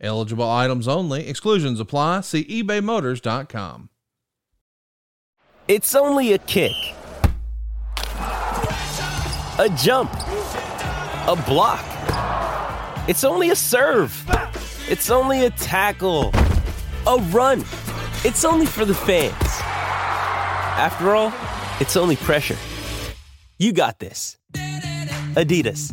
Eligible items only, exclusions apply. See ebaymotors.com. It's only a kick, a jump, a block. It's only a serve. It's only a tackle, a run. It's only for the fans. After all, it's only pressure. You got this. Adidas.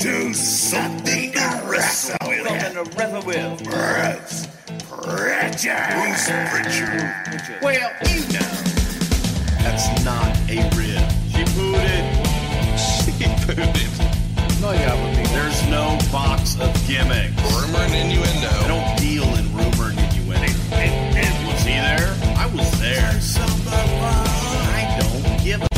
To something to wrestle with. Something to wrestle with. Bruce Pritchard. Bruce Pritchard. Well, you know. That's not a rib. She booted. She booted. No, yeah, but me. There's no box of gimmicks. Rumor and innuendo. I don't deal in rumor and innuendo. And, and was he there? I was there. I don't give a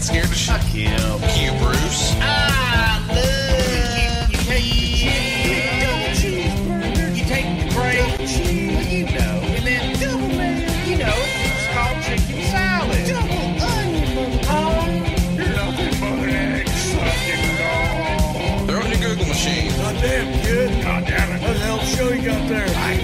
ain't scared. I ain't scared to shit. him. You, Bruce. I love you. take the you take the break, you know, and then double man, you know, it's called chicken salad. Double onion, oh, you're nothing but an egg sucking dog. Throw it in your Google machine. Goddamn kid, goddamn it, what the hell show you got there? I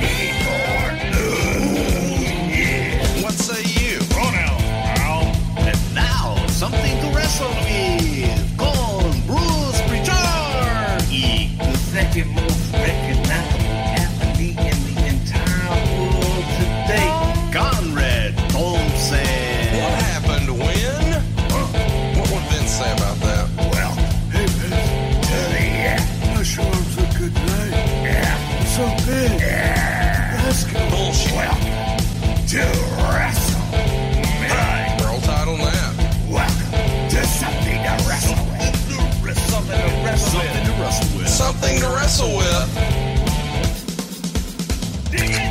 wrestle with.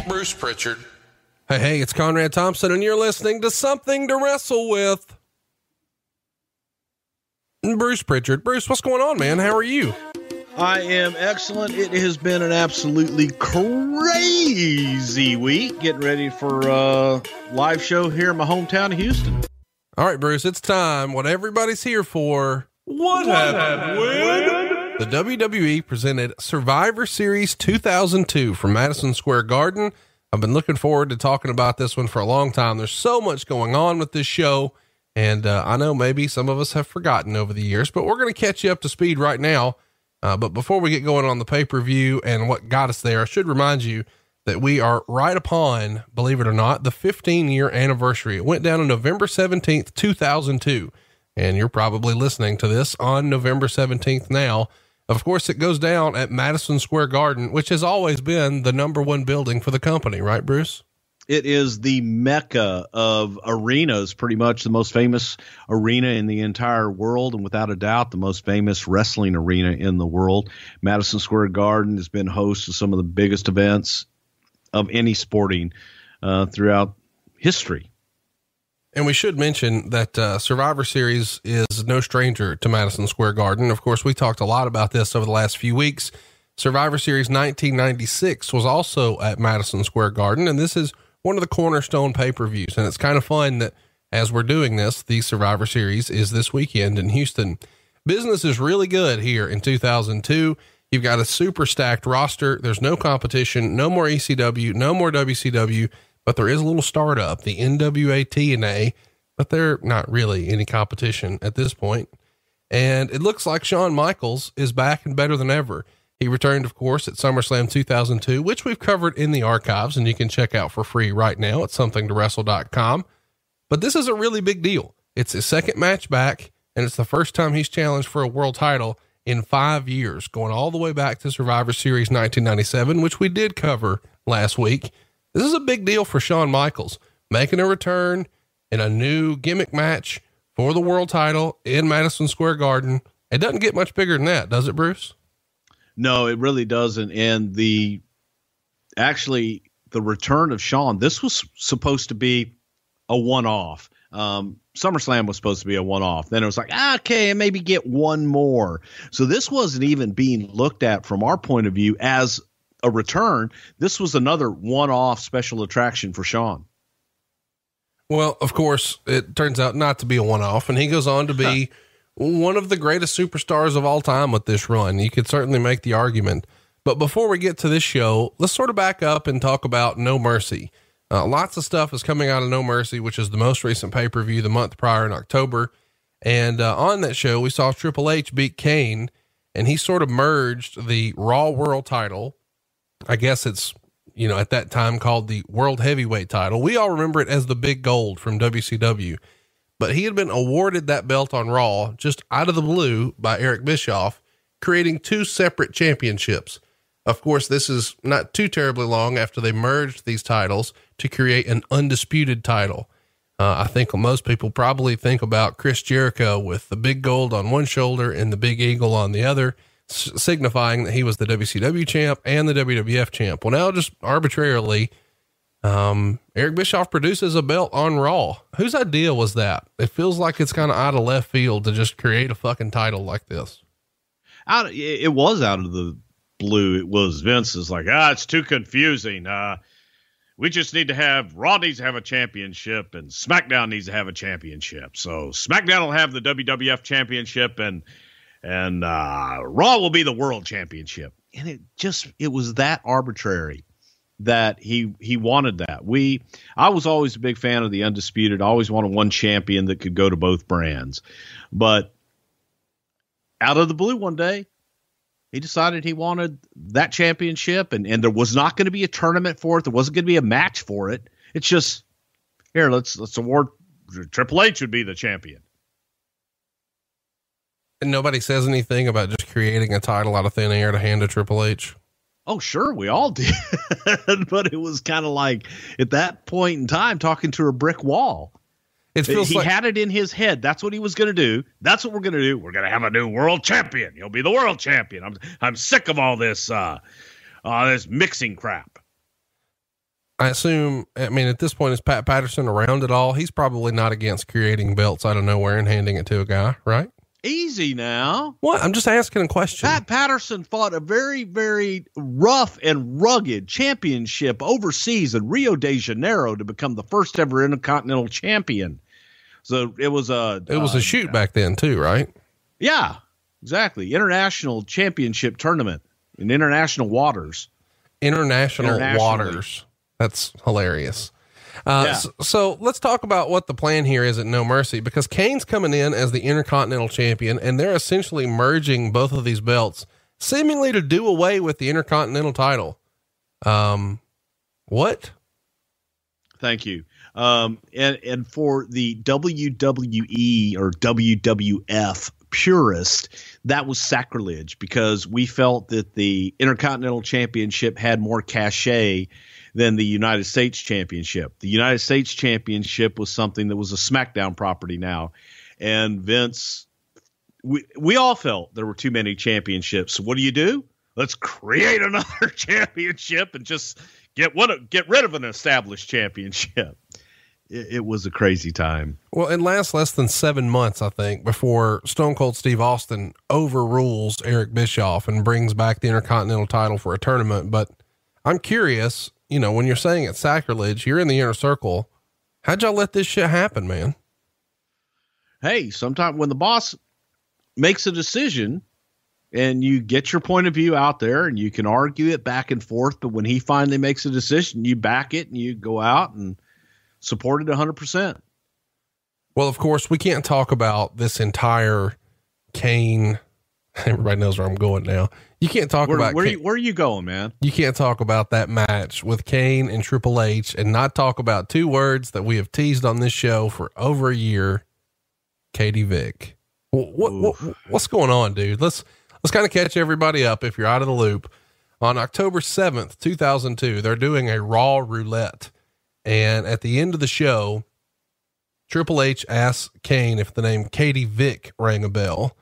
Bruce Pritchard. Hey, hey, it's Conrad Thompson, and you're listening to Something to Wrestle with. Bruce Pritchard. Bruce, what's going on, man? How are you? I am excellent. It has been an absolutely crazy week getting ready for a live show here in my hometown of Houston. All right, Bruce, it's time. What everybody's here for. What, happened when? The WWE presented Survivor Series 2002 from Madison Square Garden. I've been looking forward to talking about this one for a long time. There's so much going on with this show. And uh, I know maybe some of us have forgotten over the years, but we're going to catch you up to speed right now. Uh, but before we get going on the pay per view and what got us there, I should remind you that we are right upon, believe it or not, the 15 year anniversary. It went down on November 17th, 2002. And you're probably listening to this on November 17th now. Of course, it goes down at Madison Square Garden, which has always been the number one building for the company, right, Bruce? It is the mecca of arenas, pretty much the most famous arena in the entire world, and without a doubt, the most famous wrestling arena in the world. Madison Square Garden has been host to some of the biggest events of any sporting uh, throughout history. And we should mention that uh, Survivor Series is no stranger to Madison Square Garden. Of course, we talked a lot about this over the last few weeks. Survivor Series 1996 was also at Madison Square Garden, and this is one of the cornerstone pay per views. And it's kind of fun that as we're doing this, the Survivor Series is this weekend in Houston. Business is really good here in 2002. You've got a super stacked roster. There's no competition, no more ECW, no more WCW, but there is a little startup, the NWA TNA, but they're not really any competition at this point. And it looks like Shawn Michaels is back and better than ever. He returned, of course, at SummerSlam 2002, which we've covered in the archives and you can check out for free right now at somethingtowrestle.com. But this is a really big deal. It's his second match back, and it's the first time he's challenged for a world title in five years, going all the way back to Survivor Series 1997, which we did cover last week. This is a big deal for Shawn Michaels, making a return in a new gimmick match for the world title in Madison Square Garden. It doesn't get much bigger than that, does it, Bruce? No, it really doesn't. And the actually the return of Shawn, this was supposed to be a one off. Um, SummerSlam was supposed to be a one off. Then it was like, ah, okay, maybe get one more. So this wasn't even being looked at from our point of view as a return. This was another one off special attraction for Shawn. Well, of course, it turns out not to be a one off, and he goes on to be one of the greatest superstars of all time with this run. You could certainly make the argument. But before we get to this show, let's sort of back up and talk about No Mercy. Uh, lots of stuff is coming out of No Mercy, which is the most recent pay per view the month prior in October. And uh, on that show, we saw Triple H beat Kane, and he sort of merged the Raw World title. I guess it's, you know, at that time called the World Heavyweight title. We all remember it as the Big Gold from WCW. But he had been awarded that belt on Raw just out of the blue by Eric Bischoff, creating two separate championships. Of course, this is not too terribly long after they merged these titles to create an undisputed title. Uh, I think most people probably think about Chris Jericho with the big gold on one shoulder and the big eagle on the other, signifying that he was the WCW champ and the WWF champ. Well, now just arbitrarily, um, Eric Bischoff produces a belt on Raw. Whose idea was that? It feels like it's kind of out of left field to just create a fucking title like this. Out, it was out of the blue. It was Vince's like, ah, it's too confusing. Uh, we just need to have Raw needs to have a championship and SmackDown needs to have a championship. So SmackDown will have the WWF championship and and uh, Raw will be the world championship. And it just it was that arbitrary that he he wanted that. We I was always a big fan of the undisputed. I always wanted one champion that could go to both brands. But out of the blue one day, he decided he wanted that championship and, and there was not going to be a tournament for it. There wasn't going to be a match for it. It's just here, let's let's award Triple H would be the champion. And nobody says anything about just creating a title out of thin air to hand to Triple H. Oh, sure, we all did. but it was kind of like at that point in time talking to a brick wall. It feels he like had it in his head. That's what he was going to do. That's what we're going to do. We're going to have a new world champion. He'll be the world champion. I'm I'm sick of all this uh, uh this mixing crap. I assume, I mean, at this point, is Pat Patterson around at all? He's probably not against creating belts out of nowhere and handing it to a guy, right? Easy now. What? I'm just asking a question. Pat Patterson fought a very, very rough and rugged championship overseas in Rio de Janeiro to become the first ever Intercontinental Champion. So it was a it was uh, a shoot back then, too, right? Yeah, exactly. International Championship tournament in international waters. International waters. That's hilarious. Uh, Yeah. so, so let's talk about what the plan here is at No Mercy because Kane's coming in as the Intercontinental Champion, and they're essentially merging both of these belts, seemingly to do away with the Intercontinental title. Um, what? Thank you. Um, and and for the WWE or WWF purist, that was sacrilege because we felt that the Intercontinental Championship had more cachet than the United States Championship. The United States Championship was something that was a SmackDown property now, and Vince. We, we all felt there were too many championships. What do you do? Let's create another championship and just get one get rid of an established championship. It, it was a crazy time. Well, it lasts less than seven months, I think, before Stone Cold Steve Austin overrules Eric Bischoff and brings back the Intercontinental title for a tournament. But I'm curious, you know, when you're saying it's sacrilege, you're in the inner circle. How'd y'all let this shit happen, man? Hey, sometimes when the boss makes a decision and you get your point of view out there and you can argue it back and forth, but when he finally makes a decision, you back it and you go out and support it 100%. Well, of course, we can't talk about this entire Kane. Everybody knows where I'm going now. You can't talk Where, about where, Kane- you, where are you going, man? you can't talk about that match with Kane and Triple H and not talk about two words that we have teased on this show for over a year. Katie Vick. What, what, what what's going on, dude? Let's let's kind of catch everybody up if you're out of the loop. On October 7th, 2002, they're doing a Raw roulette. And at the end of the show, Triple H asks Kane if the name Katie Vick rang a bell.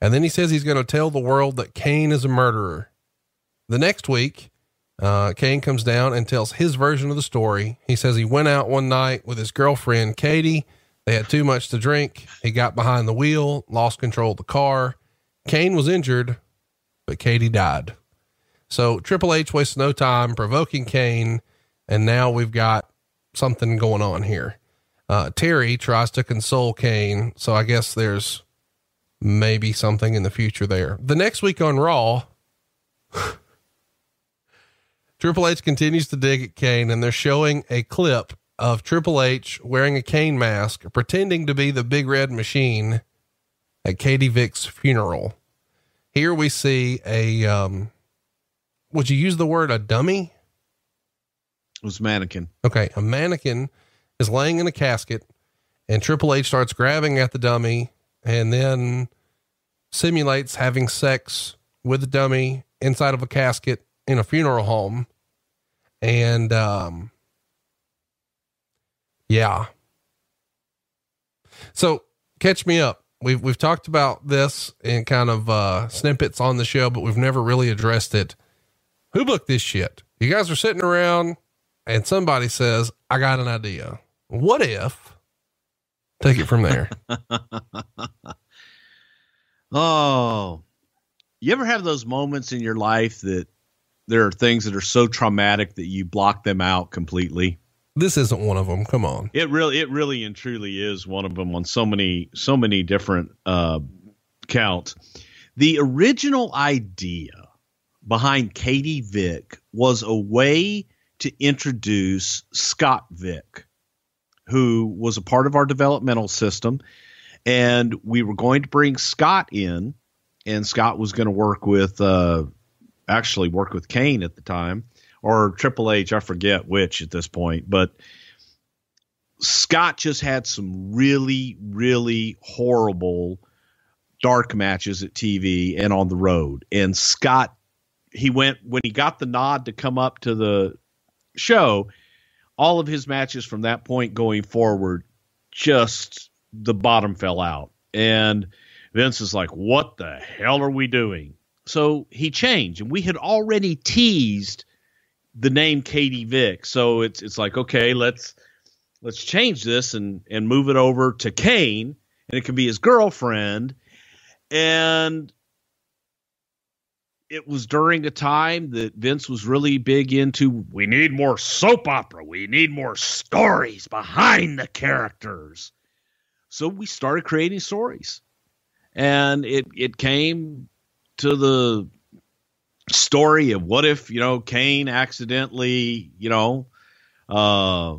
And then he says he's going to tell the world that Kane is a murderer. The next week, uh, Kane comes down and tells his version of the story. He says he went out one night with his girlfriend, Katie. They had too much to drink. He got behind the wheel, lost control of the car. Kane was injured, but Katie died. So Triple H wastes no time provoking Kane, and now we've got something going on here. Uh, Terri tries to console Kane, so I guess there's maybe something in the future there. The next week on Raw, Triple H continues to dig at Kane, and they're showing a clip of Triple H wearing a Kane mask, pretending to be the Big Red Machine at Katie Vick's funeral. Here we see a, um, would you use the word a dummy? It was mannequin. Okay, a mannequin is laying in a casket, and Triple H starts grabbing at the dummy and then simulates having sex with a dummy inside of a casket in a funeral home. And um yeah. So catch me up. We've we've talked about this in kind of uh snippets on the show, but we've never really addressed it. Who booked this shit? You guys are sitting around and somebody says, I got an idea. What if? Take it from there. Oh, you ever have those moments in your life that there are things that are so traumatic that you block them out completely? this isn't one of them. Come on. It really, it really and truly is one of them on so many, so many different uh, counts. The original idea behind Katie Vick was a way to introduce Scott Vick, who was a part of our developmental system, and we were going to bring Scott in, and Scott was going to work with, uh, actually work with Kane at the time or Triple H, I forget which at this point, but Scott just had some really, really horrible dark matches at TV and on the road. And Scott, he went when he got the nod to come up to the show, all of his matches from that point going forward, just the bottom fell out. And Vince is like, what the hell are we doing? So he changed, and we had already teased the name Katie Vick. So it's it's like okay, let's let's change this and and move it over to Kane, and it can be his girlfriend. And it was during a time that Vince was really big into we need more soap opera, we need more stories behind the characters. So we started creating stories. And it it came to the story of what if you know Kane accidentally you know uh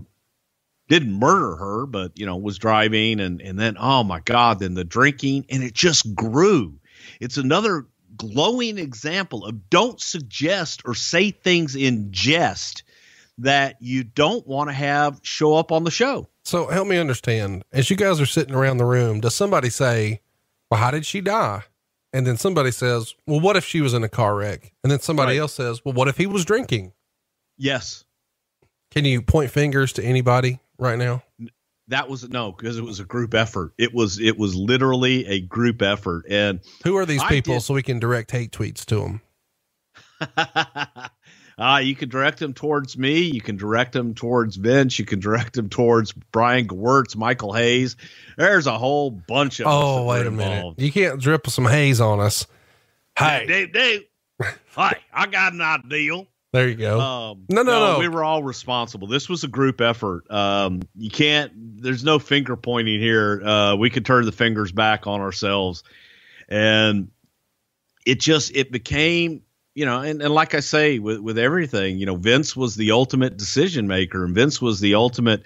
didn't murder her but you know was driving and and then oh my god then the drinking and it just grew it's another glowing example of don't suggest or say things in jest that you don't want to have show up on the show So help me understand. As you guys are sitting around the room, does somebody say, Well, how did she die? And then somebody says, Well, what if she was in a car wreck? And then somebody Right. else says, Well, what if he was drinking? yes Can you point fingers to anybody right now? That was no because it was a group effort it was it was literally a group effort and Who are these I people did- so we can direct hate tweets to them? uh, you can direct them towards me. You can direct them towards Vince. You can direct them towards Brian Gewirtz, Michael Hayes. There's a whole bunch of Oh, wait a minute. involved. You can't drip some haze on us. Hey, Dave, Dave. Hi, I got an idea. There you go. Um, No, no, no. We were all responsible. This was a group effort. Um, you can't. There's no finger pointing here. Uh, we could turn the fingers back on ourselves, and it just it became you know, and, and like I say with with everything, you know, Vince was the ultimate decision maker, and Vince was the ultimate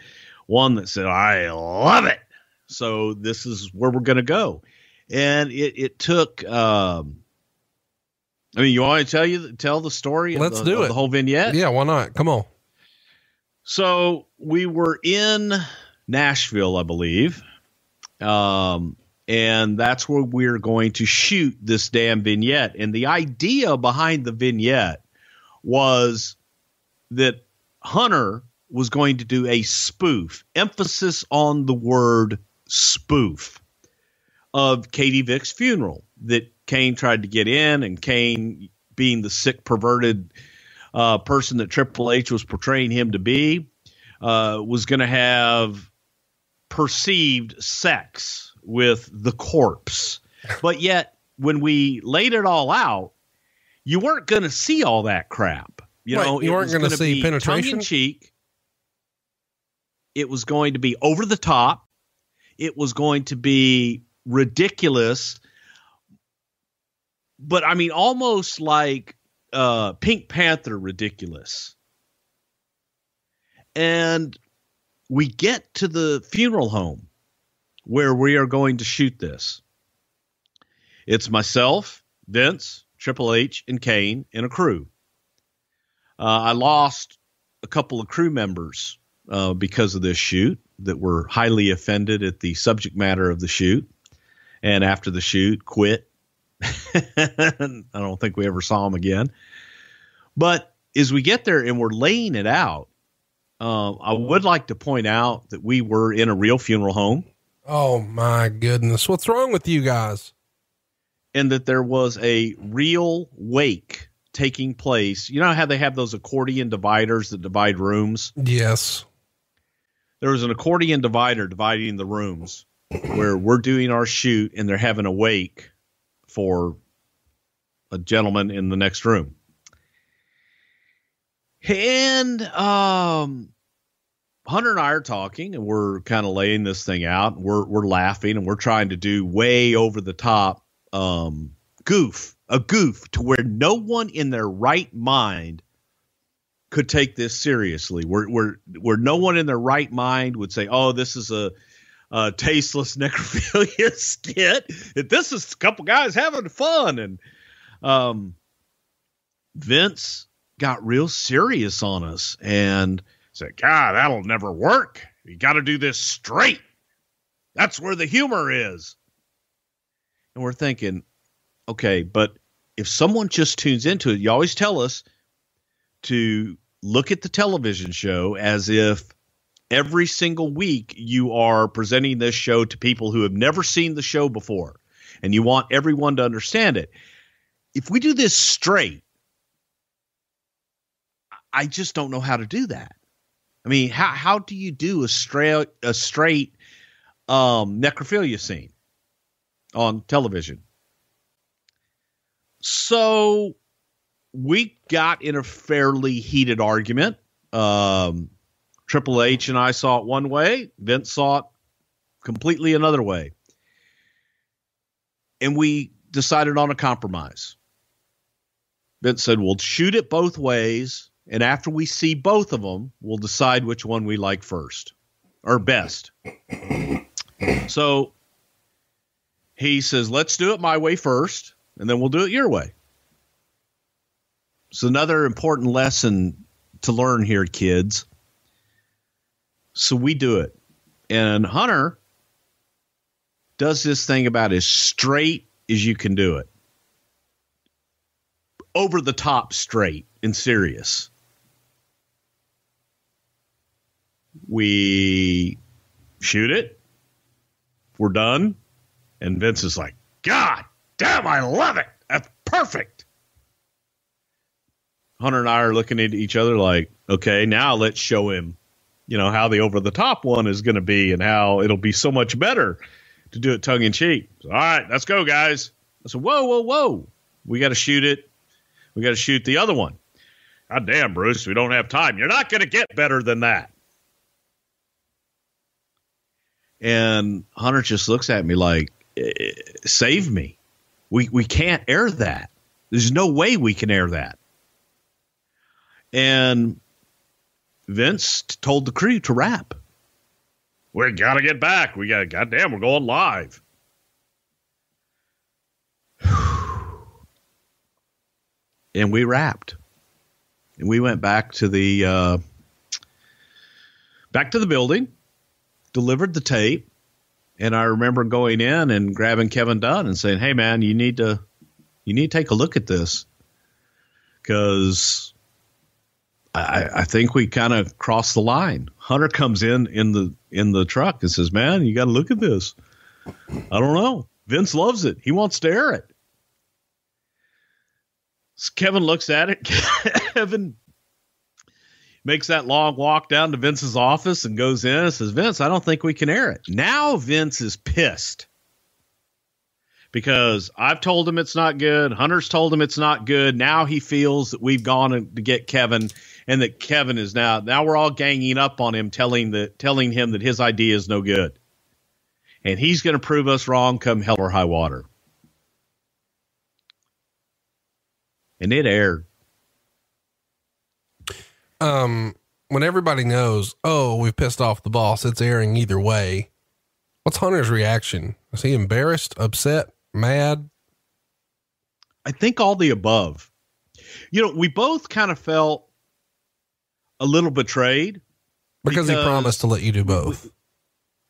one that said, "I love it." So this is where we're going to go. and it it took. Um, I mean, you want to tell you tell the story? Let's the- do of it. The whole vignette. Yeah, why not? Come on. So we were in Nashville, I believe. Um, and that's where we're going to shoot this damn vignette. And the idea behind the vignette was that Hunter was going to do a spoof, emphasis on the word spoof of Katie Vick's funeral that Kane tried to get in, and Kane being the sick, perverted uh, person that Triple H was portraying him to be, uh, was going to have perceived sex with the corpse. But yet, when we laid it all out, you weren't going to see all that crap. You Wait, know, you weren't gonna gonna see be penetration? tongue in cheek. It was going to be over the top. It was going to be ridiculous. But I mean, almost like uh, Pink Panther ridiculous. And we get to the funeral home where we are going to shoot this. It's myself, Vince, Triple H, and Kane in a crew. Uh, I lost a couple of crew members uh, because of this shoot that were highly offended at the subject matter of the shoot. And after the shoot, quit. I don't think we ever saw him again. But as we get there and we're laying it out, um, I would like to point out that we were in a real funeral home Oh my goodness. What's wrong with you guys? and that there was a real wake taking place. You know how they have those accordion dividers that divide rooms? Yes. There was an accordion divider dividing the rooms where we're doing our shoot and they're having a wake for a gentleman in the next room. And um Hunter and I are talking and we're kind of laying this thing out. We're we're laughing and we're trying to do way over the top um goof, a goof to where no one in their right mind could take this seriously. Where where where no one in their right mind would say, "Oh, this is a, a tasteless necrophilia skit. This is a couple guys having fun." And um, Vince got real serious on us and said, "God, that'll never work. You got to do this straight. That's where the humor is." And we're thinking, okay, but if someone just tunes into it, you always tell us to look at the television show as if every single week you are presenting this show to people who have never seen the show before and you want everyone to understand it. If we do this straight, I just don't know how to do that. I mean, how how do you do a straight a straight um, necrophilia scene on television? So we got in a fairly heated argument. Um, Triple H and I saw it one way. Vince saw it completely another way. And we decided on a compromise. Vince said, We'll shoot it both ways. And after we see both of them, we'll decide which one we like first or best. so he says, Let's do it my way first, and then we'll do it your way. It's another important lesson to learn here, kids. So we do it. And Hunter does this thing about as straight as you can do it. Over the top straight and serious. We shoot it. We're done. And Vince is like, God damn, I love it. That's perfect. Hunter and I are looking at each other like, okay, now let's show him, you know, how the over the top one is going to be and how it'll be so much better to do it tongue in cheek. So, All right, let's go, guys. I said, whoa, whoa, whoa. We got to shoot it. We got to shoot the other one. God damn, Bruce, we don't have time. You're not going to get better than that. And Hunter just looks at me like, "Eh, save me. We, we can't air that. There's no way we can air that. And Vince told the crew to wrap. We gotta get back. We got goddamn. We're going live. and we wrapped, and we went back to the uh, back to the building, delivered the tape, and I remember going in and grabbing Kevin Dunn and saying, "Hey, man, you need to you need to take a look at this because I, I think we kind of crossed the line." Hunter comes in in the in the truck and says, "Man, you got to look at this." I don't know. Vince loves it. He wants to air it. So Kevin looks at it. Kevin makes that long walk down to Vince's office and goes in and says, Vince, I don't think we can air it. Now Vince is pissed because I've told him it's not good. Hunter's told him it's not good. Now he feels that we've gone to get Kevin and that Kevin is now, now we're all ganging up on him, telling that, telling him that his idea is no good. And he's going to prove us wrong come hell or high water. And it aired. Um, when everybody knows, oh, we've pissed off the boss, it's airing either way. What's Hunter's reaction? Is he embarrassed, upset, mad? I think all the above. You know, we both kind of felt a little betrayed because, because he promised to let you do both.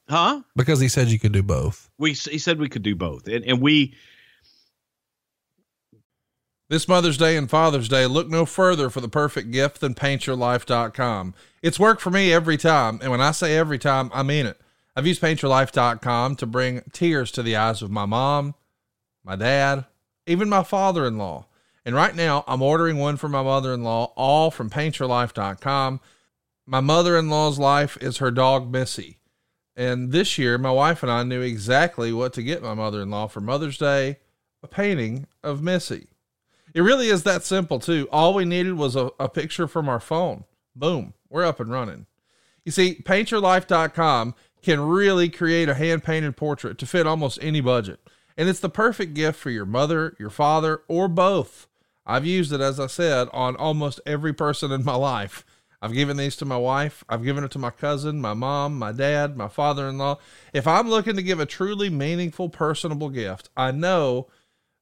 huh? Because he said you could do both. We he said we could do both, and and we this Mother's Day and Father's Day, look no further for the perfect gift than paintyourlife.com. It's worked for me every time. And when I say every time, I mean it. I've used paintyourlife.com to bring tears to the eyes of my mom, my dad, even my father in law. And right now, I'm ordering one for my mother in law, all from paintyourlife.com. My mother in law's life is her dog, Missy. And this year, my wife and I knew exactly what to get my mother in law for Mother's Day a painting of Missy. It really is that simple, too. All we needed was a, a picture from our phone. Boom, we're up and running. You see, paintyourlife.com can really create a hand painted portrait to fit almost any budget. And it's the perfect gift for your mother, your father, or both. I've used it, as I said, on almost every person in my life. I've given these to my wife. I've given it to my cousin, my mom, my dad, my father in law. If I'm looking to give a truly meaningful, personable gift, I know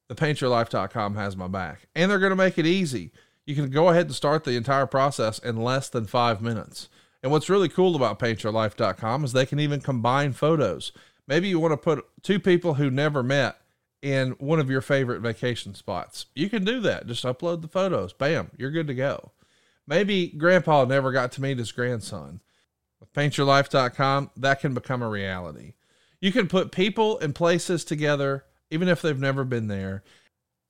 the paintyourlife.com has my back. And they're going to make it easy. You can go ahead and start the entire process in less than five minutes. And what's really cool about paintyourlife.com is they can even combine photos. Maybe you want to put two people who never met in one of your favorite vacation spots. You can do that. Just upload the photos. Bam, you're good to go. Maybe grandpa never got to meet his grandson. With paintyourlife.com, that can become a reality. You can put people and places together even if they've never been there.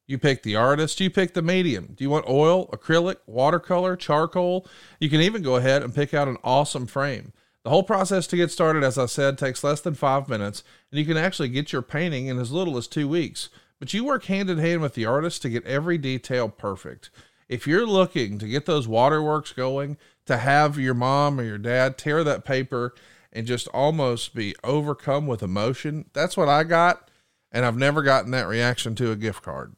You pick the artist, you pick the medium. Do you want oil, acrylic, watercolor, charcoal? You can even go ahead and pick out an awesome frame. The whole process to get started, as I said, takes less than five minutes, and you can actually get your painting in as little as two weeks. But you work hand in hand with the artist to get every detail perfect. If you're looking to get those waterworks going, to have your mom or your dad tear that paper and just almost be overcome with emotion, that's what I got and I've never gotten that reaction to a gift card.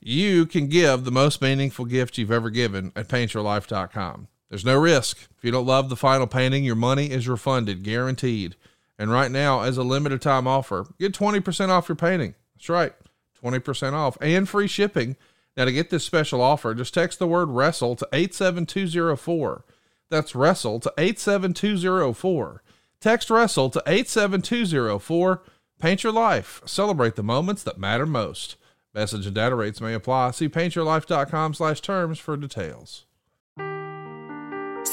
You can give the most meaningful gift you've ever given at paintyourlife.com. There's no risk. If you don't love the final painting, your money is refunded, guaranteed. And right now, as a limited time offer, get 20% off your painting. That's right, 20% off and free shipping. Now, to get this special offer, just text the word wrestle to 87204. That's wrestle to 87204. Text wrestle to 87204 Paint your life. Celebrate the moments that matter most. Message and data rates may apply. See paintyourlife.com slash terms for details.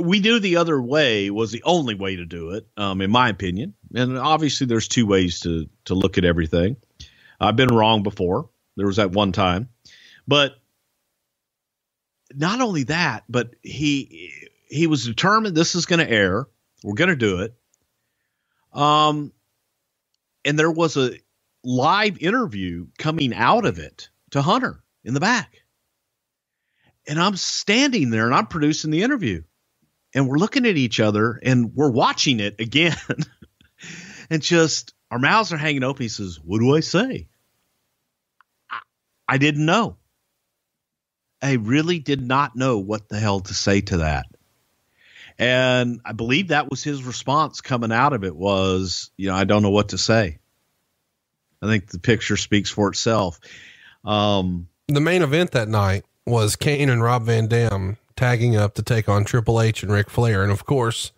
We do the other way was the only way to do it, um, in my opinion. And obviously, there's two ways to to look at everything. I've been wrong before. There was that one time, but not only that, but he he was determined this is going to air. We're going to do it. Um, and there was a live interview coming out of it to Hunter in the back. And I'm standing there and I'm producing the interview. And we're looking at each other and we're watching it again. and just our mouths are hanging open. He says, What do I say? I, I didn't know. I really did not know what the hell to say to that. And I believe that was his response coming out of it was, you know, I don't know what to say. I think the picture speaks for itself. Um, the main event that night was Kane and Rob Van Dam tagging up to take on Triple H and Ric Flair. And of course,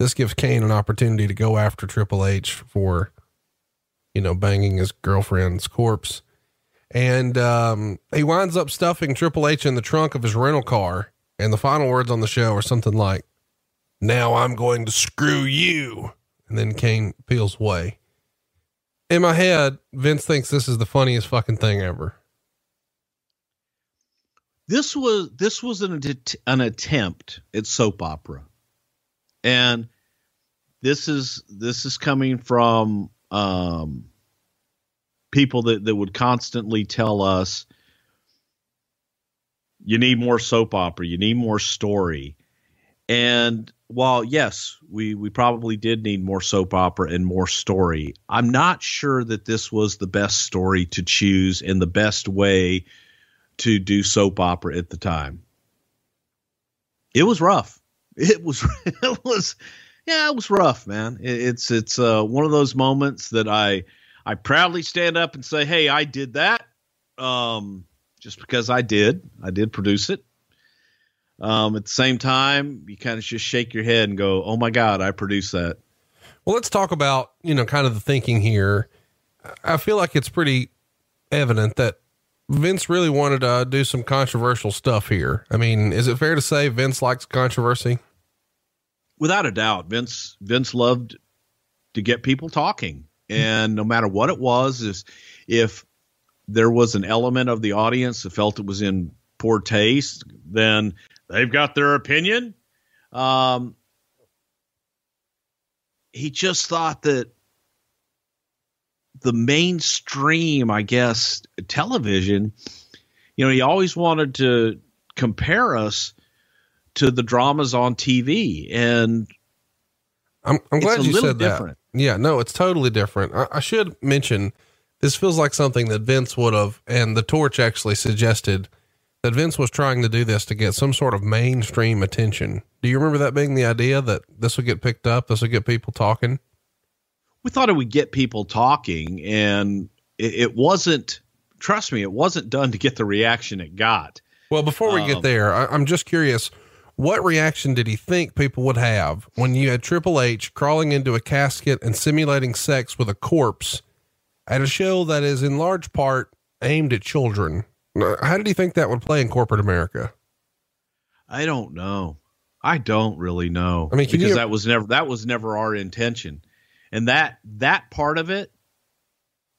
this gives Kane an opportunity to go after Triple H for, you know, banging his girlfriend's corpse. And um, he winds up stuffing Triple H in the trunk of his rental car. And the final words on the show are something like, Now I'm going to screw you. And then Kane peels away. In my head, Vince thinks this is the funniest fucking thing ever. This was this was an an attempt at soap opera, and this is this is coming from um, people that that would constantly tell us you need more soap opera, you need more story, and while yes, we we probably did need more soap opera and more story, I'm not sure that this was the best story to choose and the best way to do soap opera at the time. It was rough. It was it was yeah, it was rough, man. It, it's it's uh, one of those moments that I I proudly stand up and say, "Hey, I did that." Um, just because I did, I did produce it. Um, at the same time, you kind of just shake your head and go, "Oh my God, I produced that." Well, let's talk about you know kind of the thinking here. I feel like it's pretty evident that Vince really wanted to do some controversial stuff here. I mean, is it fair to say Vince likes controversy? Without a doubt, Vince Vince loved to get people talking, and no matter what it was, is if there was an element of the audience that felt it was in poor taste, then they've got their opinion. Um, he just thought that the mainstream, I guess, television, you know, he always wanted to compare us to the dramas on TV. And I'm, I'm glad you said different. that. Yeah, no, it's totally different. I, I should mention this feels like something that Vince would have, and the torch actually suggested that Vince was trying to do this to get some sort of mainstream attention. Do you remember that being the idea that this would get picked up? This would get people talking? We thought it would get people talking, and it, it, wasn't. Trust me, it wasn't done to get the reaction it got. Well, before we um, get there, I, I'm just curious. What reaction did he think people would have when you had Triple H crawling into a casket and simulating sex with a corpse at a show that is in large part aimed at children? How did he think that would play in corporate America? I don't know. I don't really know. I mean, because you, that was never that was never our intention and that that part of it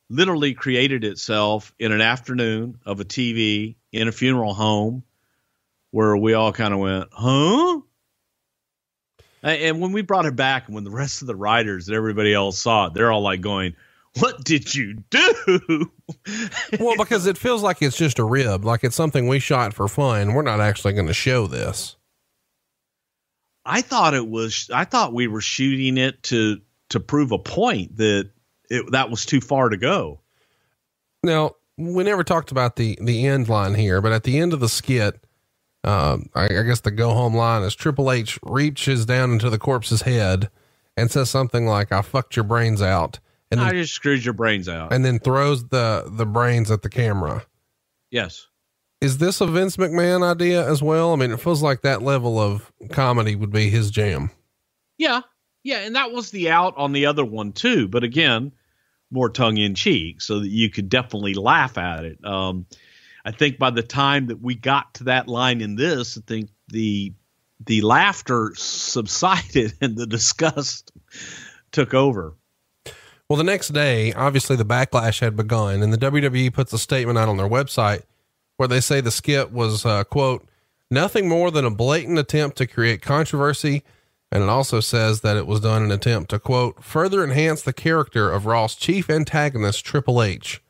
literally created itself in an afternoon of a TV in a funeral home where we all kind of went, huh? And when we brought it back, and when the rest of the writers and everybody else saw it, they're all like going, What did you do? well, because it feels like it's just a rib, like it's something we shot for fun. We're not actually going to show this. I thought it was, I thought we were shooting it to to prove a point that it, that was too far to go. Now, we never talked about the the end line here, but at the end of the skit, um, I, I, guess the go home line is Triple H reaches down into the corpse's head and says something like, "I fucked your brains out," and I just screwed your brains out, and then throws the the brains at the camera. Yes. Is this a Vince McMahon idea as well? I mean, it feels like that level of comedy would be his jam. Yeah, yeah, and that was the out on the other one too, but again, more tongue in cheek, so that you could definitely laugh at it. Um, I think by the time that we got to that line in this, I think the the laughter subsided and the disgust took over. Well, the next day, obviously the backlash had begun, and the WWE puts a statement out on their website where they say the skit was, uh, quote, nothing more than a blatant attempt to create controversy and it also says that it was done in an attempt to, quote, further enhance the character of Raw's chief antagonist, Triple H.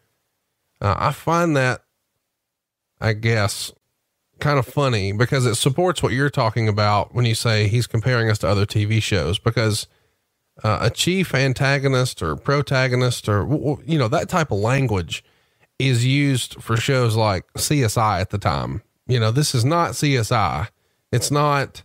Uh, I find that, I guess, kind of funny because it supports what you're talking about when you say he's comparing us to other TV shows because uh, a chief antagonist or protagonist or you know that type of language is used for shows like CSI at the time. You know, this is not CSI. It's not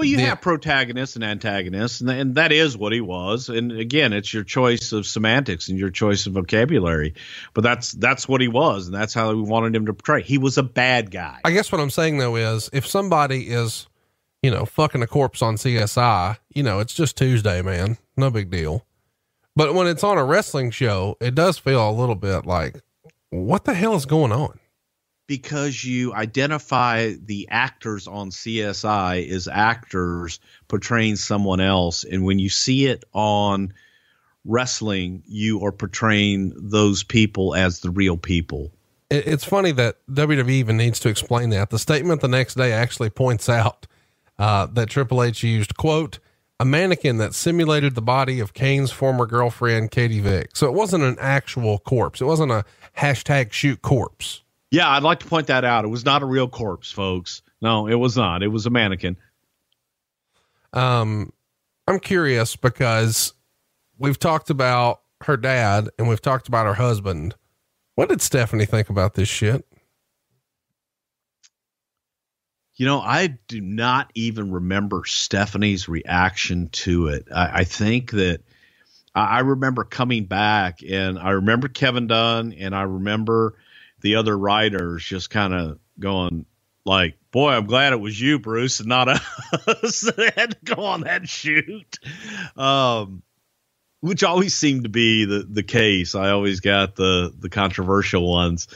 Well, you The- have protagonists and antagonists, and, and that is what he was. And again, it's your choice of semantics and your choice of vocabulary. But that's that's what he was, and that's how we wanted him to portray. He was a bad guy. I guess what I'm saying though is if somebody is, you know, fucking a corpse on CSI, you know, it's just Tuesday, man. No big deal. But when it's on a wrestling show, it does feel a little bit like, what the hell is going on? Because you identify the actors on CSI as actors portraying someone else, and when you see it on wrestling, you are portraying those people as the real people. It's funny that WWE even needs to explain that. The statement the next day actually points out uh, that Triple H used, quote, a mannequin that simulated the body of Kane's former girlfriend, Katie Vick. So it wasn't an actual corpse. It wasn't a hashtag shoot corpse. Yeah, I'd like to point that out. It was not a real corpse, folks. No, it was not. It was a mannequin. Um, I'm curious because we've talked about her dad and we've talked about her husband. What did Stephanie think about this shit? You know, I do not even remember Stephanie's reaction to it. I, I think that I, I remember coming back and I remember Kevin Dunn and I remember the other writers just kind of going like, boy, I'm glad it was you, Bruce, and not us that had to go on that shoot. Um, which always seemed to be the, the case. I always got the, the controversial ones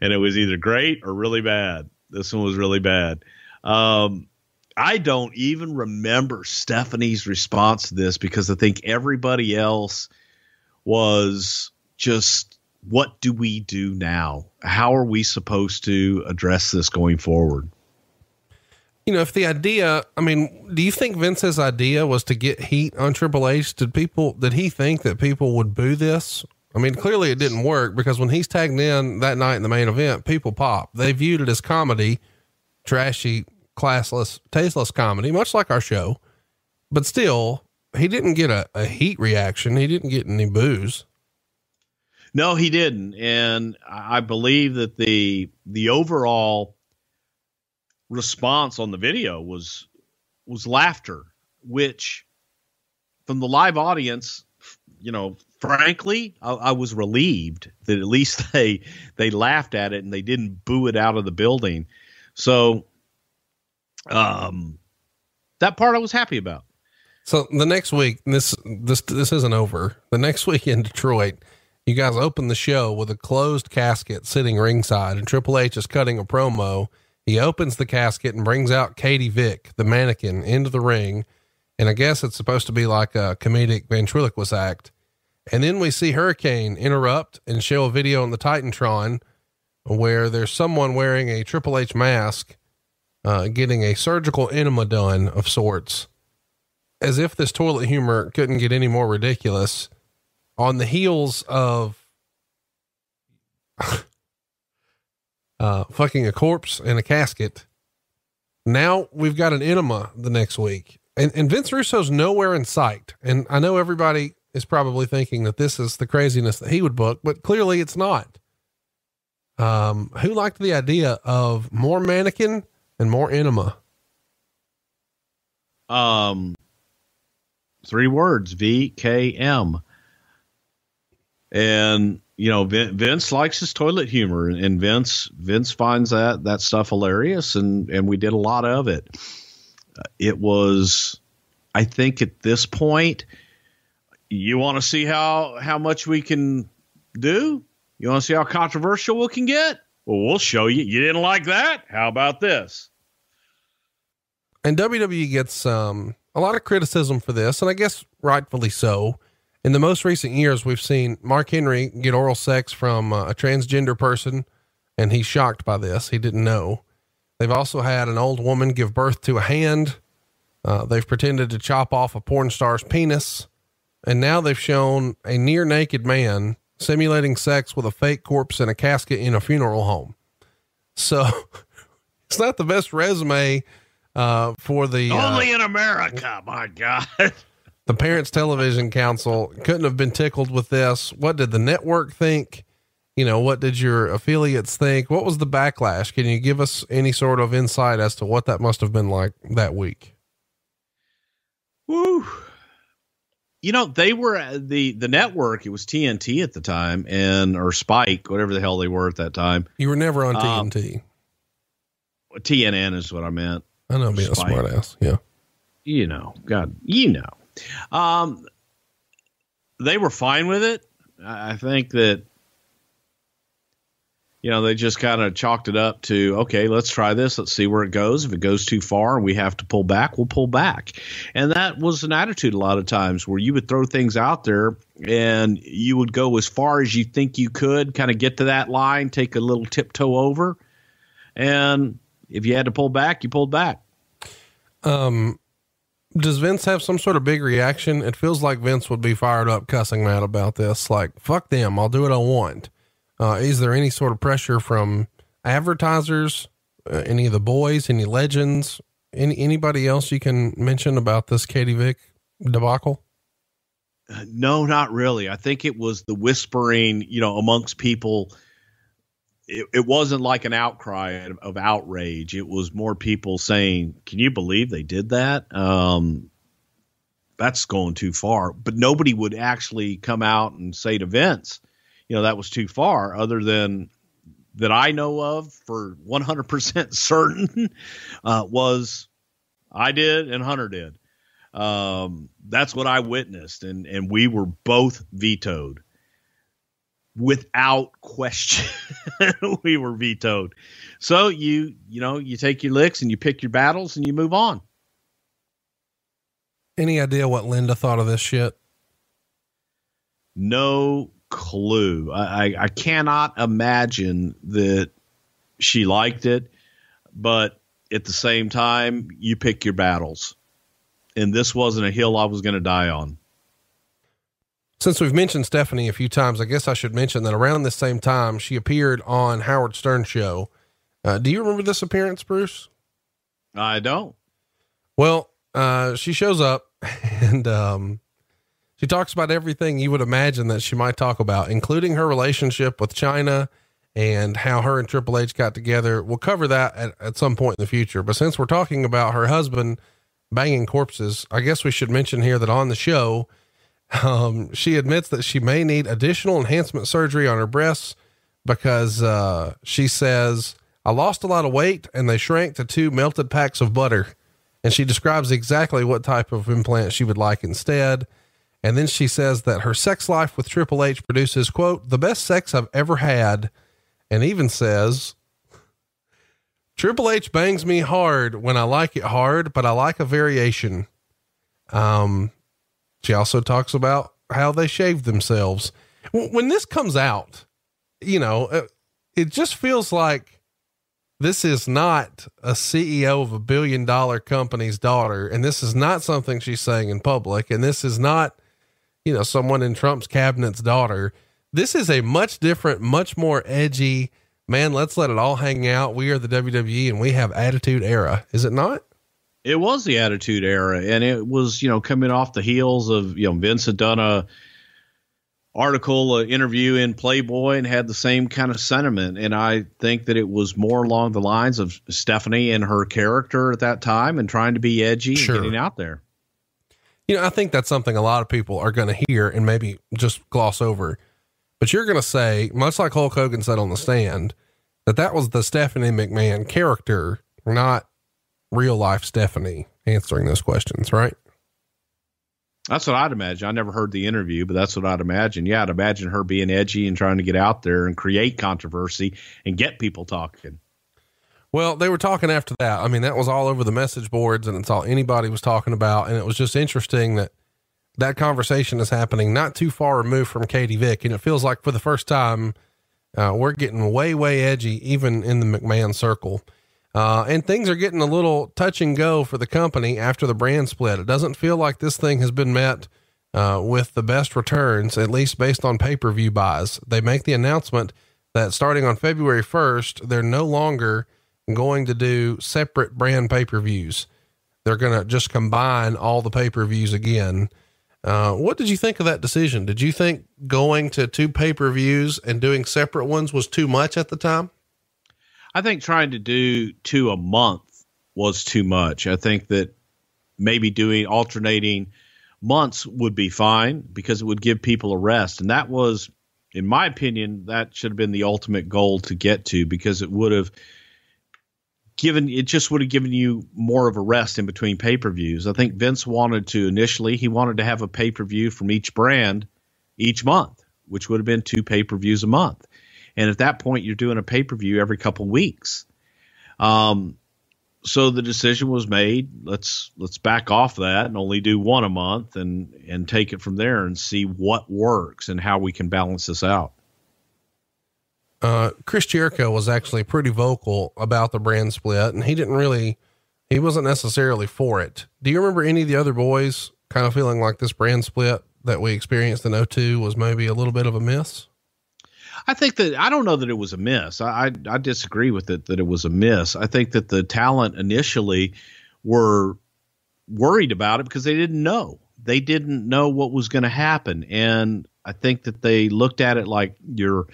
and it was either great or really bad. This one was really bad. Um, I don't even remember Stephanie's response to this because I think everybody else was just, what do we do now? How are we supposed to address this going forward? You know, if the idea, I mean, do you think Vince's idea was to get heat on Triple H? Did people, did he think that people would boo this? I mean, clearly it didn't work because when he's tagged in that night in the main event, people pop. They viewed it as comedy, trashy, classless, tasteless comedy, much like our show. But still, he didn't get a, a heat reaction. He didn't get any boos. No, he didn't, and I believe that the the overall response on the video was was laughter, which from the live audience, you know, frankly, I, I was relieved that at least they they laughed at it and they didn't boo it out of the building. So, um, that part I was happy about. So the next week, this this this isn't over. The next week in Detroit, you guys open the show with a closed casket sitting ringside, and Triple H is cutting a promo. He opens the casket and brings out Katie Vick, the mannequin, into the ring, and I guess it's supposed to be like a comedic ventriloquist act. And then we see Hurricane interrupt and show a video on the Titantron where there's someone wearing a Triple H mask, uh, getting a surgical enema done of sorts as if this toilet humor couldn't get any more ridiculous on the heels of uh fucking a corpse in a casket now we've got an enema the next week. And, and vince russo's nowhere in sight. And i know everybody is probably thinking that this is the craziness that he would book but clearly it's not. Um who liked the idea of more mannequin and more enema? Um, three words: V K M. And you know, Vin- Vince likes his toilet humor, and Vince Vince finds that that stuff hilarious, and and we did a lot of it. Uh, It was, I think, at this point, you want to see how how much we can do. You want to see how controversial we can get. Well, we'll show you. You didn't like that? How about this? and WWE gets um, a lot of criticism for this, and I guess rightfully so. In the most recent years, we've seen Mark Henry get oral sex from uh, a transgender person, and he's shocked by this. He didn't know. They've also had an old woman give birth to a hand. Uh, they've pretended to chop off a porn star's penis, and now they've shown a near naked man simulating sex with a fake corpse in a casket in a funeral home. So it's not the best resume uh, for the uh, Only in America, my God. the Parents Television Council. Couldn't have been tickled with this. What did the network think? You know, what did your affiliates think? What was the backlash? Can you give us any sort of insight as to what that must have been like that week? Woo. You know, they were the the network. It was TNT at the time, and or Spike, whatever the hell they were at that time. You were never on Um, TNT. TNN is what I meant. I know, being a Spike. smart ass. Yeah. You know, God, you know. Um, they were fine with it. I think that you know they just kind of chalked it up to okay, let's try this. Let's see where it goes. If it goes too far and we have to pull back, we'll pull back. And that was an attitude a lot of times where you would throw things out there and you would go as far as you think you could, kind of get to that line, take a little tiptoe over, and if you had to pull back, you pulled back. Um, does Vince have some sort of big reaction? It feels like Vince would be fired up cussing mad about this. Like, fuck them. I'll do what I want. Uh, is there any sort of pressure from advertisers, uh, any of the boys, any legends, any, anybody else you can mention about this Katie Vick debacle? No, not really. I think it was the whispering, you know, amongst people. It, it wasn't like an outcry of, of outrage. It was more people saying, "Can you believe they did that?" Um, that's going too far. But nobody would actually come out and say to Vince, "You know, that was too far." Other than that, I know of for one hundred percent certain uh, was I did and Hunter did. Um, that's what I witnessed, and and we were both vetoed without question. we were vetoed. So you you know you take your licks and you pick your battles and you move on. Any idea what Linda thought of this shit? No clue. I I, I cannot imagine that she liked it, but at the same time, you pick your battles. And this wasn't a hill I was going to die on. Since we've mentioned Stephanie a few times, I guess I should mention that around this same time, she appeared on Howard Stern show. Uh, do you remember this appearance, Bruce? I don't. Well, uh, she shows up and, um, she talks about everything you would imagine that she might talk about, including her relationship with Chyna and how her and Triple H got together. We'll cover that at, at some point in the future. But since we're talking about her husband banging corpses, I guess we should mention here that on the show, um, she admits that she may need additional enhancement surgery on her breasts because uh, she says, I lost a lot of weight and they shrank to two melted packs of butter. And she describes exactly what type of implant she would like instead. And then she says that her sex life with Triple H produces, quote, the best sex I've ever had. And even says, Triple H bangs me hard when I like it hard, but I like a variation. Um, she also talks about how they shave themselves. When this comes out, you know, uh, it just feels like this is not a CEO of a billion dollar company's daughter. And this is not something she's saying in public. And this is not, you know, someone in Trump's cabinet's daughter. This is a much different, much more edgy, man, let's let it all hang out. We are the WWE and we have attitude era. Is it not? It was the Attitude Era, and it was you know coming off the heels of you know Vince had done a article, an interview in Playboy, and had the same kind of sentiment. And I think that it was more along the lines of Stephanie and her character at that time, and trying to be edgy Sure. and getting out there. You know, I think that's something a lot of people are going to hear and maybe just gloss over. But you're going to say, much like Hulk Hogan said on the stand, that that was the Stephanie McMahon character, not real life Stephanie answering those questions, right? That's what I'd imagine. I never heard the interview, but that's what I'd imagine. Yeah, I'd imagine her being edgy and trying to get out there and create controversy and get people talking. Well, they were talking after that. I mean, that was all over the message boards and it's all anybody was talking about. And it was just interesting that that conversation is happening not too far removed from Katie Vick. And it feels like for the first time, uh, we're getting way, way edgy, even in the McMahon circle. Uh, and things are getting a little touch and go for the company after the brand split. It doesn't feel like this thing has been met uh, with the best returns, at least based on pay per view buys. They make the announcement that starting on February 1st, they're no longer going to do separate brand pay per views. They're going to just combine all the pay per views again. Uh, what did you think of that decision? Did you think going to two pay per views and doing separate ones was too much at the time? I think trying to do two a month was too much. I think that maybe doing alternating months would be fine because it would give people a rest. And that was, in my opinion, that should have been the ultimate goal to get to because it would have given it just would have given you more of a rest in between pay per views. I think Vince wanted to initially, he wanted to have a pay per view from each brand each month, which would have been two pay per views a month. And at that point, you're doing a pay per view every couple weeks. Um, so the decision was made. Let's let's back off that and only do one a month and and take it from there and see what works and how we can balance this out. Uh, Chris Jericho was actually pretty vocal about the brand split, and he didn't really, he wasn't necessarily for it. Do you remember any of the other boys kind of feeling like this brand split that we experienced in 02 was maybe a little bit of a miss? I think that I don't know that it was a miss. I, I, I disagree with it that it was a miss. I think that the talent initially were worried about it because they didn't know. They didn't know what was going to happen, and I think that they looked at it like you're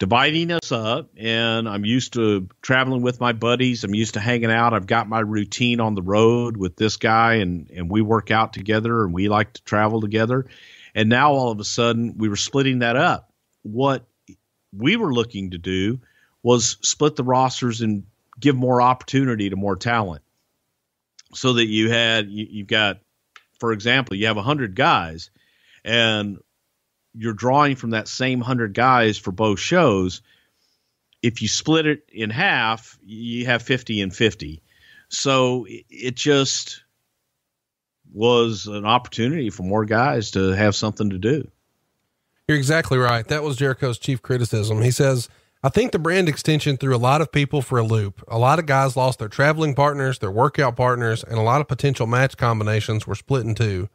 dividing us up and I'm used to traveling with my buddies. I'm used to hanging out. I've got my routine on the road with this guy and and we work out together and we like to travel together. And now all of a sudden we were splitting that up. What we were looking to do was split the rosters and give more opportunity to more talent. So that you had you, you've got for example, you have 100 guys and you're drawing from that same 100 guys for both shows. If you split it in half you have 50 and 50 so it just was an opportunity for more guys to have something to do you're exactly right that was jericho's chief criticism he says i think the brand extension threw a lot of people for a loop a lot of guys lost their traveling partners their workout partners and a lot of potential match combinations were split in two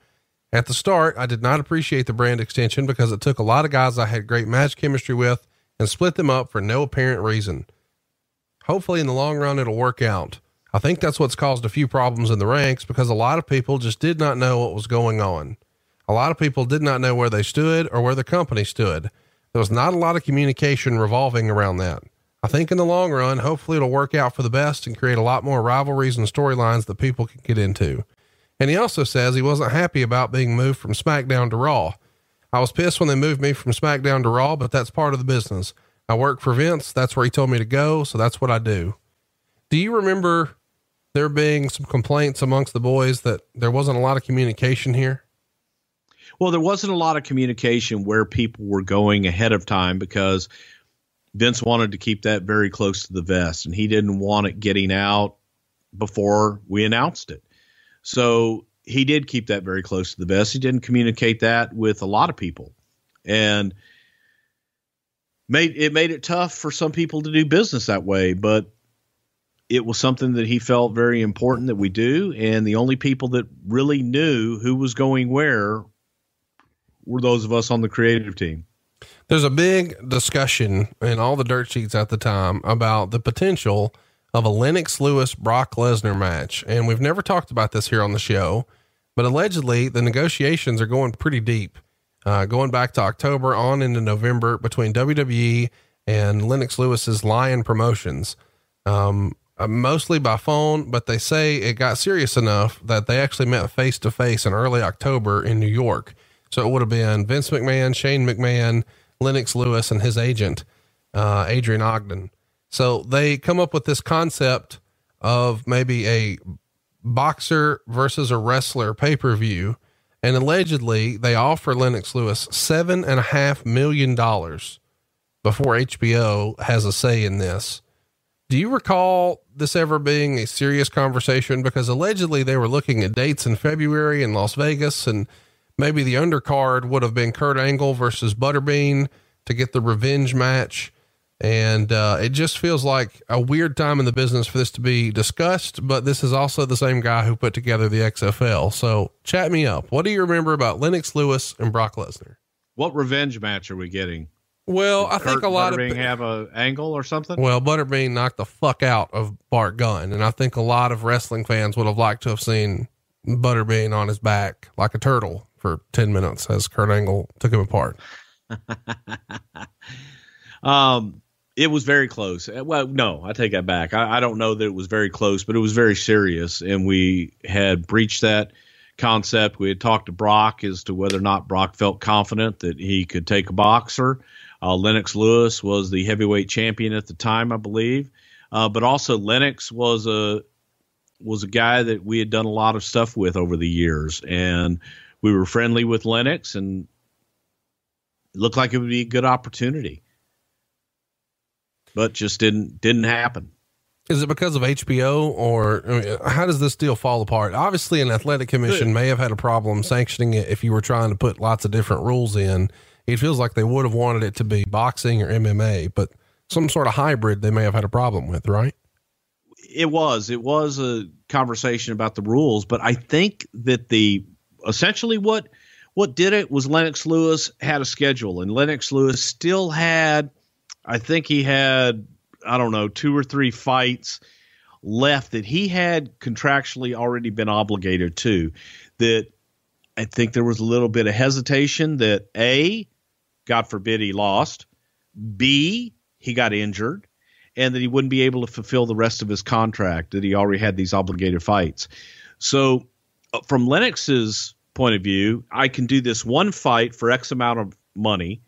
at the start, I did not appreciate the brand extension because it took a lot of guys I had great match chemistry with and split them up for no apparent reason. Hopefully, in the long run, it'll work out. I think that's what's caused a few problems in the ranks because a lot of people just did not know what was going on. A lot of people did not know where they stood or where the company stood. There was not a lot of communication revolving around that. I think in the long run, hopefully it'll work out for the best and create a lot more rivalries and storylines that people can get into. And he also says he wasn't happy about being moved from SmackDown to Raw. I was pissed when they moved me from SmackDown to Raw, but that's part of the business. I work for Vince. That's where he told me to go. So that's what I do. Do you remember there being some complaints amongst the boys that there wasn't a lot of communication here? Well, there wasn't a lot of communication where people were going ahead of time because Vince wanted to keep that very close to the vest and he didn't want it getting out before we announced it. So he did keep that very close to the vest. He didn't communicate that with a lot of people, and made it made it tough for some people to do business that way. But it was something that he felt very important that we do, and the only people that really knew who was going where were those of us on the creative team. There's a big discussion in all the dirt sheets at the time about the potential of a Lennox Lewis Brock Lesnar match. And we've never talked about this here on the show, but allegedly the negotiations are going pretty deep, uh, going back to October on into November between WWE and Lennox Lewis's Lion Promotions. Um, uh, mostly by phone, but they say it got serious enough that they actually met face to face in early October in New York. So it would have been Vince McMahon, Shane McMahon, Lennox Lewis, and his agent, uh, Adrian Ogun. So they come up with this concept of maybe a boxer versus a wrestler pay per view. And allegedly, they offer Lennox Lewis seven and a half million dollars before HBO has a say in this. Do you recall this ever being a serious conversation? Because allegedly they were looking at dates in February in Las Vegas, and maybe the undercard would have been Kurt Angle versus Butterbean to get the revenge match. And uh, it just feels like a weird time in the business for this to be discussed. But this is also the same guy who put together the XFL. So chat me up. What do you remember about Lennox Lewis and Brock Lesnar? What revenge match are we getting? Well, I Kurt think a lot Butterbean of have a angle or something. well, Butterbean knocked the fuck out of Bart Gunn, and I think a lot of wrestling fans would have liked to have seen Butterbean on his back like a turtle for ten minutes as Kurt Angle took him apart. Um, it was very close. Uh, Well, no, I take that back. I, I don't know that it was very close, but it was very serious, and we had breached that concept. We had talked to Brock as to whether or not Brock felt confident that he could take a boxer. Uh, Lennox Lewis was the heavyweight champion at the time, I believe, uh, but also Lennox was a was a guy that we had done a lot of stuff with over the years, and we were friendly with Lennox, and it looked like it would be a good opportunity but just didn't didn't happen. Is it because of HBO or I mean, how does this deal fall apart? Obviously, an athletic commission may have had a problem sanctioning it if you were trying to put lots of different rules in. It feels like they would have wanted it to be boxing or MMA, but some sort of hybrid they may have had a problem with, right? It was it was a conversation about the rules, but I think that the essentially what what did it was Lennox Lewis had a schedule, and Lennox Lewis still had, I think he had, I don't know, two or three fights left that he had contractually already been obligated to. That I think there was a little bit of hesitation that A, God forbid he lost, B, he got injured, and that he wouldn't be able to fulfill the rest of his contract, that he already had these obligated fights. So, uh, from Lennox's point of view, I can do this one fight for X amount of money,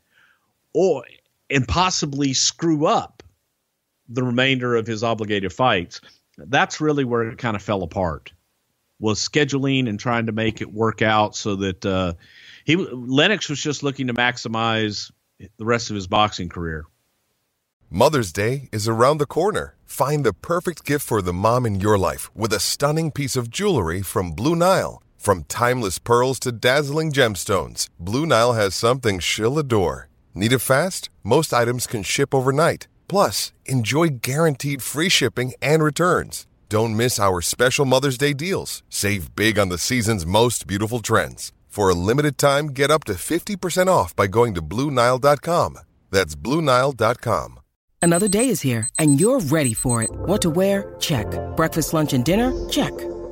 or and possibly screw up the remainder of his obligated fights. That's really where it kind of fell apart. Was scheduling and trying to make it work out so that uh, he Lennox was just looking to maximize the rest of his boxing career. Mother's Day is around the corner. Find the perfect gift for the mom in your life with a stunning piece of jewelry from Blue Nile. From timeless pearls to dazzling gemstones, Blue Nile has something she'll adore. Need it fast? Most items can ship overnight. Plus, enjoy guaranteed free shipping and returns. Don't miss our special Mother's Day deals. Save big on the season's most beautiful trends. For a limited time, get up to 50% off by going to BlueNile.com. That's BlueNile.com. Another day is here, and you're ready for it. What to wear? Check. Breakfast, lunch, and dinner? Check.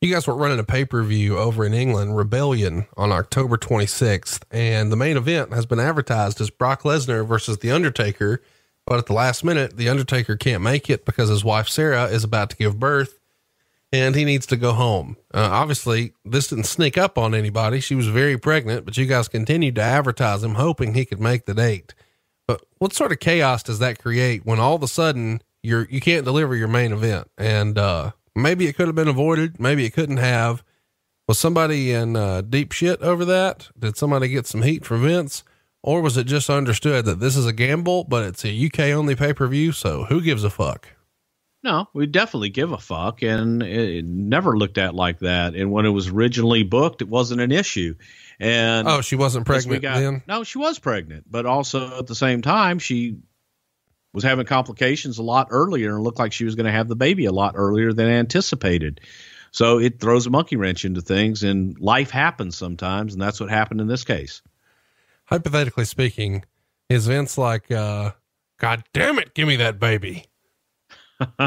You guys were running a pay per view over in England, Rebellion, on October 26th, and the main event has been advertised as Brock Lesnar versus The Undertaker. But at the last minute, The Undertaker can't make it because his wife Sara is about to give birth and he needs to go home. Uh, obviously, this didn't sneak up on anybody. She was very pregnant, but you guys continued to advertise him, hoping he could make the date. But what sort of chaos does that create when all of a sudden you're you can't deliver your main event? And uh, maybe it could have been avoided, maybe it couldn't have. Was somebody in uh, deep shit over that? Did somebody get some heat from Vince? Or was it just understood that this is a gamble, but it's a UK only pay per view? So who gives a fuck? No, we definitely give a fuck, and it, it never looked at like that. And when it was originally booked, it wasn't an issue. And Oh, she wasn't pregnant got- then? No, she was pregnant, but also at the same time, she was having complications a lot earlier, and looked like she was going to have the baby a lot earlier than anticipated. So it throws a monkey wrench into things, and life happens sometimes, and that's what happened in this case. Hypothetically speaking, is Vince like, uh, God damn it, give me that baby?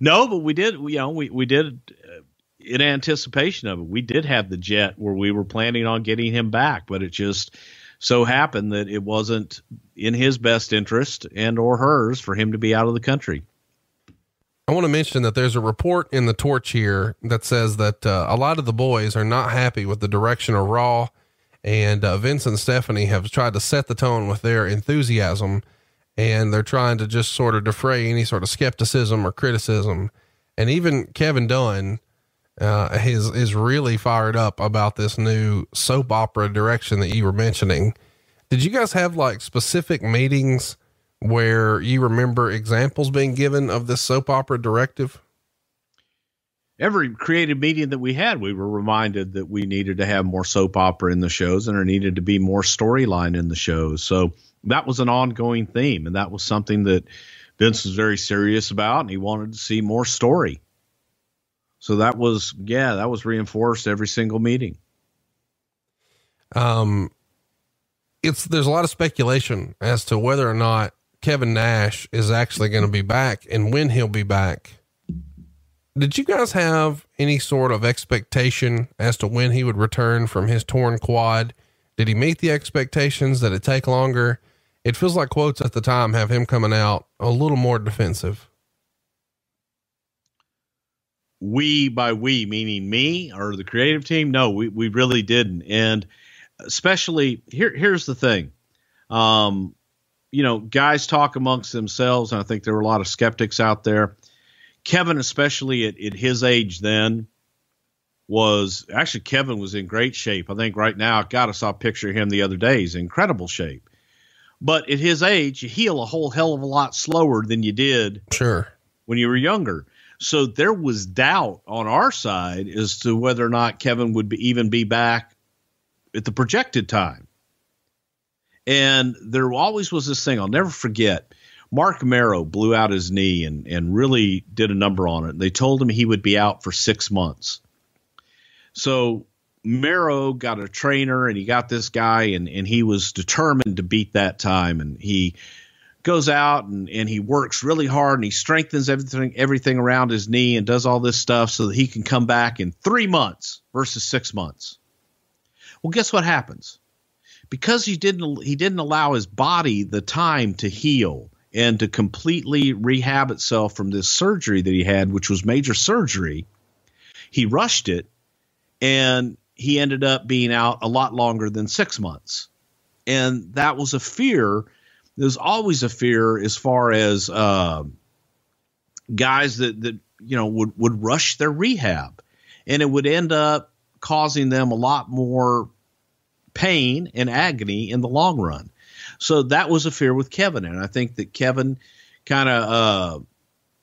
no, but we did. You know, we we did uh, in anticipation of it. We did have the jet where we were planning on getting him back, but it just so happened that it wasn't in his best interest and or hers for him to be out of the country. I want to mention that there's a report in the torch here that says that uh, a lot of the boys are not happy with the direction of Raw, and uh, Vince and Stephanie have tried to set the tone with their enthusiasm, and they're trying to just sort of defray any sort of skepticism or criticism. And even Kevin Dunn uh, is is really fired up about this new soap opera direction that you were mentioning. Did you guys have like specific meetings where you remember examples being given of this soap opera directive? every creative meeting that we had, we were reminded that we needed to have more soap opera in the shows and there needed to be more storyline in the shows. So that was an ongoing theme. And that was something that Vince was very serious about and he wanted to see more story. So that was, yeah, that was reinforced every single meeting. Um, it's, there's a lot of speculation as to whether or not Kevin Nash is actually going to be back and when he'll be back did you guys have any sort of expectation as to when he would return from his torn quad? Did he meet the expectations? Did it take longer? It feels like quotes at the time have him coming out a little more defensive. We by we meaning me or the creative team? No, we, we really didn't. And especially here here's the thing. Um, you know, guys talk amongst themselves, and I think there were a lot of skeptics out there Kevin, especially at, at his age then, was actually Kevin was in great shape. I think right now, God, I saw a picture of him the other day. He's in incredible shape. But at his age, you heal a whole hell of a lot slower than you did sure when you were younger. So there was doubt on our side as to whether or not Kevin would be, even be back at the projected time. And there always was this thing I'll never forget. Marc Mero blew out his knee and, and really did a number on it. They told him he would be out for six months. So Mero got a trainer and he got this guy and, and he was determined to beat that time. And he goes out and, and he works really hard and he strengthens everything everything around his knee and does all this stuff so that he can come back in three months versus six months. Well, guess what happens? Because he didn't he didn't allow his body the time to heal and to completely rehab itself from this surgery that he had, which was major surgery. He rushed it and he ended up being out a lot longer than six months. And that was a fear. There's always a fear as far as uh, guys that, that, you know, would, would rush their rehab and it would end up causing them a lot more pain and agony in the long run. So that was a fear with Kevin, and I think that Kevin kind of, uh,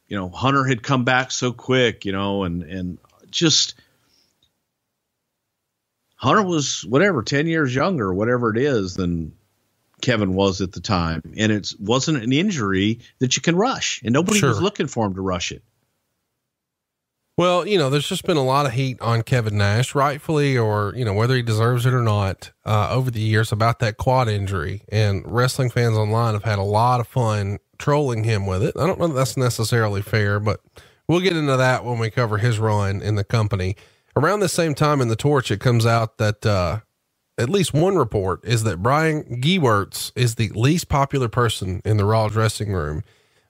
you know, Hunter had come back so quick, you know, and and just Hunter was whatever ten years younger, whatever it is, than Kevin was at the time, and it wasn't an injury that you can rush, and nobody sure. was looking for him to rush it. Well, you know, there's just been a lot of heat on Kevin Nash, rightfully, or, you know, whether he deserves it or not, uh, over the years about that quad injury. And wrestling fans online have had a lot of fun trolling him with it. I don't know that that's necessarily fair, but we'll get into that when we cover his run in the company. Around the same time in the torch, it comes out that, uh, at least one report is that Brian Gewirtz is the least popular person in the Raw dressing room.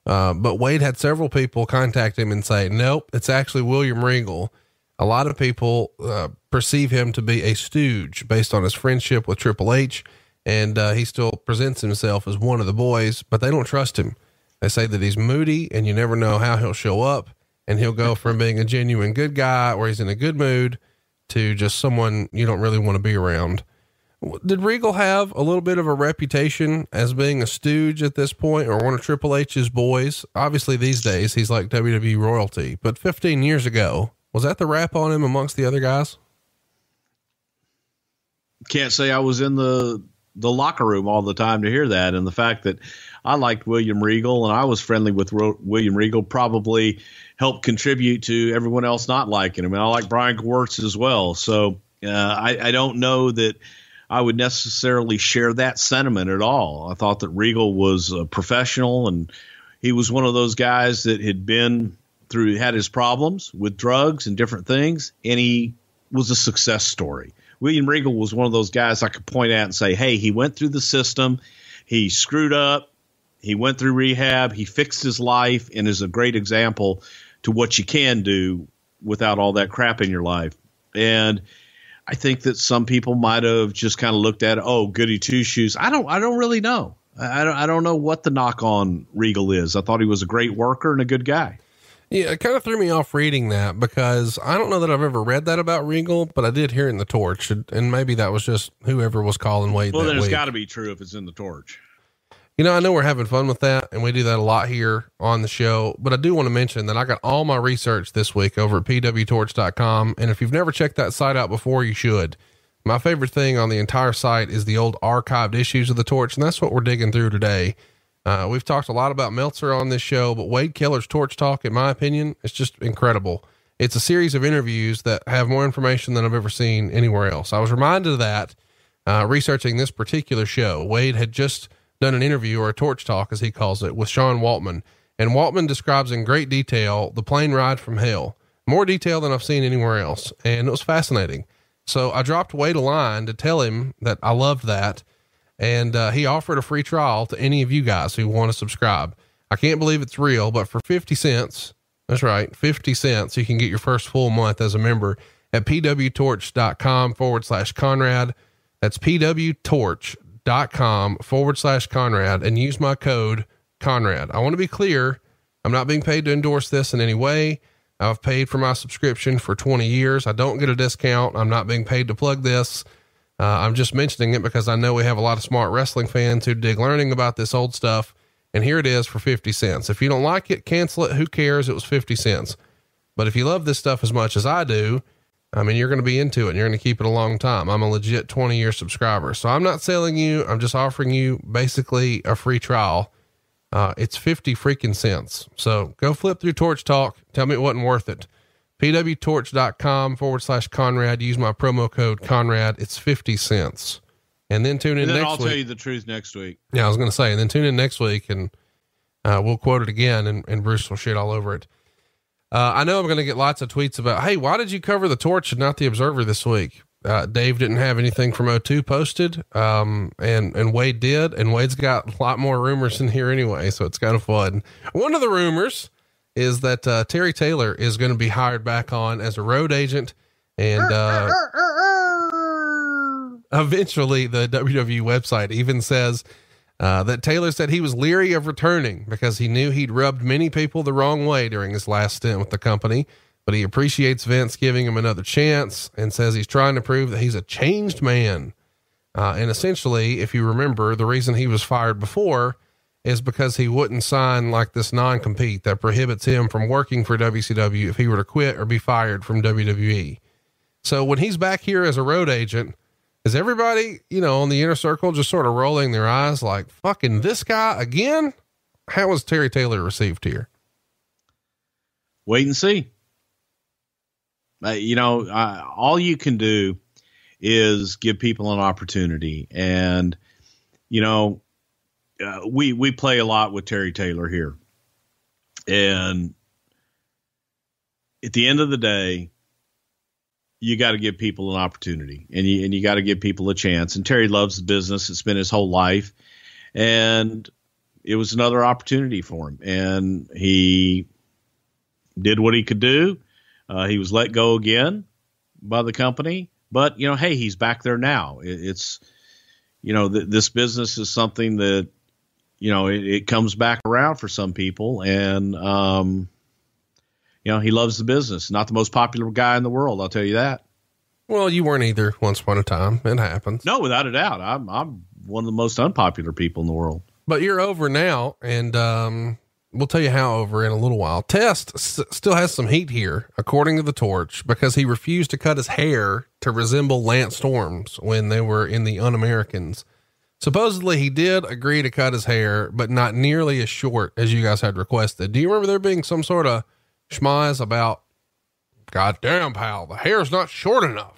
Uh, but Wade had several people contact him and say, nope, it's actually William Regal. A lot of people uh, perceive him to be a stooge based on his friendship with Triple H. And uh, he still presents himself as one of the boys, but they don't trust him. They say that he's moody and you never know how he'll show up. And he'll go from being a genuine good guy or he's in a good mood to just someone you don't really want to be around. Did Regal have a little bit of a reputation as being a stooge at this point or one of Triple H's boys? Obviously, these days he's like WWE royalty, but 15 years ago, was that the rap on him amongst the other guys? Can't say I was in the the locker room all the time to hear that, and the fact that I liked William Regal and I was friendly with Ro- William Regal probably helped contribute to everyone else not liking him. And I like Brian Gewirtz as well, so uh, I, I don't know that I would necessarily share that sentiment at all. I thought that Regal was a professional and he was one of those guys that had been through, had his problems with drugs and different things, and he was a success story. William Regal was one of those guys I could point at and say, hey, he went through the system, he screwed up, he went through rehab, he fixed his life, and is a great example to what you can do without all that crap in your life. And I think that some people might have just kind of looked at oh, goody two shoes. I don't I don't really know. I don't I don't know what the knock on Regal is. I thought he was a great worker and a good guy. Yeah, it kind of threw me off reading that because I don't know that I've ever read that about Regal, but I did hear in the Torch, and maybe that was just whoever was calling Wade. Well, then it's got to be true if it's in the Torch. You know, I know we're having fun with that and we do that a lot here on the show, but I do want to mention that I got all my research this week over at pwtorch.com. And if you've never checked that site out before, you should. My favorite thing on the entire site is the old archived issues of the torch. And that's what we're digging through today. Uh, we've talked a lot about Meltzer on this show, but Wade Keller's torch talk, in my opinion, is just incredible. It's a series of interviews that have more information than I've ever seen anywhere else. I was reminded of that, uh, researching this particular show. Wade had just done an interview or a torch talk, as he calls it, with Sean Waltman. And Waltman describes in great detail the plane ride from hell, more detail than I've seen anywhere else. And it was fascinating. So I dropped Wade a line to tell him that I loved that. And uh, he offered a free trial to any of you guys who want to subscribe. I can't believe it's real, but for 50 cents, that's right, 50 cents, you can get your first full month as a member at pwtorch.com forward slash Conrad. That's pwtorch dot com forward slash Conrad and use my code Conrad. I want to be clear. I'm not being paid to endorse this in any way. I've paid for my subscription for 20 years. I don't get a discount. I'm not being paid to plug this. Uh, I'm just mentioning it because I know we have a lot of smart wrestling fans who dig learning about this old stuff. And here it is for 50 cents. If you don't like it, cancel it. Who cares? It was 50 cents. But if you love this stuff as much as I do, I mean, you're going to be into it and you're going to keep it a long time. I'm a legit 20 year subscriber. So I'm not selling you. I'm just offering you basically a free trial. Uh, it's 50 freaking cents. So go flip through Torch Talk. Tell me it wasn't worth it. pwtorch.com forward slash Conrad. Use my promo code Conrad. It's 50 cents. And then tune in next week. And then next I'll week. tell you the truth next week. Yeah, I was going to say, and then tune in next week and uh, we'll quote it again and, and Bruce will shit all over it. Uh, I know I'm going to get lots of tweets about, hey, why did you cover the torch and not the observer this week? Uh, Dave didn't have anything from O2 posted. Um, and, and Wade did, and Wade's got a lot more rumors in here anyway. So it's kind of fun. One of the rumors is that, uh, Terry Taylor is going to be hired back on as a road agent and, uh, eventually the WWE website even says uh, that Taylor said he was leery of returning because he knew he'd rubbed many people the wrong way during his last stint with the company. But he appreciates Vince giving him another chance and says he's trying to prove that he's a changed man. Uh, and essentially, if you remember, the reason he was fired before is because he wouldn't sign like this non compete that prohibits him from working for WCW if he were to quit or be fired from WWE. So when he's back here as a road agent, is everybody, you know, on the inner circle just sort of rolling their eyes like, fucking this guy again? How was Terry Taylor received here? Wait and see. Uh, you know, all you can do is give people an opportunity. And, you know, uh, we, we play a lot with Terry Taylor here. And at the end of the day, you got to give people an opportunity and you, and you got to give people a chance. And Terry loves the business. It's been his whole life. And it was another opportunity for him. And he did what he could do. Uh, he was let go again by the company, but you know, hey, he's back there now. It, it's, you know, th- this business is something that, you know, it, it comes back around for some people. And, um, you know, he loves the business. Not the most popular guy in the world, I'll tell you that. Well, you weren't either once upon a time. It happens. No, without a doubt. I'm I'm one of the most unpopular people in the world. But you're over now, and um, we'll tell you how over in a little while. Test s- still has some heat here, according to the Torch, because he refused to cut his hair to resemble Lance Storm's when they were in the Un Americans. Supposedly, he did agree to cut his hair, but not nearly as short as you guys had requested. Do you remember there being some sort of schmize about, goddamn pal, the hair's not short enough?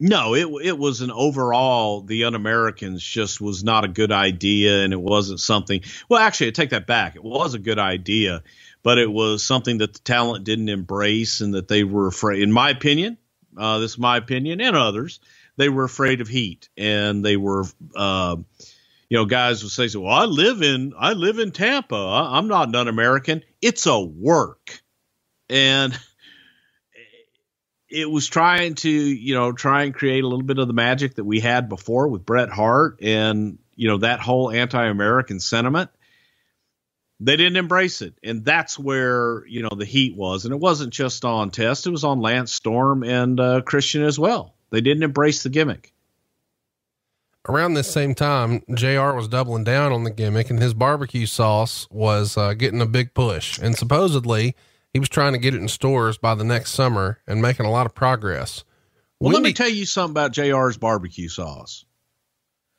No, it it was an overall the un-Americans just was not a good idea, and it wasn't something. Well, actually, I take that back. It was a good idea, but it was something that the talent didn't embrace, and that they were afraid. In my opinion, uh, this is my opinion, and others, they were afraid of heat, and they were, uh, you know, guys would say, "Well, I live in I live in Tampa. I, I'm not an un-American. It's a work," and it was trying to, you know, try and create a little bit of the magic that we had before with Bret Hart and, you know, that whole anti American sentiment. They didn't embrace it. And that's where, you know, the heat was. And it wasn't just on Test, it was on Lance Storm and uh, Christian as well. They didn't embrace the gimmick. Around this same time, JR was doubling down on the gimmick and his barbecue sauce was uh, getting a big push. And supposedly he was trying to get it in stores by the next summer and making a lot of progress. Well, let me tell you something about JR's barbecue sauce.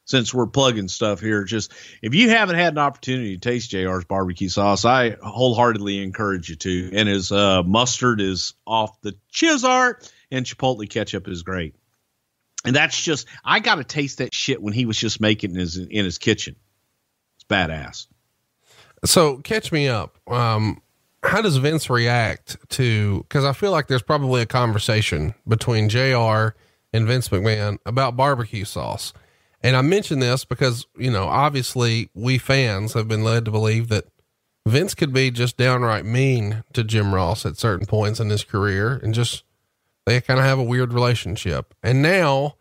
Since we're plugging stuff here, just if you haven't had an opportunity to taste JR's barbecue sauce, I wholeheartedly encourage you to. And his uh, mustard is off the Chizart, and Chipotle ketchup is great. And that's just I got to taste that shit when he was just making his in his kitchen. It's badass. So catch me up. Um, how does Vince react to? Because I feel like there's probably a conversation between Jr. and Vince McMahon about barbecue sauce, and I mention this because you know obviously we fans have been led to believe that Vince could be just downright mean to Jim Ross at certain points in his career, and just they kind of have a weird relationship. And now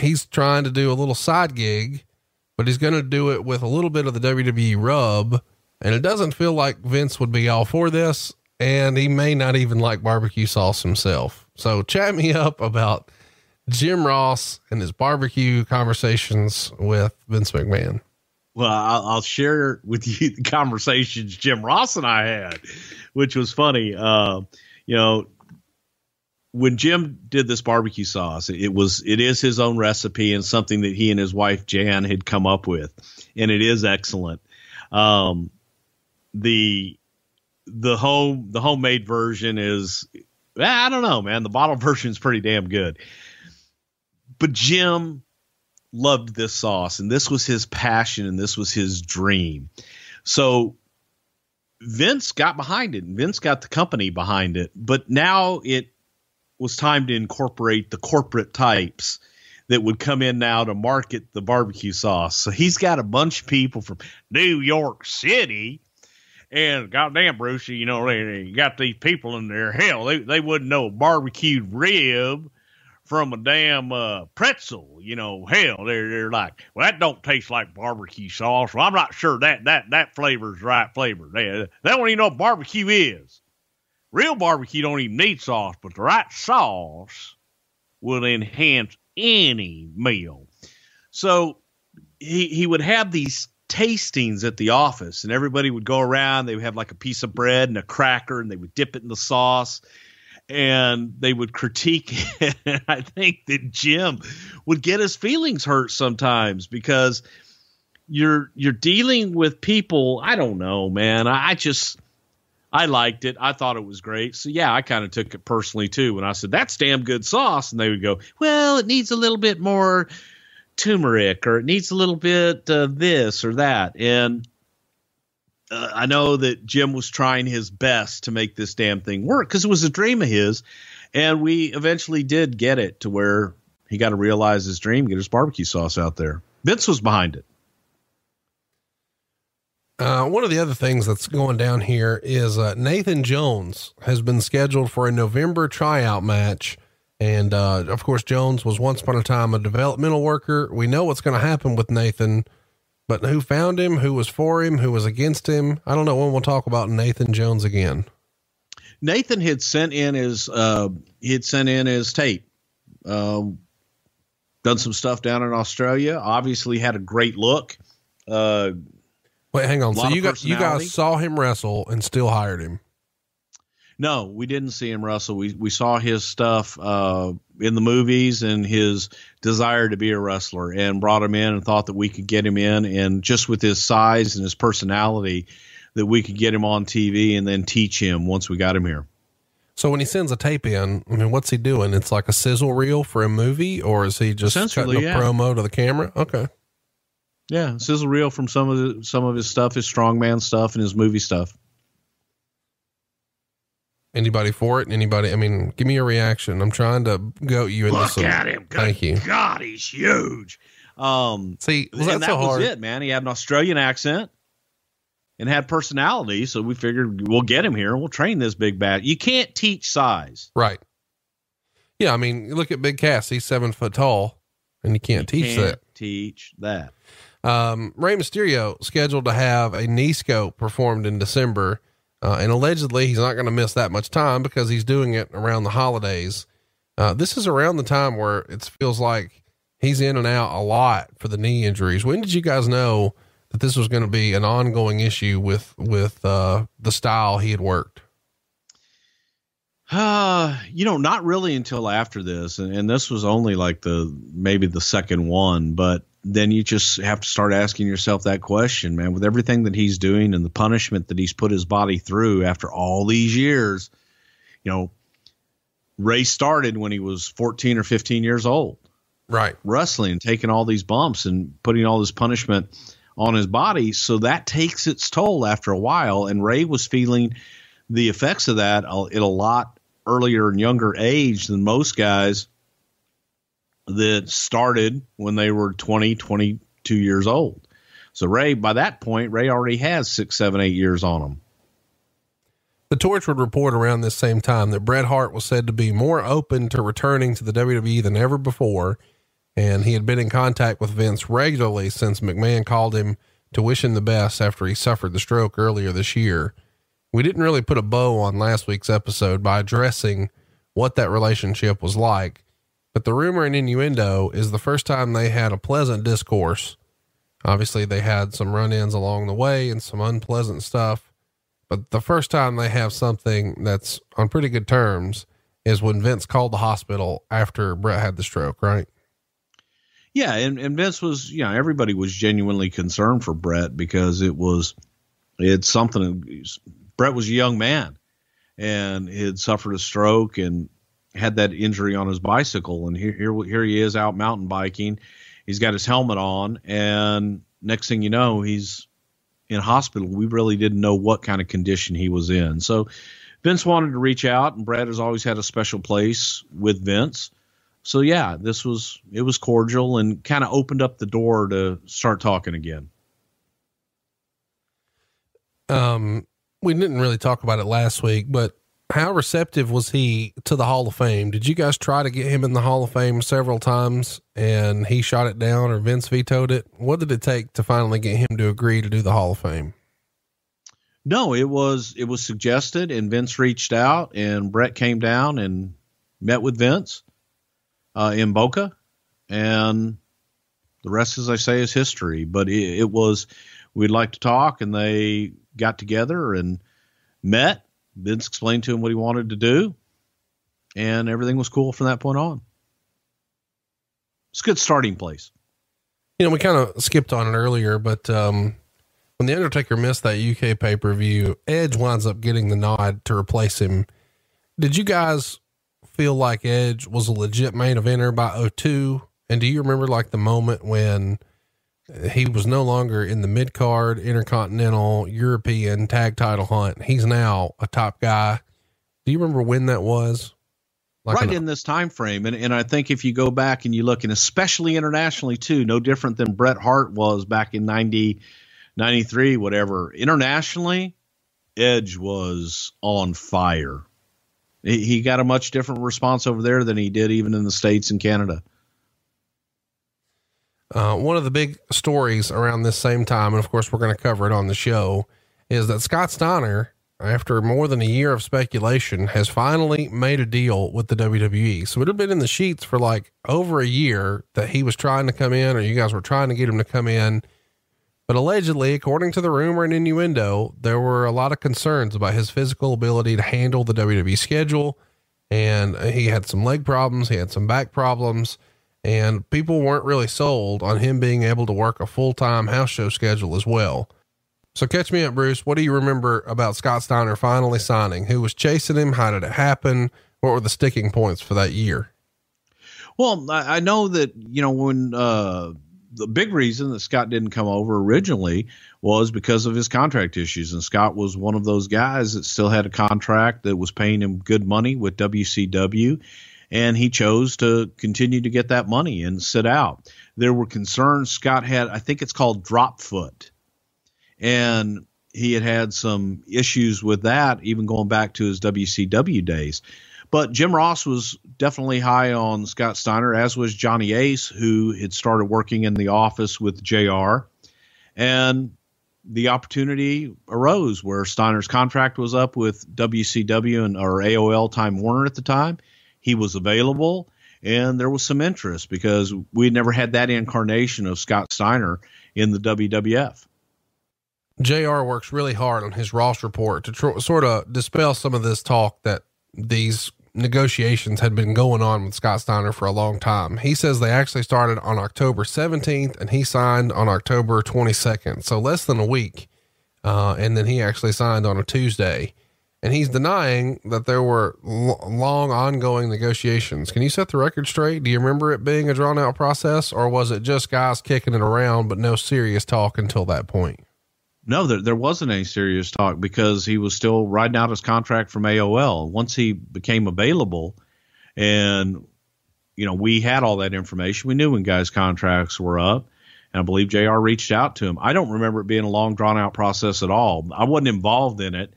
he's trying to do a little side gig but he's going to do it with a little bit of the WWE rub. And it doesn't feel like Vince would be all for this. And he may not even like barbecue sauce himself. So chat me up about Jim Ross and his barbecue conversations with Vince McMahon. Well, I'll, I'll share with you the conversations Jim Ross and I had, which was funny. Uh, you know, when Jim did this barbecue sauce, it was it is his own recipe and something that he and his wife Jan had come up with, and it is excellent. Um, the the home the homemade version is I don't know, man. The bottle version is pretty damn good, but Jim loved this sauce and this was his passion and this was his dream. So Vince got behind it and Vince got the company behind it, but now it was time to incorporate the corporate types that would come in now to market the barbecue sauce. So he's got a bunch of people from New York City. And goddamn, Brucey, you know, they, they got these people in there. Hell, they, they wouldn't know barbecued rib from a damn uh, pretzel. You know, hell, they're they're like, well, that don't taste like barbecue sauce. Well, I'm not sure that that that flavor's the right flavor. They, they don't even know what barbecue is. Real barbecue don't even need sauce, but the right sauce will enhance any meal. So he he would have these tastings at the office, and everybody would go around. They would have like a piece of bread and a cracker, and they would dip it in the sauce, and they would critique it. And I think that Jim would get his feelings hurt sometimes because you're you're dealing with people. I don't know, man. I, I just I liked it. I thought it was great. So yeah, I kind of took it personally too. When I said that's damn good sauce, and they would go, "Well, it needs a little bit more turmeric, or it needs a little bit of this or that." And uh, I know that Jim was trying his best to make this damn thing work because it was a dream of his, and we eventually did get it to where he got to realize his dream, get his barbecue sauce out there. Vince was behind it. Uh, one of the other things that's going down here is uh, Nathan Jones has been scheduled for a November tryout match. And uh, of course, Jones was once upon a time a developmental worker. We know what's going to happen with Nathan, but who found him, who was for him, who was against him? I don't know when we'll talk about Nathan Jones again. Nathan had sent in his uh, he had sent in his tape. Um, done some stuff down in Australia. Obviously, had a great look. Uh, Wait, hang on. So you got you guys saw him wrestle and still hired him. no, we didn't see him wrestle. We we saw his stuff uh, in the movies and his desire to be a wrestler, and brought him in and thought that we could get him in, and just with his size and his personality, that we could get him on TV and then teach him once we got him here. So when he sends a tape in, I mean, what's he doing? It's like a sizzle reel for a movie, or is he just cutting a yeah. promo to the camera? Okay. Yeah, sizzle reel from some of the, some of his stuff, his strongman stuff, and his movie stuff. Anybody for it? Anybody? I mean, give me a reaction. I'm trying to goat you into Look some. at him! Good Thank you. God, he's huge. Um, See, was and that that so was it, man. He had an Australian accent and had personality, so we figured we'll get him here and we'll train this big bat. You can't teach size. Right. Yeah, I mean, look at Big Cass. He's seven foot tall, and you can't teach Can't that. Teach that. Um, Rey Mysterio scheduled to have a knee scope performed in December, uh, and allegedly he's not going to miss that much time because he's doing it around the holidays. Uh, this is around the time where it feels like he's in and out a lot for the knee injuries. When did you guys know that this was going to be an ongoing issue with with uh, the style he had worked? Uh, you know, not really until after this, and, and this was only like the maybe the second one, but then you just have to start asking yourself that question, man. With everything that he's doing and the punishment that he's put his body through after all these years, you know, Rey started when he was 14 or 15 years old, right? Wrestling, taking all these bumps and putting all this punishment on his body. So that takes its toll after a while. And Rey was feeling the effects of that at a lot earlier and younger age than most guys that started when they were 20, 22 years old. So Rey, by that point, Rey already has six, seven, eight years on him. The Torch would report around this same time that Bret Hart was said to be more open to returning to the WWE than ever before, and he had been in contact with Vince regularly since McMahon called him to wish him the best after he suffered the stroke earlier this year. We didn't really put a bow on last week's episode by addressing what that relationship was like, but the rumor and innuendo is the first time they had a pleasant discourse. Obviously, they had some run ins along the way and some unpleasant stuff but the first time they have something that's on pretty good terms is when Vince called the hospital after Bret had the stroke, right? Yeah, and, and Vince was, you know, everybody was genuinely concerned for Bret because it was, it's something. Bret was a young man, and he had suffered a stroke and had that injury on his bicycle, and here, here, here he is out mountain biking. He's got his helmet on, and next thing you know, he's in hospital, we really didn't know what kind of condition he was in. So Vince wanted to reach out, and Brad has always had a special place with Vince. So yeah, this was it was cordial and kind of opened up the door to start talking again. Um, we didn't really talk about it last week, but how receptive was he to the Hall of Fame? Did you guys try to get him in the Hall of Fame several times and he shot it down or Vince vetoed it? What did it take to finally get him to agree to do the Hall of Fame? No, it was it was suggested and Vince reached out and Bret came down and met with Vince uh, in Boca and the rest, as I say, is history. But it, it was we'd like to talk and they got together and met Vince explained to him what he wanted to do, and everything was cool from that point on. It's a good starting place. You know, we kind of skipped on it earlier, but um, when the Undertaker missed that UK pay per view, Edge winds up getting the nod to replace him. Did you guys feel like Edge was a legit main eventer by 02? And do you remember like the moment when he was no longer in the mid card, intercontinental, European tag title hunt. He's now a top guy. Do you remember when that was? Like right an, in this time frame, and and I think if you go back and you look, and especially internationally too, no different than Bret Hart was back in 90, 93, whatever. Internationally, Edge was on fire. He, he got a much different response over there than he did even in the states and Canada. Uh, one of the big stories around this same time, and of course we're going to cover it on the show, is that Scott Steiner, after more than a year of speculation, has finally made a deal with the WWE. So it had been in the sheets for like over a year that he was trying to come in, or you guys were trying to get him to come in. But allegedly, according to the rumor and innuendo, there were a lot of concerns about his physical ability to handle the WWE schedule. And he had some leg problems, he had some back problems and people weren't really sold on him being able to work a full time house show schedule as well. So catch me up, Bruce. What do you remember about Scott Steiner finally signing? Who was chasing him? How did it happen? What were the sticking points for that year? Well, I know that, you know, when uh, the big reason that Scott didn't come over originally was because of his contract issues. And Scott was one of those guys that still had a contract that was paying him good money with WCW and he chose to continue to get that money and sit out. There were concerns Scott had, I think it's called drop foot, and he had had some issues with that, even going back to his WCW days. But Jim Ross was definitely high on Scott Steiner, as was Johnny Ace, who had started working in the office with JR. And the opportunity arose where Steiner's contract was up with WCW and or AOL Time Warner at the time he was available, and there was some interest because we never had that incarnation of Scott Steiner in the WWF. JR works really hard on his Ross report to tr- sort of dispel some of this talk that these negotiations had been going on with Scott Steiner for a long time. He says they actually started on October 17th and he signed on October 22nd. So less than a week. Uh, and then he actually signed on a Tuesday. And he's denying that there were l- long ongoing negotiations. Can you set the record straight? Do you remember it being a drawn out process or was it just guys kicking it around, but no serious talk until that point? No, there, there wasn't any serious talk because he was still riding out his contract from AOL. Once he became available, and you know we had all that information, we knew when guys' contracts were up, and I believe Jr. reached out to him. I don't remember it being a long, drawn out process at all. I wasn't involved in it,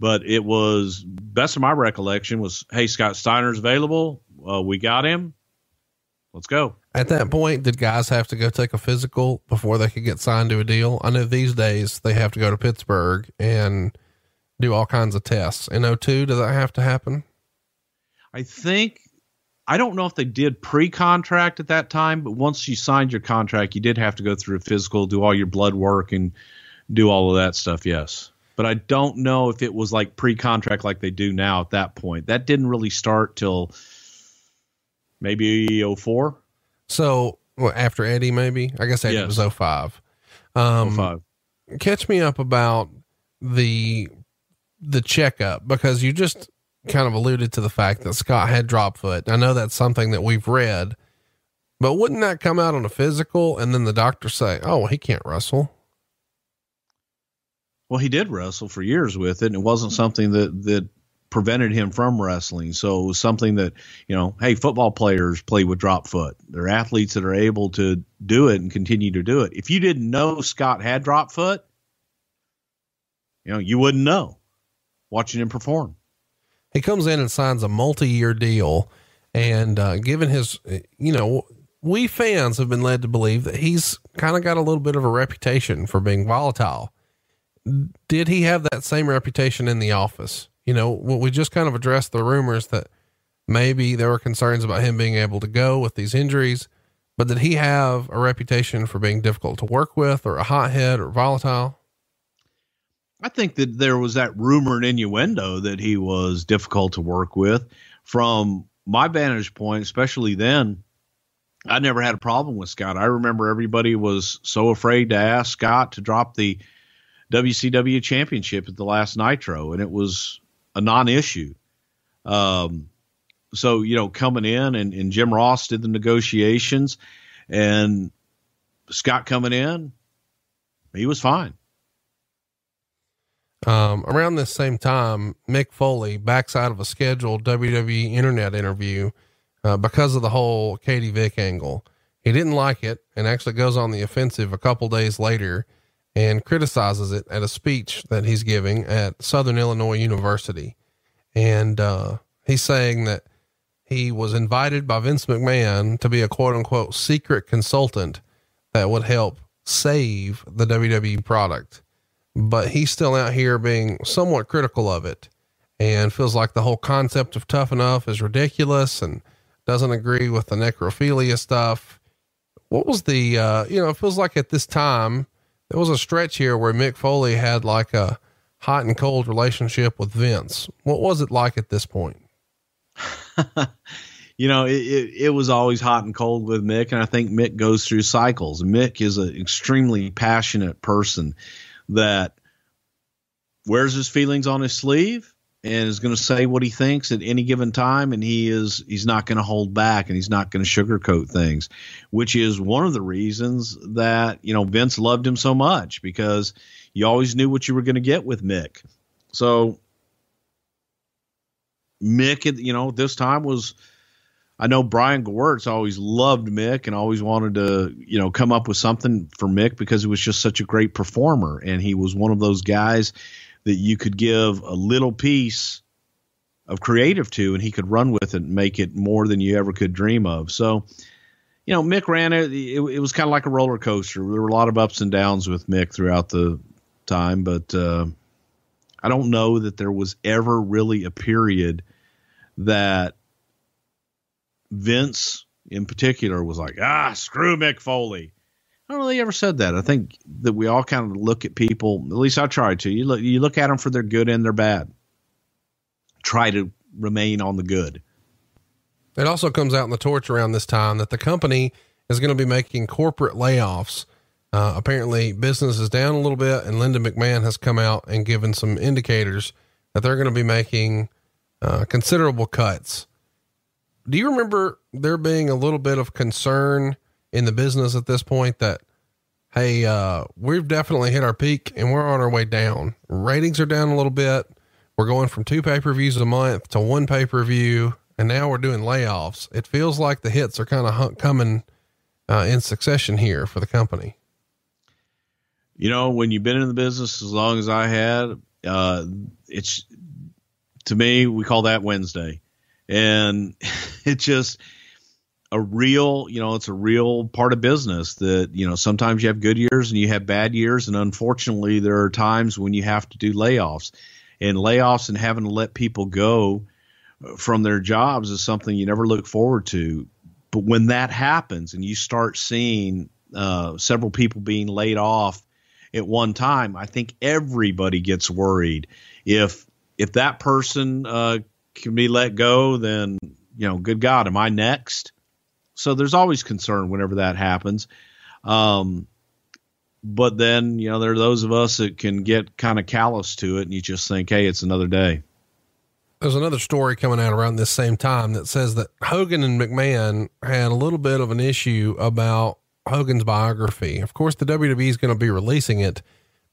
but it was best of my recollection was, hey, Scott Steiner's available. Uh, we got him. Let's go. At that point, did guys have to go take a physical before they could get signed to a deal? I know these days they have to go to Pittsburgh and do all kinds of tests. In 02, does that have to happen? I think I don't know if they did pre-contract at that time, but once you signed your contract, you did have to go through a physical, do all your blood work, and do all of that stuff. Yes, but I don't know if it was like pre-contract like they do now at that point. That didn't really start till maybe 04. So well, after Eddie, maybe I guess Eddie Yes. was 05. Um, 05. catch me up about the the checkup because you just kind of alluded to the fact that Scott had drop foot. I know that's something that we've read, but wouldn't that come out on a physical and then the doctor say, "Oh, he can't wrestle"? Well, he did wrestle for years with it, and it wasn't something that that prevented him from wrestling. So it was something that you know, hey, football players play with drop foot. They're athletes that are able to do it and continue to do it. If you didn't know Scott had drop foot, you know, you wouldn't know watching him perform. He comes in and signs a multi-year deal, and uh, given his, you know, we fans have been led to believe that he's kind of got a little bit of a reputation for being volatile. Did he have that same reputation in the office? You know, we just kind of addressed the rumors that maybe there were concerns about him being able to go with these injuries, but did he have a reputation for being difficult to work with or a hothead or volatile? I think that there was that rumor and innuendo that he was difficult to work with. From my vantage point, especially then, I never had a problem with Scott. I remember everybody was so afraid to ask Scott to drop the WCW championship at the last Nitro, and it was a non issue. Um, so, you know, coming in and, and Jim Ross did the negotiations, and Scott coming in, he was fine. Um, around this same time, Mick Foley backs out of a scheduled WWE internet interview uh, because of the whole Katie Vick angle. He didn't like it and actually goes on the offensive a couple days later and criticizes it at a speech that he's giving at Southern Illinois University. And uh, he's saying that he was invited by Vince McMahon to be a quote unquote secret consultant that would help save the WWE product but he's still out here being somewhat critical of it and feels like the whole concept of tough enough is ridiculous and doesn't agree with the necrophilia stuff. What was the, uh, you know, it feels like at this time there was a stretch here where Mick Foley had like a hot and cold relationship with Vince. What was it like at this point? you know, it, it, it was always hot and cold with Mick, and I think Mick goes through cycles. Mick is an extremely passionate person that wears his feelings on his sleeve and is going to say what he thinks at any given time and he is he's not going to hold back and he's not going to sugarcoat things which is one of the reasons that you know Vince loved him so much because you always knew what you were going to get with Mick so Mick you know this time was I know Brian Gewirtz always loved Mick and always wanted to, you know, come up with something for Mick because he was just such a great performer. And he was one of those guys that you could give a little piece of creative to and he could run with it and make it more than you ever could dream of. So, you know, Mick ran it. It, it was kind of like a roller coaster. There were a lot of ups and downs with Mick throughout the time, but uh, I don't know that there was ever really a period that Vince in particular was like, ah, screw Mick Foley. I don't really ever said that. I think that we all kind of look at people. At least I try to. You look, you look at them for their good and their bad. Try to remain on the good. It also comes out in the torch around this time that the company is going to be making corporate layoffs. Uh, apparently, business is down a little bit, and Linda McMahon has come out and given some indicators that they're going to be making uh, considerable cuts. Do you remember there being a little bit of concern in the business at this point that, hey, uh, we've definitely hit our peak and we're on our way down? Ratings are down a little bit. We're going from two pay per views a month to one pay per view, and now we're doing layoffs. It feels like the hits are kind of coming uh, in succession here for the company. You know, when you've been in the business as long as I had, uh, it's to me, we call that Wednesday. And it just a real, you know, it's a real part of business that, you know, sometimes you have good years and you have bad years. And unfortunately, there are times when you have to do layoffs. And layoffs and having to let people go from their jobs is something you never look forward to. But when that happens and you start seeing uh, several people being laid off at one time, I think everybody gets worried. If if that person uh, can be let go, then you know, good God, am I next? So there's always concern whenever that happens. Um, but then you know there are those of us that can get kind of callous to it, and you just think, hey, it's another day. There's another story coming out around this same time that says that Hogan and McMahon had a little bit of an issue about Hogan's biography. Of course, the WWE is going to be releasing it,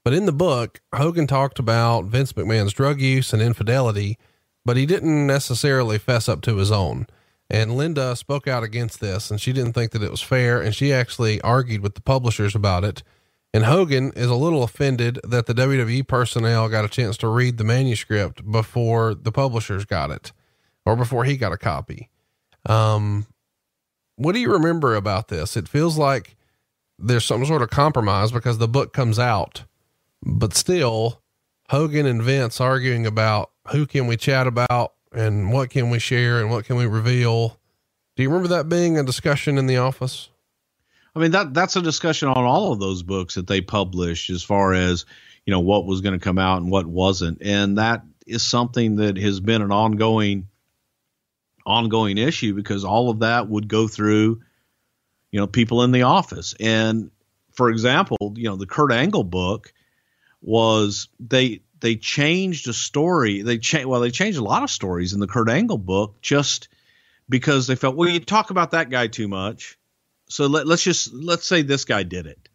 but in the book, Hogan talked about Vince McMahon's drug use and infidelity, but he didn't necessarily fess up to his own. And Linda spoke out against this and she didn't think that it was fair. And she actually argued with the publishers about it. And Hogan is a little offended that the WWE personnel got a chance to read the manuscript before the publishers got it or before he got a copy. Um, what do you remember about this? It feels like there's some sort of compromise because the book comes out, but still Hogan and Vince arguing about who can we chat about and what can we share and what can we reveal. Do you remember that being a discussion in the office? I mean that that's a discussion on all of those books that they published as far as you know what was going to come out and what wasn't, and that is something that has been an ongoing ongoing issue because all of that would go through, you know, people in the office. And for example, you know, the Kurt Angle book was they they changed a story. They changed well, they changed a lot of stories in the Kurt Angle book just because they felt well, you talk about that guy too much. So let, let's just let's say this guy did it,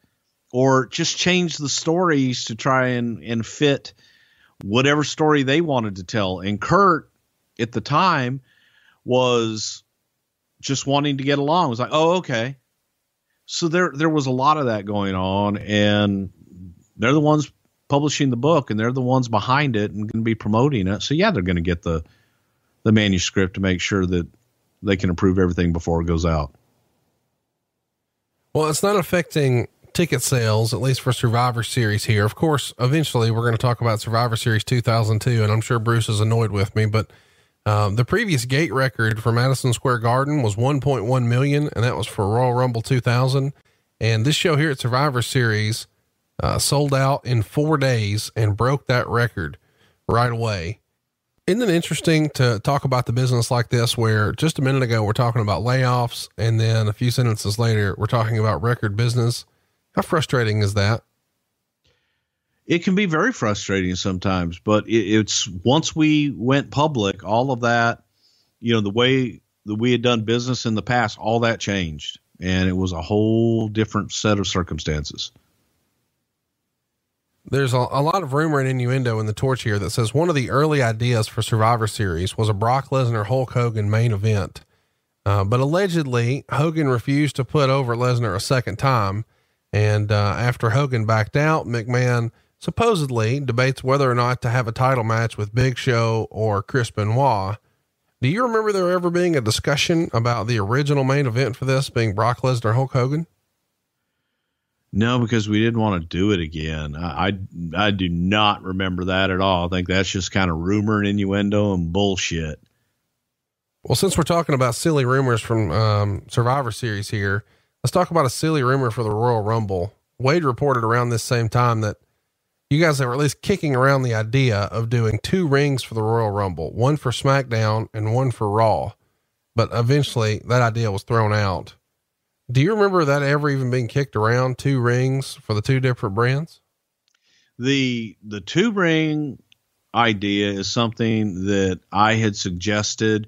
or just change the stories to try and and fit whatever story they wanted to tell. And Kurt at the time was just wanting to get along. It was like, oh, okay. So there there was a lot of that going on, and they're the ones publishing the book, and they're the ones behind it and going to be promoting it. So yeah, they're going to get the the manuscript to make sure that they can approve everything before it goes out. Well, it's not affecting ticket sales, at least for Survivor Series here. Of course, eventually we're going to talk about Survivor Series 2002, and I'm sure Bruce is annoyed with me, but um, the previous gate record for Madison Square Garden was 1.1 million, and that was for Royal Rumble 2000. And this show here at Survivor Series uh, sold out in four days and broke that record right away. Isn't it interesting to talk about the business like this, where just a minute ago we're talking about layoffs, and then a few sentences later we're talking about record business? How frustrating is that? it can be very frustrating sometimes, but it, it's once we went public, all of that, you know, the way that we had done business in the past, all that changed, and it was a whole different set of circumstances. There's a, a, lot of rumor and innuendo in the torch here that says one of the early ideas for Survivor Series was a Brock Lesnar Hulk Hogan main event. Uh, but allegedly, Hogan refused to put over Lesnar a second time. And uh, after Hogan backed out, McMahon supposedly debates whether or not to have a title match with Big Show or Chris Benoit. Do you remember there ever being a discussion about the original main event for this being Brock Lesnar Hulk Hogan? No, because we didn't want to do it again. I, I, I do not remember that at all. I think that's just kind of rumor and innuendo and bullshit. Well, since we're talking about silly rumors from um, Survivor Series here, let's talk about a silly rumor for the Royal Rumble. Wade reported around this same time that you guys were at least kicking around the idea of doing two rings for the Royal Rumble, one for SmackDown and one for Raw. But eventually that idea was thrown out. Do you remember that ever even being kicked around two rings for the two different brands? The the two ring idea is something that I had suggested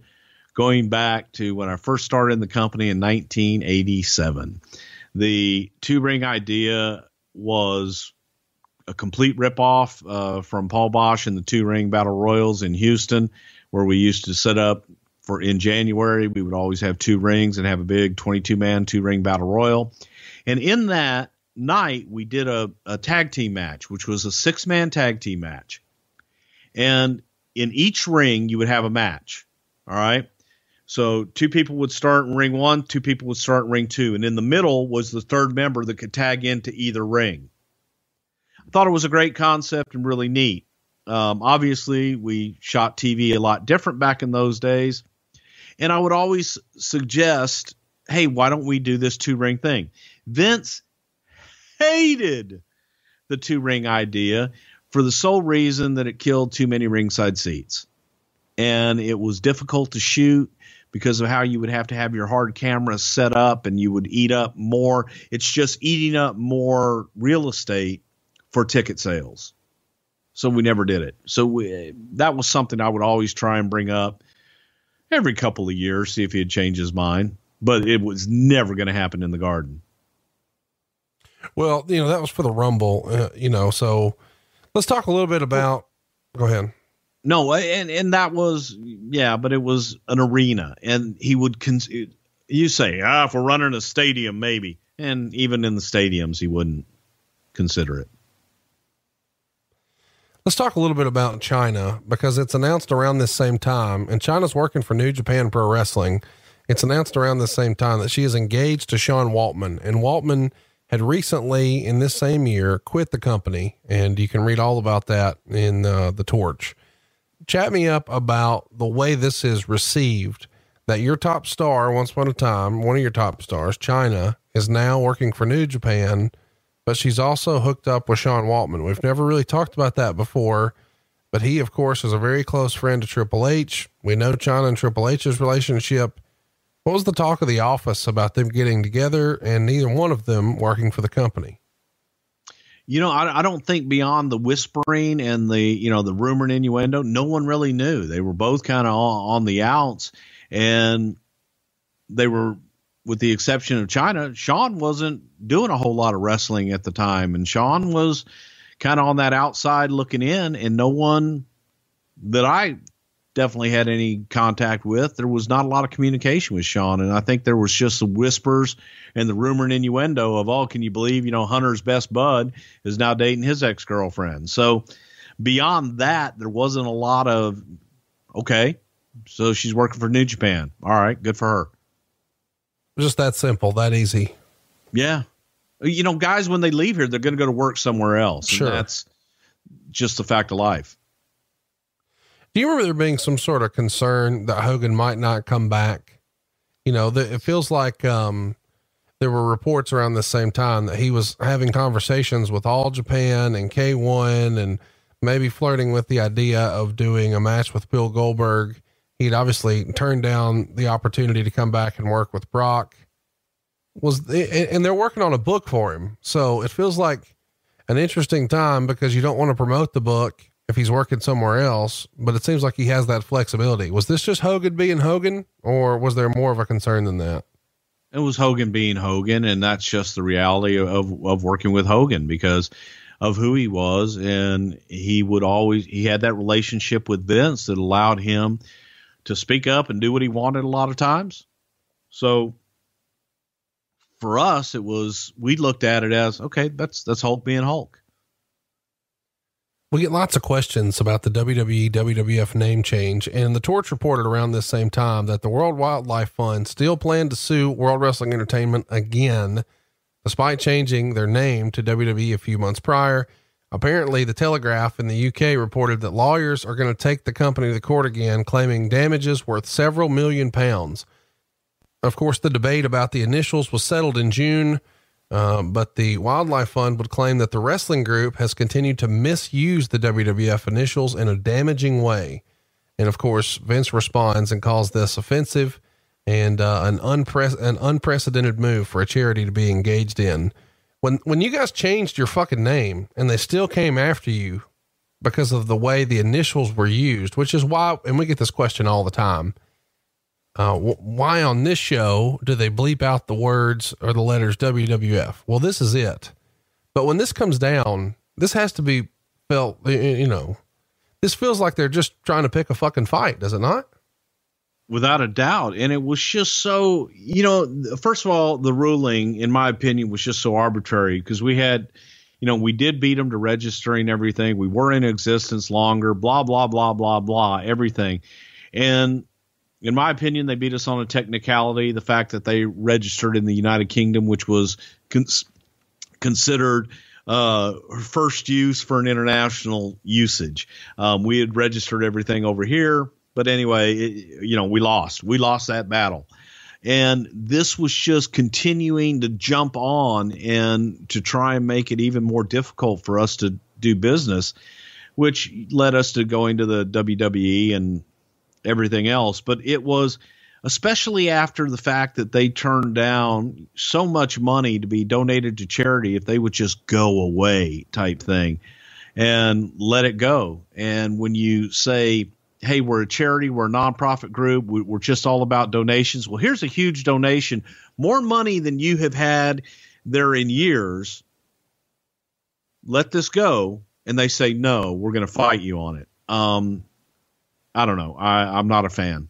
going back to when I first started in the company in 1987. The two ring idea was a complete ripoff uh, from Paul Boesch and the two ring battle royals in Houston, where we used to set up for in January. We would always have two rings and have a big 22 man two ring battle royal. And in that night, we did a, a tag team match, which was a six man tag team match. And in each ring, you would have a match. All right. So two people would start in ring one, two people would start in ring two, and in the middle was the third member that could tag into either ring. I thought it was a great concept and really neat. Um, obviously, we shot TV a lot different back in those days, and I would always suggest, "Hey, why don't we do this two ring thing?" Vince hated the two ring idea for the sole reason that it killed too many ringside seats, and it was difficult to shoot because of how you would have to have your hard camera set up and you would eat up more. It's just eating up more real estate for ticket sales. So we never did it. So we, that was something I would always try and bring up every couple of years, see if he'd change his mind. But it was never going to happen in the garden. Well, you know, that was for the Rumble, uh, you know, so let's talk a little bit about, go ahead. No, and and that was yeah, but it was an arena, and he would con- you say ah, if we're running a stadium, maybe, and even in the stadiums, he wouldn't consider it. Let's talk a little bit about Chyna because it's announced around this same time, and Chyna's working for New Japan Pro Wrestling. It's announced around the same time that she is engaged to Sean Waltman, and Waltman had recently, in this same year, quit the company, and you can read all about that in uh, the Torch chat me up about the way this is received that your top star once upon a time one of your top stars Chyna, is now working for new japan but she's also hooked up with sean waltman. We've never really talked about that before but he of course is a very close friend to triple h. We know chyna and triple h's relationship. What was the talk of the office about them getting together and neither one of them working for the company? You know, I, I, don't think beyond the whispering and the, you know, the rumor and innuendo, no one really knew. They were both kind of on, the outs and they were, with the exception of Chyna, Sean wasn't doing a whole lot of wrestling at the time. And Sean was kind of on that outside looking in and no one that I definitely had any contact with. There was not a lot of communication with Sean, and I think there was just the whispers and the rumor and innuendo of, "Oh, can you believe you know Hunter's best bud is now dating his ex girlfriend?" So beyond that, there wasn't a lot of, okay, so she's working for New Japan. All right, good for her. Just that simple, that easy. Yeah. You know, guys, when they leave here, they're going to go to work somewhere else. Sure. that's just the fact of life. Do you remember there being some sort of concern that Hogan might not come back? You know, the, it feels like um, there were reports around the same time that he was having conversations with All Japan and K1 and maybe flirting with the idea of doing a match with Bill Goldberg. He'd obviously turned down the opportunity to come back and work with Brock. Was and they're working on a book for him, so it feels like an interesting time because you don't want to promote the book if he's working somewhere else, but it seems like he has that flexibility. Was this just Hogan being Hogan, or was there more of a concern than that? It was Hogan being Hogan, and that's just the reality of of working with Hogan because of who he was, and he would always he had that relationship with Vince that allowed him to speak up and do what he wanted a lot of times. So for us, it was we looked at it as okay, that's that's Hulk being Hulk. We get lots of questions about the WWE WWF name change, and the Torch reported around this same time that the World Wildlife Fund still planned to sue World Wrestling Entertainment again, despite changing their name to WWE a few months prior. Apparently, the Telegraph in the UK reported that lawyers are going to take the company to court again, claiming damages worth several million pounds. Of course, the debate about the initials was settled in June, uh, but the Wildlife Fund would claim that the wrestling group has continued to misuse the WWF initials in a damaging way. And of course, Vince responds and calls this offensive and uh, an, unpre- an unprecedented move for a charity to be engaged in when when you guys changed your fucking name and they still came after you because of the way the initials were used, which is why, and we get this question all the time. Uh, why on this show do they bleep out the words or the letters WWF? Well, this is it. But when this comes down, this has to be felt, you know, this feels like they're just trying to pick a fucking fight, does it not? Without a doubt. And it was just so, you know, first of all, the ruling, in my opinion, was just so arbitrary because we had, you know, we did beat them to registering everything. We were in existence longer, blah, blah, blah, blah, blah, everything. And in my opinion, they beat us on a technicality. The fact that they registered in the United Kingdom, which was cons- considered uh, first use for an international usage. Um, we had registered everything over here but anyway, it, you know, we lost. We lost that battle. And this was just continuing to jump on and to try and make it even more difficult for us to do business, which led us to going to the WWE and everything else. But it was especially after the fact that they turned down so much money to be donated to charity if they would just go away type thing and let it go. And when you say, hey, we're a charity, we're a nonprofit group, we, are just all about donations. Well, here's a huge donation, more money than you have had there in years. Let this go. And they say, no, we're going to fight you on it. Um, I don't know. I, I'm not a fan.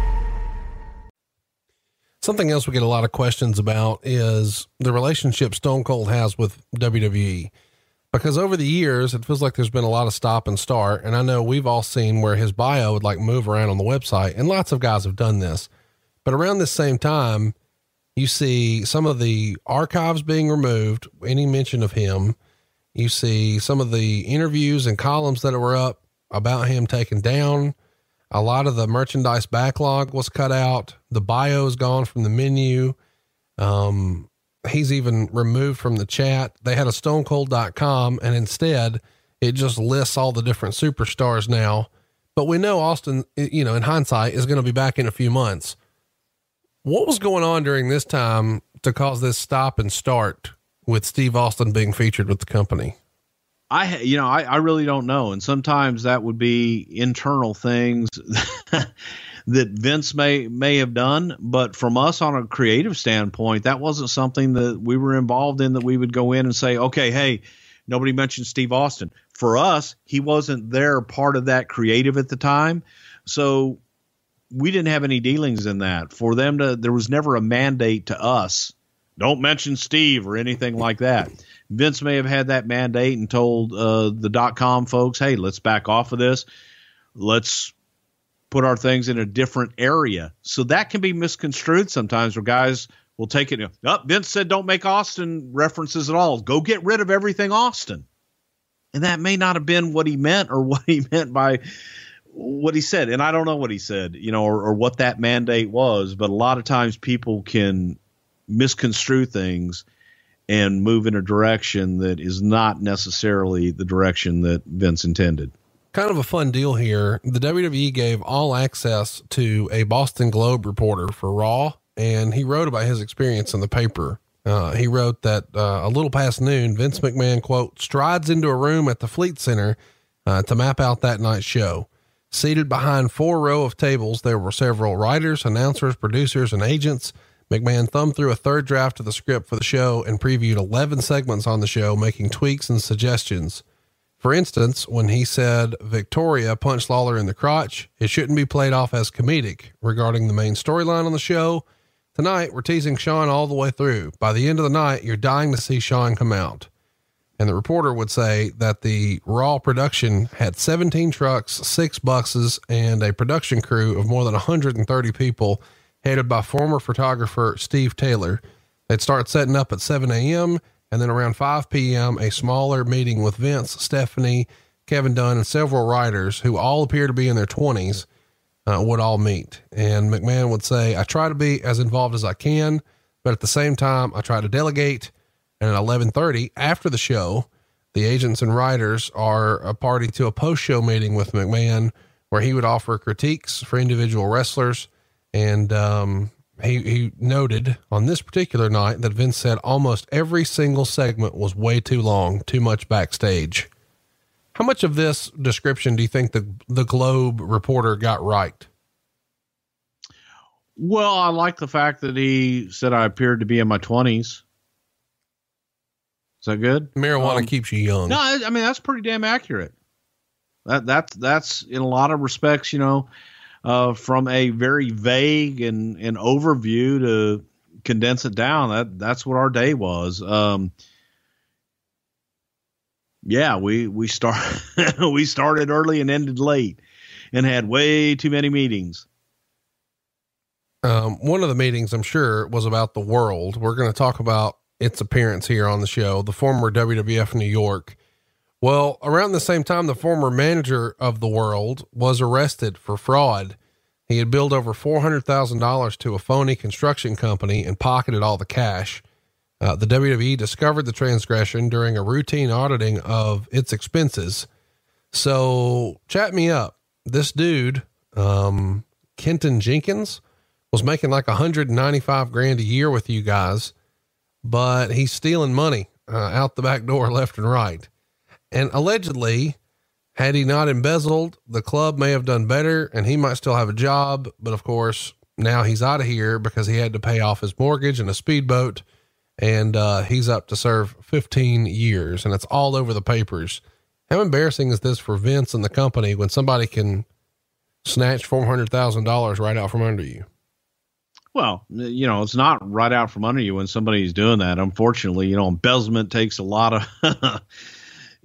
Something else we get a lot of questions about is the relationship Stone Cold has with WWE. Because over the years, it feels like there's been a lot of stop and start. And I know we've all seen where his bio would like move around on the website, and lots of guys have done this. But around this same time, you see some of the archives being removed, any mention of him. You see some of the interviews and columns that were up about him taken down. A lot of the merchandise backlog was cut out. The bio is gone from the menu. Um, he's even removed from the chat. They had a stonecold.com and instead it just lists all the different superstars now. But we know Austin, you know, in hindsight is going to be back in a few months. What was going on during this time to cause this stop and start with Steve Austin being featured with the company? I, you know, I, I really don't know. And sometimes that would be internal things that Vince may, may have done. But from us on a creative standpoint, that wasn't something that we were involved in that we would go in and say, okay, hey, nobody mentioned Steve Austin. For us, he wasn't there part of that creative at the time. So we didn't have any dealings in that. For them to, there was never a mandate to us, don't mention Steve or anything like that. Vince may have had that mandate and told uh, the dot com folks, hey, let's back off of this. Let's put our things in a different area. So that can be misconstrued sometimes where guys will take it. Up, oh, Vince said don't make Austin references at all. Go get rid of everything Austin. And that may not have been what he meant or what he meant by what he said. And I don't know what he said, you know, or, or what that mandate was. But a lot of times people can misconstrue things and move in a direction that is not necessarily the direction that Vince intended. Kind of a fun deal here. The WWE gave all access to a Boston Globe reporter for Raw, and he wrote about his experience in the paper. Uh, he wrote that uh, a little past noon, Vince McMahon, quote, strides into a room at the Fleet Center uh, to map out that night's show. Seated behind four row of tables, there were several writers, announcers, producers, and agents. McMahon thumbed through a third draft of the script for the show and previewed 11 segments on the show, making tweaks and suggestions. For instance, when he said Victoria punched Lawler in the crotch, it shouldn't be played off as comedic regarding the main storyline on the show. Tonight, we're teasing Shawn all the way through. By the end of the night, you're dying to see Shawn come out. And the reporter would say that the Raw production had 17 trucks, six buses, and a production crew of more than 130 people, headed by former photographer Steve Taylor. They'd start setting up at 7 a.m., and then around 5 p.m., a smaller meeting with Vince, Stephanie, Kevin Dunn, and several writers who all appear to be in their 20s uh, would all meet. And McMahon would say, I try to be as involved as I can, but at the same time, I try to delegate and at 11:30 after the show, the agents and writers are a party to a post-show meeting with McMahon where he would offer critiques for individual wrestlers and um, he, he noted on this particular night that Vince said almost every single segment was way too long, too much backstage. How much of this description do you think the the Globe reporter got right? Well, I like the fact that he said I appeared to be in my twenties. Is that good? Marijuana um, keeps you young. No, I, I mean that's pretty damn accurate. That that's that's in a lot of respects, you know, uh, from a very vague and, and overview to condense it down. That that's what our day was. Um, yeah, we we start we started early and ended late, and had way too many meetings. Um, one of the meetings, I'm sure, was about the world. We're going to talk about its appearance here on the show, the former WWF New York. Well, around the same time, the former manager of the world was arrested for fraud. He had billed over $400,000 to a phony construction company and pocketed all the cash. Uh, the WWE discovered the transgression during a routine auditing of its expenses. So, chat me up. This dude, um, Kenton Jenkins, was making like 195 grand a year with you guys but he's stealing money uh, out the back door left and right. And allegedly, had he not embezzled, the club may have done better and he might still have a job. But of course, now he's out of here because he had to pay off his mortgage and a speedboat. And uh, he's up to serve 15 years and it's all over the papers. How embarrassing is this for Vince and the company when somebody can snatch $400,000 right out from under you? Well, you know, it's not right out from under you when somebody's doing that. Unfortunately, you know, embezzlement takes a lot of.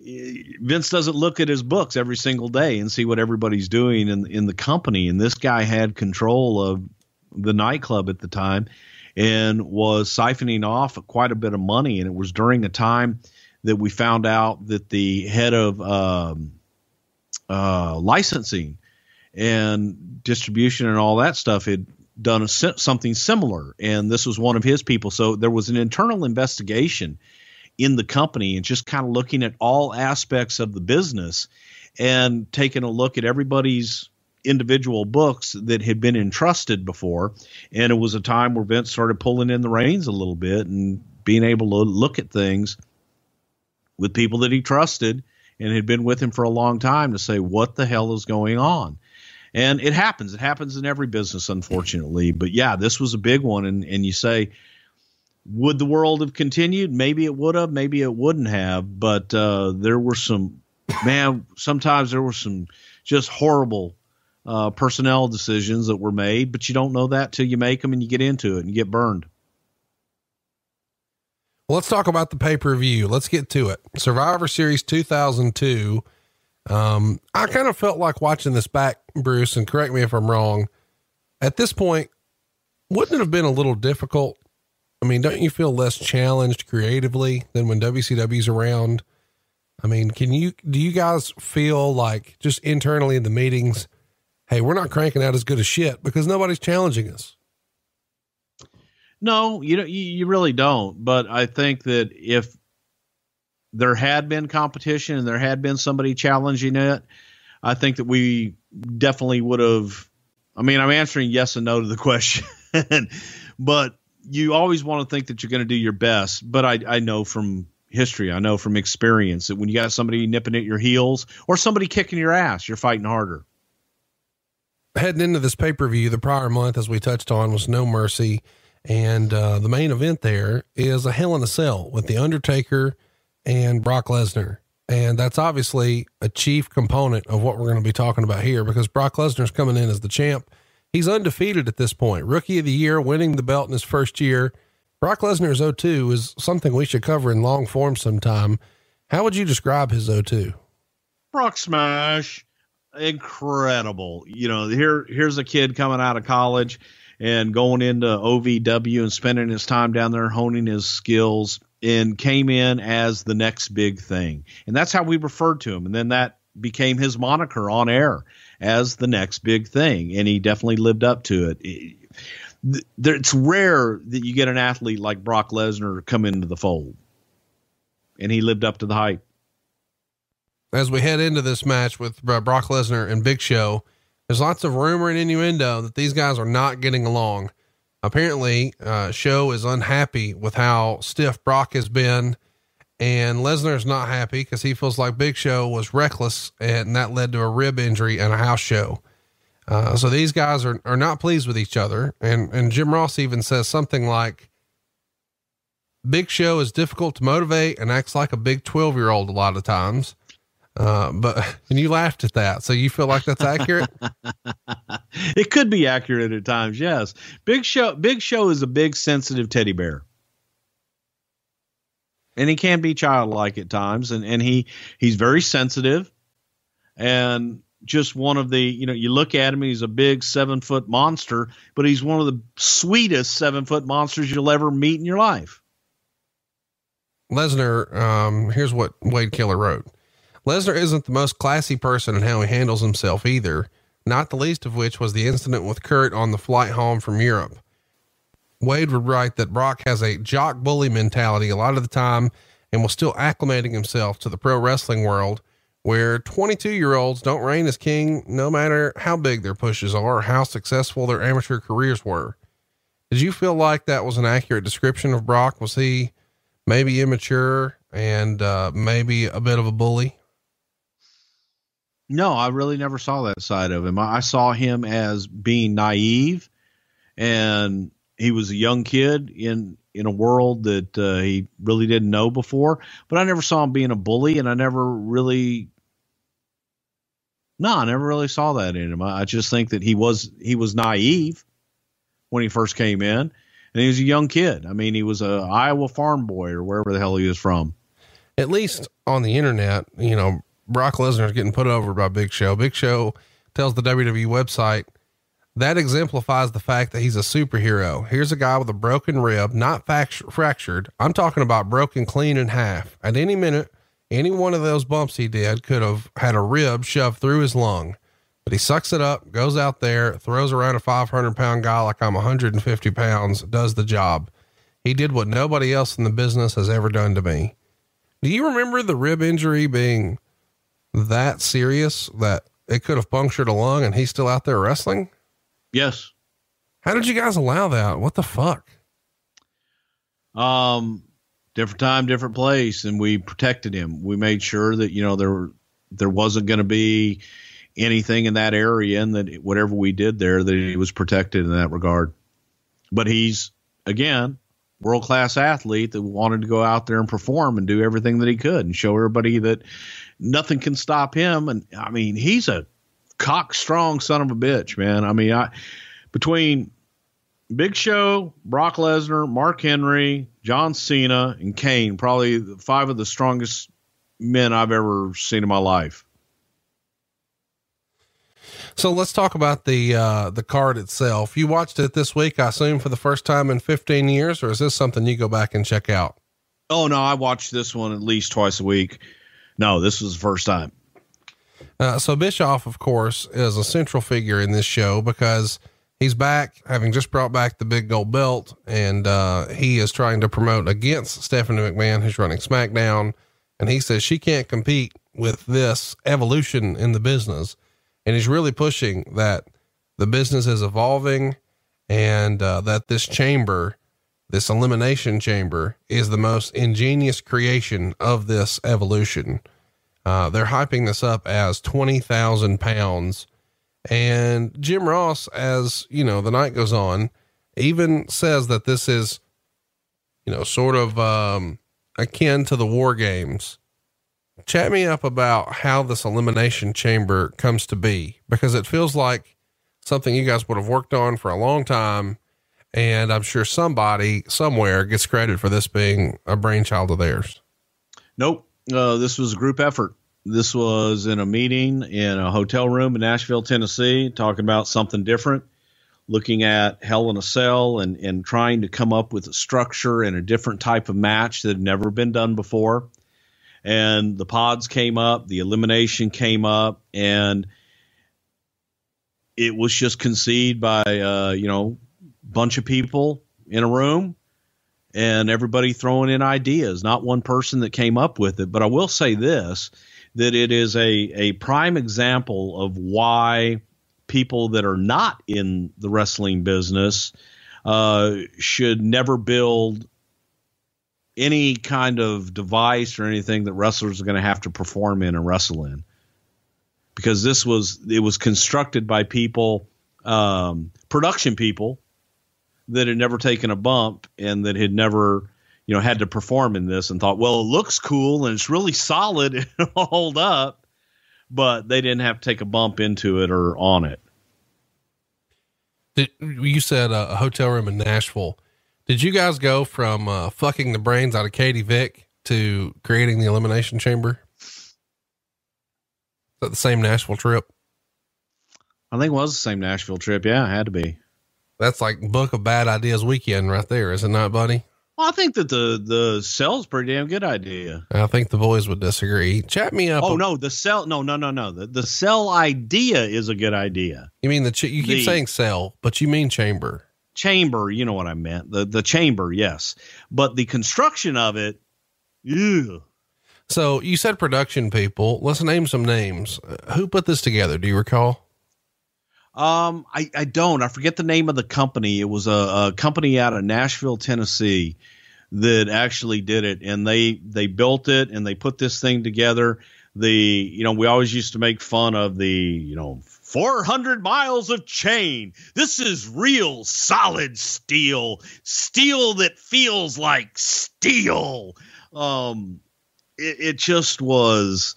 Vince doesn't look at his books every single day and see what everybody's doing in in the company. And this guy had control of the nightclub at the time and was siphoning off quite a bit of money. And it was during a time that we found out that the head of um, uh, licensing and distribution and all that stuff had done a, something similar, and this was one of his people. So there was an internal investigation in the company and just kind of looking at all aspects of the business and taking a look at everybody's individual books that had been entrusted before. And it was a time where Vince started pulling in the reins a little bit and being able to look at things with people that he trusted and had been with him for a long time to say, what the hell is going on? And it happens. It happens in every business, unfortunately. But yeah, this was a big one. And, and you say, would the world have continued? Maybe it would have, maybe it wouldn't have. But uh, there were some, man, sometimes there were some just horrible uh, personnel decisions that were made, but you don't know that till you make them and you get into it and you get burned. Well, let's talk about the pay per view. Let's get to it. Survivor Series 2002 um, I kind of felt like watching this back, Bruce, and correct me if I'm wrong. At this point, wouldn't it have been a little difficult? I mean, don't you feel less challenged creatively than when WCW's around? I mean, can you, do you guys feel like just internally in the meetings, hey, we're not cranking out as good as shit because nobody's challenging us? No, you don't, you, you really don't. But I think that if there had been competition and there had been somebody challenging it, I think that we definitely would have. I mean, I'm answering yes and no to the question, but you always want to think that you're going to do your best. But I, I know from history, I know from experience that when you got somebody nipping at your heels or somebody kicking your ass, you're fighting harder. Heading into this pay per view, the prior month, as we touched on, was No Mercy. And uh, the main event there is a Hell in a Cell with The Undertaker and Brock Lesnar. And that's obviously a chief component of what we're going to be talking about here because Brock Lesnar's coming in as the champ. He's undefeated at this point, rookie of the year, winning the belt in his first year. Brock Lesnar's 02 is something we should cover in long form sometime. How would you describe his 02? Brock Smash, incredible. You know, here here's a kid coming out of college and going into OVW and spending his time down there honing his skills and came in as the next big thing. And that's how we referred to him. And then that became his moniker on air as the next big thing. And he definitely lived up to it. It's rare that you get an athlete like Brock Lesnar to come into the fold. And he lived up to the hype. As we head into this match with Brock Lesnar and Big Show, there's lots of rumor and innuendo that these guys are not getting along. Apparently, uh, Show is unhappy with how stiff Brock has been, and Lesnar's not happy because he feels like Big Show was reckless, and that led to a rib injury and a house show. Uh, so these guys are, are not pleased with each other. And, and Jim Ross even says something like, Big Show is difficult to motivate and acts like a big 12 year old a lot of times. Uh, but and you laughed at that, so you feel like that's accurate. it could be accurate at times, yes. Big Show, Big Show is a big sensitive teddy bear, and he can be childlike at times, and and he he's very sensitive, and just one of the you know you look at him, he's a big seven foot monster, but he's one of the sweetest seven foot monsters you'll ever meet in your life. Lesnar, um, here's what Wade Keller wrote. Lesnar isn't the most classy person in how he handles himself either, not the least of which was the incident with Kurt on the flight home from Europe. Wade would write that Brock has a jock bully mentality a lot of the time and was still acclimating himself to the pro wrestling world where 22 year olds don't reign as king no matter how big their pushes are or how successful their amateur careers were. Did you feel like that was an accurate description of Brock? Was he maybe immature and uh, maybe a bit of a bully? No, I really never saw that side of him. I saw him as being naive, and he was a young kid in in a world that uh, he really didn't know before. But I never saw him being a bully, and I never really, no, I never really saw that in him. I, I just think that he was he was naive when he first came in, and he was a young kid. I mean, he was a Iowa farm boy or wherever the hell he was from. At least on the internet, you know, Brock Lesnar is getting put over by Big Show. Big Show tells the WWE website that exemplifies the fact that he's a superhero. Here's a guy with a broken rib, not fractured. I'm talking about broken clean in half. At any minute, any one of those bumps he did could have had a rib shoved through his lung. But he sucks it up, goes out there, throws around a 500 pound guy like I'm 150 pounds, does the job. He did what nobody else in the business has ever done to me. Do you remember the rib injury being that serious that it could have punctured a lung and he's still out there wrestling? Yes. How did you guys allow that? What the fuck? Um, different time, different place, and we protected him. We made sure that you know there there wasn't going to be anything in that area, and that whatever we did there, that he was protected in that regard. But he's again world class athlete that wanted to go out there and perform and do everything that he could and show everybody that nothing can stop him. And I mean, he's a cock strong son of a bitch, man. I mean, I between Big Show, Brock Lesnar, Mark Henry, John Cena, and Kane, probably five of the strongest men I've ever seen in my life. So let's talk about the uh, the card itself. You watched it this week, I assume, for the first time in 15 years, or is this something you go back and check out? Oh no, I watch this one at least twice a week. No, this was the first time. Uh, so Bischoff, of course, is a central figure in this show because He's back, having just brought back the big gold belt, and uh, he is trying to promote against Stephanie McMahon, who's running SmackDown. And he says she can't compete with this evolution in the business. And he's really pushing that the business is evolving and uh, that this chamber, this elimination chamber, is the most ingenious creation of this evolution. Uh, they're hyping this up as 20,000 pounds and Jim Ross, as you know, the night goes on, even says that this is, you know, sort of um, akin to the war games. Chat me up about how this elimination chamber comes to be because it feels like something you guys would have worked on for a long time. And I'm sure somebody somewhere gets credit for this being a brainchild of theirs. Nope. Uh, this was a group effort. This was in a meeting in a hotel room in Nashville, Tennessee, talking about something different, looking at Hell in a Cell and, and trying to come up with a structure and a different type of match that had never been done before. And the pods came up, the elimination came up, and it was just conceived by, uh, you know, bunch of people in a room and everybody throwing in ideas, not one person that came up with it. But I will say this that it is a, a prime example of why people that are not in the wrestling business uh, should never build any kind of device or anything that wrestlers are going to have to perform in and wrestle in because this was it was constructed by people um, production people that had never taken a bump and that had never you know, had to perform in this and thought, well, it looks cool and it's really solid and it'll hold up, but they didn't have to take a bump into it or on it. Did, you said uh, a hotel room in Nashville. Did you guys go from uh, fucking the brains out of Katie Vick to creating the elimination chamber? Is that the same Nashville trip? I think it was the same Nashville trip. Yeah, it had to be. That's like book of bad ideas weekend right there, is it not, buddy? Well, I think that the the cell's pretty damn good idea. I think the boys would disagree. Chat me up. Oh no, the cell. No, no, no, no. The the cell idea is a good idea. You mean the ch- you keep the saying cell, but you mean chamber. Chamber, you know what I meant. The the chamber, yes. But the construction of it, yeah. So you said production people. Let's name some names. Uh, who put this together? Do you recall? Um, I, I don't. I forget the name of the company. It was a, a company out of Nashville, Tennessee, that actually did it, and they they built it and they put this thing together. The you know we always used to make fun of the you know 400 miles of chain. This is real solid steel, steel that feels like steel. Um, it, it just was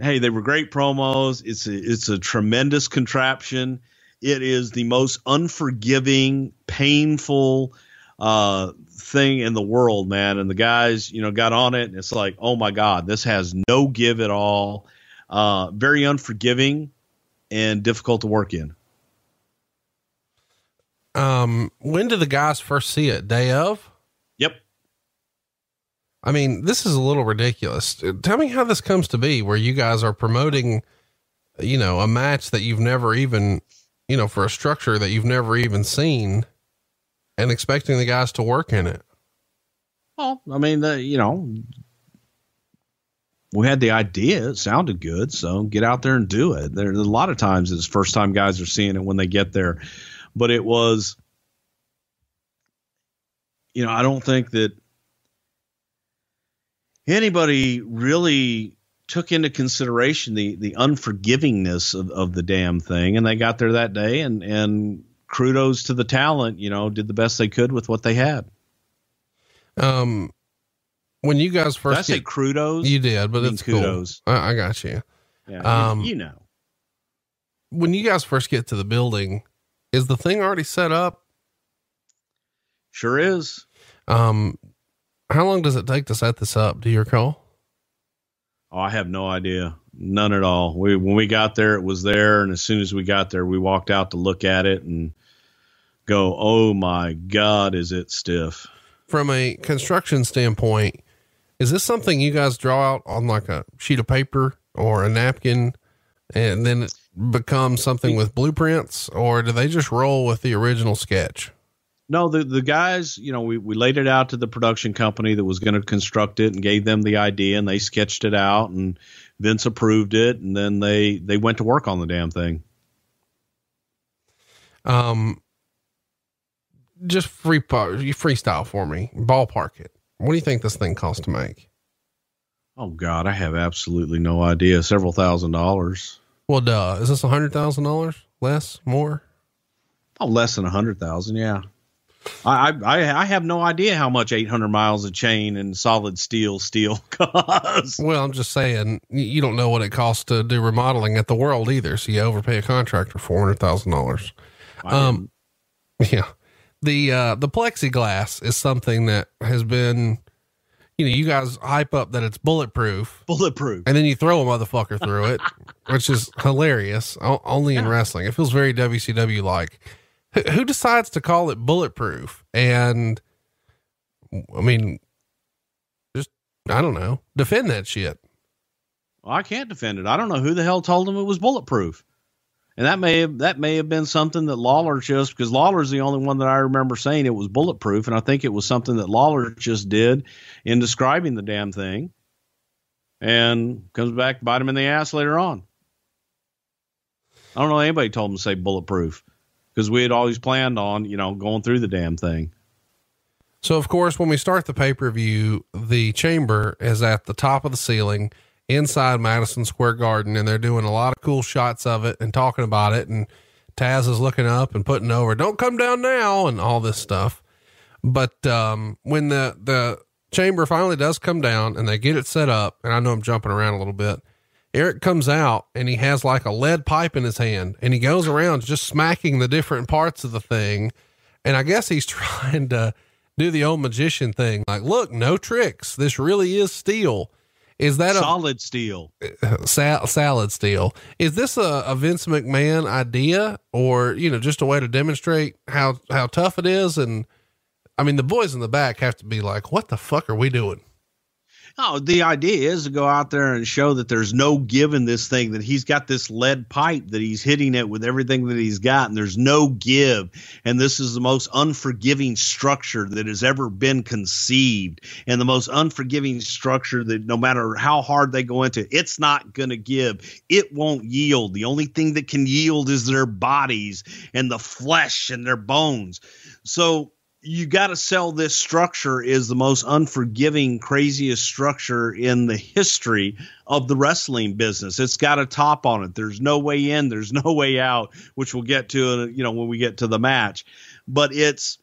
hey, they were great promos. It's a, it's a tremendous contraption. It is the most unforgiving, painful uh, thing in the world, man. And the guys, you know, got on it, and it's like, oh my god, this has no give at all. Uh, very unforgiving and difficult to work in. Um, when did the guys first see it? Day of? I mean, this is a little ridiculous. Uh, tell me how this comes to be where you guys are promoting, you know, a match that you've never even, you know, for a structure that you've never even seen and expecting the guys to work in it. Well, I mean, the, you know, we had the idea. It sounded good. So get out there and do it. There's a lot of times it's first time guys are seeing it when they get there, but it was, you know, I don't think that anybody really took into consideration the the unforgivingness of, of the damn thing, and they got there that day, and and kudos to the talent, you know, did the best they could with what they had. Um, when you guys first did I say kudos, you did, but it's kudos. Cool. I, I, got you. Yeah, um, you, you know, when you guys first get to the building, is the thing already set up? Sure is. Um, how long does it take to set this up? Do you recall? Oh, I have no idea. None at all. We when we got there, it was there, and as soon as we got there, we walked out to look at it and go, "Oh my God, is it stiff?" From a construction standpoint, is this something you guys draw out on like a sheet of paper or a napkin, and then it becomes something with blueprints or do they just roll with the original sketch? No, the the guys, you know, we, we laid it out to the production company that was going to construct it and gave them the idea and they sketched it out and Vince approved it and then they they went to work on the damn thing. Um just free you freestyle for me. Ballpark it. What do you think this thing costs to make? Oh God, I have absolutely no idea. Several thousand dollars. Well, duh. Is this a hundred thousand dollars? Less? More? Oh, less than a hundred thousand. Yeah. I, I I have no idea how much 800 miles of chain and solid steel steel costs. Well, I'm just saying you don't know what it costs to do remodeling at the world either, so you overpay a contractor four hundred thousand dollars. Um, yeah, the uh, the plexiglass is something that has been, you know, you guys hype up that it's bulletproof, bulletproof, and then you throw a motherfucker through it, which is hilarious. O- only in wrestling, it feels very WCW like who decides to call it bulletproof? And I mean, just, I don't know, defend that shit. Well, I can't defend it. I don't know who the hell told him it was bulletproof. And that may have, that may have been something that Lawler just, because Lawler's the only one that I remember saying it was bulletproof. And I think it was something that Lawler just did in describing the damn thing and comes back, bite him in the ass later on. I don't know anybody told him to say bulletproof because we had always planned on, you know, going through the damn thing. So, of course, when we start the pay per view, the chamber is at the top of the ceiling inside Madison Square Garden, and they're doing a lot of cool shots of it and talking about it. And Taz is looking up and putting over, "Don't come down now," and all this stuff. But um, when the the chamber finally does come down and they get it set up, and I know I'm jumping around a little bit, Eric comes out and he has like a lead pipe in his hand and he goes around just smacking the different parts of the thing. And I guess he's trying to do the old magician thing. Like, look, no tricks. This really is steel. Is that a solid a, steel? Sal, salad steel. Is this a, a Vince McMahon idea or, you know, just a way to demonstrate how, how tough it is? And I mean, the boys in the back have to be like, what the fuck are we doing? Oh, the idea is to go out there and show that there's no give in this thing, that he's got this lead pipe that he's hitting it with everything that he's got, and there's no give. And this is the most unforgiving structure that has ever been conceived, and the most unforgiving structure that no matter how hard they go into, it's not going to give. It won't yield. The only thing that can yield is their bodies and the flesh and their bones. So you got to sell this structure is the most unforgiving, craziest structure in the history of the wrestling business. It's got a top on it. There's no way in, there's no way out, which we'll get to, you know, when we get to the match. But it's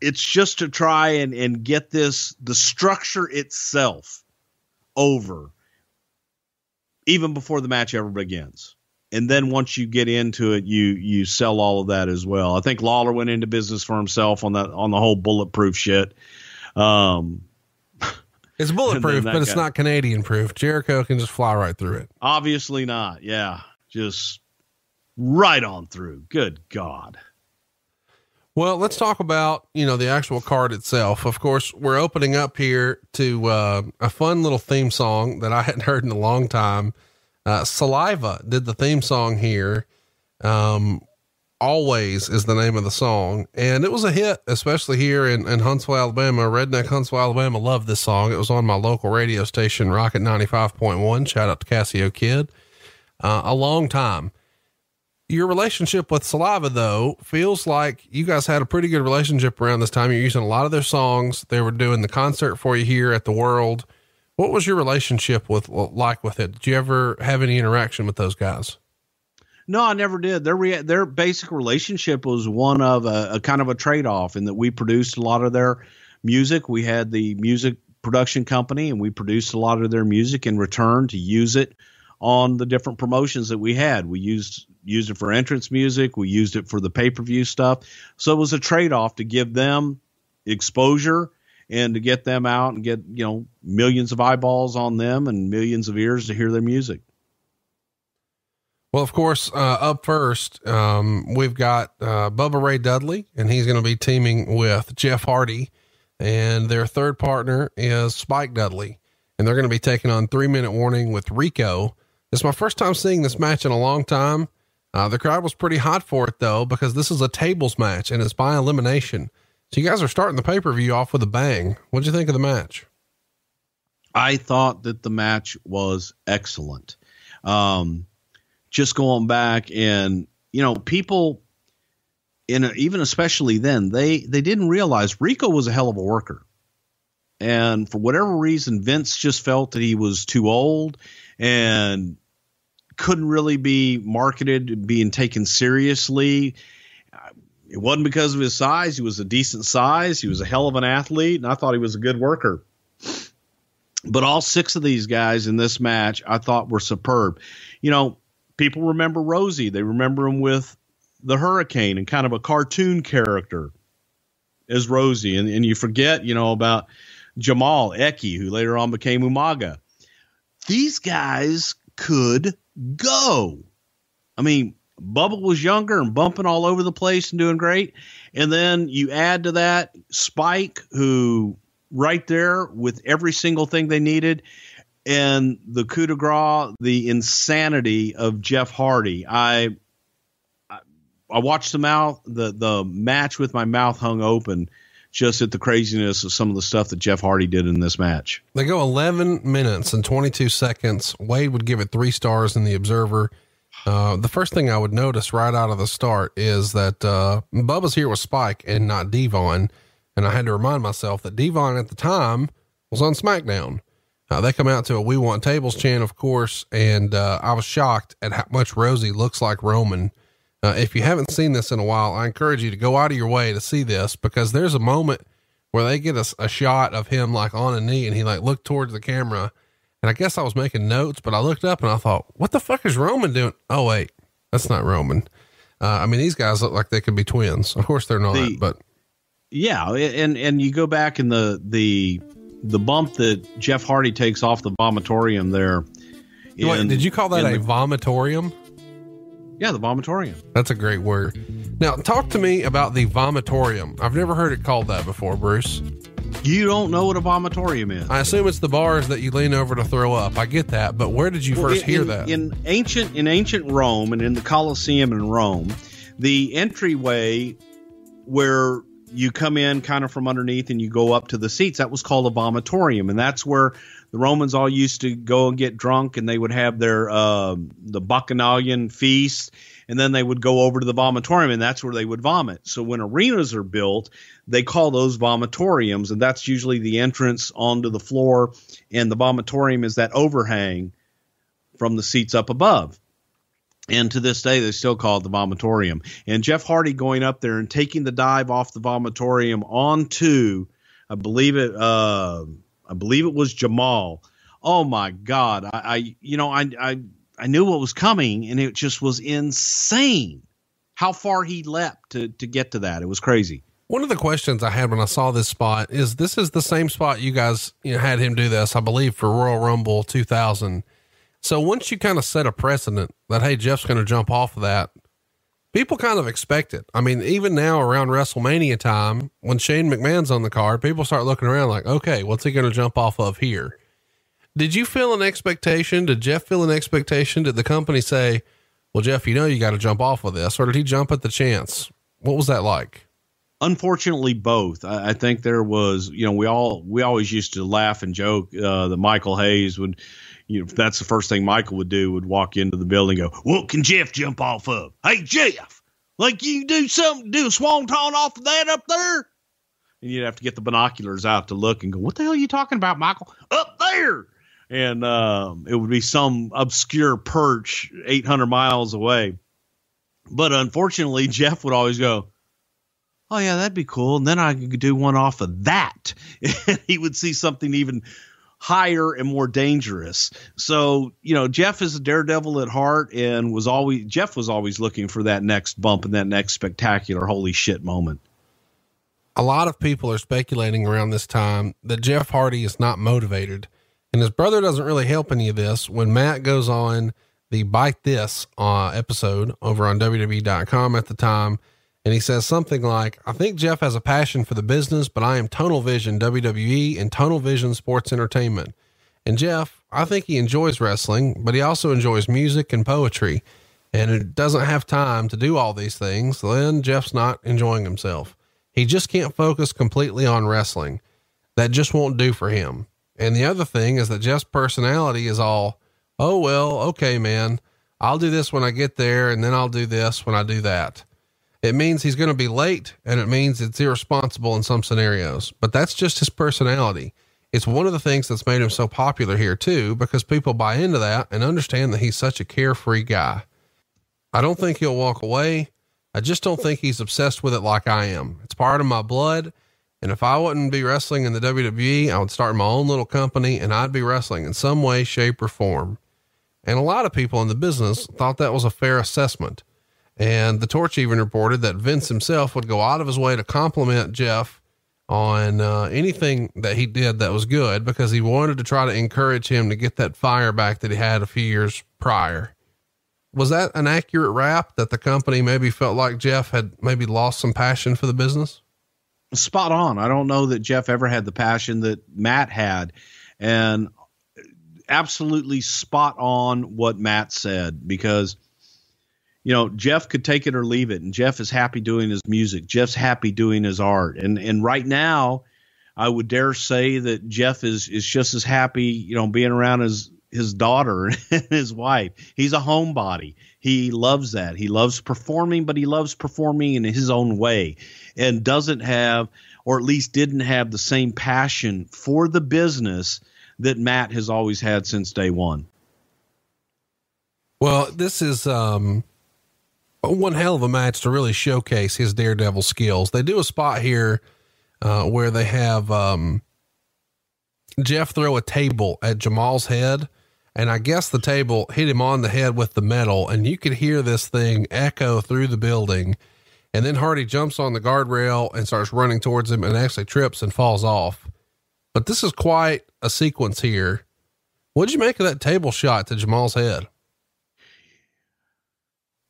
it's just to try and and get this the structure itself over even before the match ever begins and then once you get into it, you you sell all of that as well. I think Lawler went into business for himself on that on the whole bulletproof shit. Um, it's bulletproof, but it's not Canadian proof. Jericho can just fly right through it. Obviously not. Yeah, just right on through. Good God. Well, let's talk about you know the actual card itself. Of course, we're opening up here to uh, a fun little theme song that I hadn't heard in a long time. Uh, Saliva did the theme song here. Um, Always is the name of the song, and it was a hit, especially here in, in Huntsville, Alabama. Redneck Huntsville, Alabama loved this song. It was on my local radio station, Rocket 95.1. Shout out to Cassio Kid. Uh, a long time. Your relationship with Saliva, though, feels like you guys had a pretty good relationship around this time. You're using a lot of their songs. They were doing the concert for you here at the World. What was your relationship with like with it? Did you ever have any interaction with those guys? No, I never did. Their rea- their basic relationship was one of a, a kind of a trade off, in that we produced a lot of their music. We had the music production company, and we produced a lot of their music in return to use it on the different promotions that we had. We used used it for entrance music. We used it for the pay per view stuff. So it was a trade off to give them exposure and to get them out and get you know millions of eyeballs on them and millions of ears to hear their music. Well, of course, uh, up first, um, we've got uh, Bubba Ray Dudley, and he's going to be teaming with Jeff Hardy, and their third partner is Spike Dudley, and they're going to be taking on Three Minute Warning with Rico. It's my first time seeing this match in a long time, Uh, the crowd was pretty hot for it though, because this is a tables match and it's by elimination. So you guys are starting the pay per view off with a bang. What'd you think of the match? I thought that the match was excellent. Um, just going back and you know people in a, even especially then they they didn't realize Rico was a hell of a worker, and for whatever reason Vince just felt that he was too old and couldn't really be marketed being taken seriously. It wasn't because of his size; he was a decent size. He was a hell of an athlete, and I thought he was a good worker. But all six of these guys in this match, I thought were superb. You know, people remember Rosey; they remember him with the hurricane and kind of a cartoon character as Rosey. And, and you forget, you know, about Jamal Eki, who later on became Umaga. These guys could go. I mean, Bubba was younger and bumping all over the place and doing great. And then you add to that Spike, who right there with every single thing they needed. And the coup de grace, the insanity of Jeff Hardy. I I watched the mouth the the match with my mouth hung open just at the craziness of some of the stuff that Jeff Hardy did in this match. They go 11 minutes and 22 seconds. Wade would give it three stars in the Observer. Uh, the first thing I would notice right out of the start is that uh, Bubba's here with Spike and not D-Von. And I had to remind myself that D-Von at the time was on SmackDown. Uh, they come out to a We Want Tables chant, of course, and uh, I was shocked at how much Rosey looks like Roman uh, if you haven't seen this in a while, I encourage you to go out of your way to see this because there's a moment where they get a, a shot of him like on a knee and he like looked towards the camera. And I guess I was making notes, but I looked up and I thought, what the fuck is Roman doing? Oh, wait, that's not Roman. Uh, I mean, these guys look like they could be twins. Of course they're not, the, but yeah. And, and you go back in the, the, the bump that Jeff Hardy takes off the vomitorium there. In, Wait, did you call that a the, vomitorium? Yeah, the vomitorium. That's a great word. Now, talk to me about the vomitorium. I've never heard it called that before, Bruce. You don't know what a vomitorium is. I assume it's the bars that you lean over to throw up. I get that, but where did you well, first in, hear that? In ancient in ancient Rome and in the Colosseum in Rome, the entryway where you come in kind of from underneath and you go up to the seats, that was called a vomitorium, and that's where the Romans all used to go and get drunk, and they would have their uh, the bacchanalian feast, and then they would go over to the vomitorium, and that's where they would vomit. So when arenas are built, they call those vomitoriums, and that's usually the entrance onto the floor, and the vomitorium is that overhang from the seats up above. And to this day, they still call it the vomitorium. And Jeff Hardy going up there and taking the dive off the vomitorium onto, I believe it, uh, I believe it was Jamal. Oh my God. I, I you know, I, I, I knew what was coming and it just was insane how far he leapt to, to get to that. It was crazy. One of the questions I had when I saw this spot is this is the same spot you guys you know, had him do this, I believe, for Royal Rumble 2000. So once you kind of set a precedent that, hey, Jeff's going to jump off of that, people kind of expect it. I mean, even now around WrestleMania time, when Shane McMahon's on the card, people start looking around like, okay, what's he going to jump off of here? Did you feel an expectation? Did Jeff feel an expectation? Did the company say, well, Jeff, you know, you got to jump off of this, or did he jump at the chance? What was that like? Unfortunately, both. I, I think there was, you know, we all we always used to laugh and joke uh, that Michael Hayes would you know, that's the first thing Michael would do would walk into the building and go, What can Jeff jump off of? Hey Jeff, like you do something, do a swanton off of that up there? And you'd have to get the binoculars out to look and go, What the hell are you talking about, Michael? Up there. And um, it would be some obscure perch 800 miles away. But unfortunately, Jeff would always go, Oh, yeah, that'd be cool. And then I could do one off of that. He would see something even higher and more dangerous. So, you know, Jeff is a daredevil at heart and was always Jeff was always looking for that next bump and that next spectacular holy shit moment. A lot of people are speculating around this time that Jeff Hardy is not motivated and his brother doesn't really help any of this when Matt goes on the Byte This uh, episode over on WWE.com at the time and he says something like, I think Jeff has a passion for the business, but I am Tunnel Vision WWE and Tunnel Vision Sports Entertainment. And Jeff, I think he enjoys wrestling, but he also enjoys music and poetry. and it doesn't have time to do all these things, then Jeff's not enjoying himself. He just can't focus completely on wrestling. That just won't do for him. And the other thing is that Jeff's personality is all, oh, well, okay, man, I'll do this when I get there, and then I'll do this when I do that. It means he's going to be late, and it means it's irresponsible in some scenarios, but that's just his personality. It's one of the things that's made him so popular here, too, because people buy into that and understand that he's such a carefree guy. I don't think he'll walk away. I just don't think he's obsessed with it like I am. It's part of my blood. And if I wouldn't be wrestling in the WWE, I would start my own little company and I'd be wrestling in some way, shape, or form. And a lot of people in the business thought that was a fair assessment. And the Torch even reported that Vince himself would go out of his way to compliment Jeff on uh, anything that he did that was good because he wanted to try to encourage him to get that fire back that he had a few years prior. Was that an accurate rap that the company maybe felt like Jeff had maybe lost some passion for the business? Spot on. I don't know that Jeff ever had the passion that Matt had. And absolutely spot on what Matt said because you know Jeff could take it or leave it and Jeff is happy doing his music. Jeff's happy doing his art. And and right now I would dare say that Jeff is is just as happy you know being around his his daughter and his wife. He's a homebody. He loves that. He loves performing but he loves performing in his own way and doesn't have or at least didn't have the same passion for the business that Matt has always had since day one. Well, this is um, one hell of a match to really showcase his daredevil skills. They do a spot here uh, where they have um, Jeff throw a table at Jamal's head. And I guess the table hit him on the head with the metal, and you could hear this thing echo through the building. And then Hardy jumps on the guardrail and starts running towards him and actually trips and falls off. But this is quite a sequence here. What'd you make of that table shot to Jamal's head?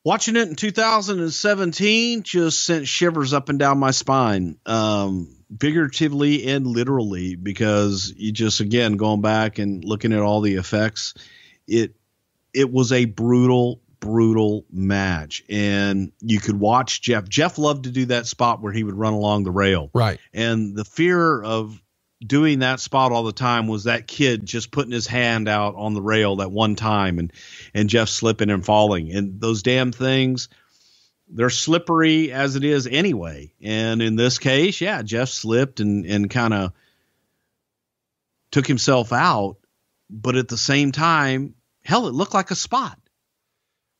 Watching it in 2017 just sent shivers up and down my spine, um, figuratively and literally, because you just again going back and looking at all the effects, it it was a brutal, brutal match, and you could watch Jeff. Jeff loved to do that spot where he would run along the rail, right? And the fear of doing that spot all the time was that kid just putting his hand out on the rail that one time and and Jeff slipping and falling. And those damn things they're slippery as it is anyway. And in this case yeah Jeff slipped and and kind of took himself out. But at the same time hell it looked like a spot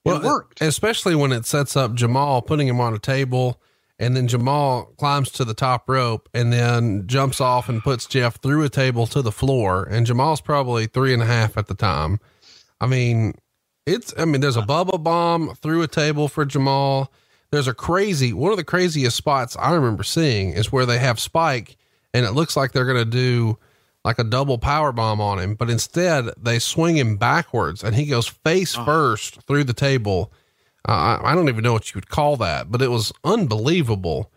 well, it worked especially when it sets up Jamal putting him on a table and then Jamal climbs to the top rope and then jumps off and puts Jeff through a table to the floor. And Jamal's probably three and a half at the time. I mean, it's, I mean, there's a bubble bomb through a table for Jamal. There's a crazy, one of the craziest spots I remember seeing is where they have Spike and it looks like they're going to do like a double power bomb on him, but instead they swing him backwards and he goes face first through the table uh, I, I don't even know what you would call that, but it was unbelievable.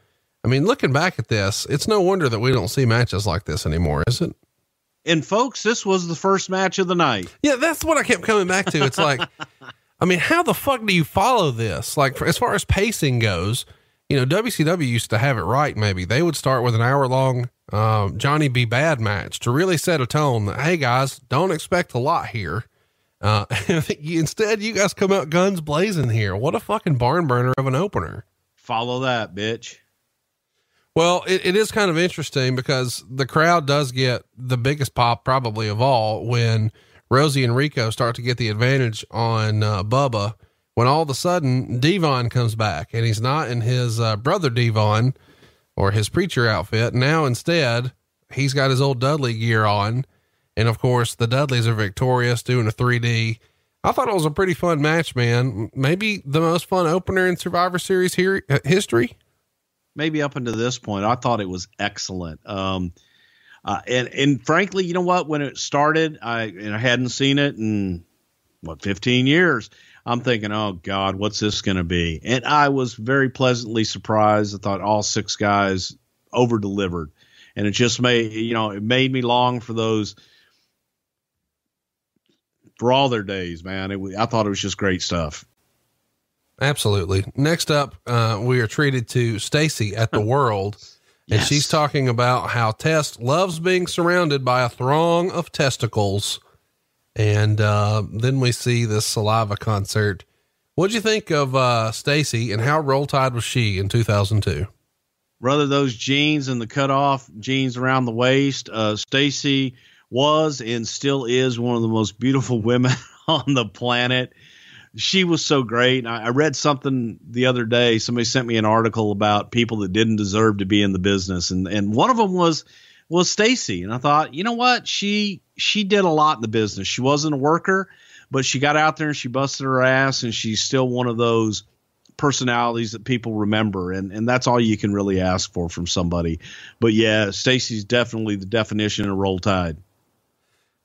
I mean, looking back at this, it's no wonder that we don't see matches like this anymore, is it? And folks, this was the first match of the night. Yeah, that's what I kept coming back to. It's like, I mean, how the fuck do you follow this? Like, for, as far as pacing goes, you know, WCW used to have it right. Maybe they would start with an hour long um, Johnny B. Badd match to really set a tone that, hey guys, don't expect a lot here. Uh, instead, you guys come out guns blazing here. What a fucking barn burner of an opener. Follow that, bitch. Well, it, it is kind of interesting because the crowd does get the biggest pop probably of all when Rosey and Rico start to get the advantage on uh, Bubba. When all of a sudden D-Von comes back and he's not in his uh, brother D-Von or his preacher outfit. Now instead, he's got his old Dudley gear on and of course, the Dudleys are victorious doing a 3D. I thought it was a pretty fun match, man. Maybe the most fun opener in Survivor Series here, uh, history. Maybe up until this point, I thought it was excellent. Um, uh, and and frankly, you know what? When it started, I and I hadn't seen it in what 15 years. I'm thinking, oh God, what's this going to be? And I was very pleasantly surprised. I thought all six guys over delivered, and it just made you know it made me long for those for all their days, man. It, I thought it was just great stuff. Absolutely. Next up, uh, we are treated to Stacy at the World, and Yes. she's talking about how Test loves being surrounded by a throng of testicles. And uh, then we see this saliva concert. What'd you think of uh, Stacy, and how roll tide was she in 2002? Brother, those jeans and the cutoff jeans around the waist. Uh, Stacy was and still is one of the most beautiful women on the planet. She was so great. I, I read something the other day. Somebody sent me an article about people that didn't deserve to be in the business, and and one of them was was Stacy. And I thought, you know what? She she did a lot in the business. She wasn't a worker, but she got out there and she busted her ass, and she's still one of those personalities that people remember and and that's all you can really ask for from somebody but yeah stacy's definitely the definition of roll tide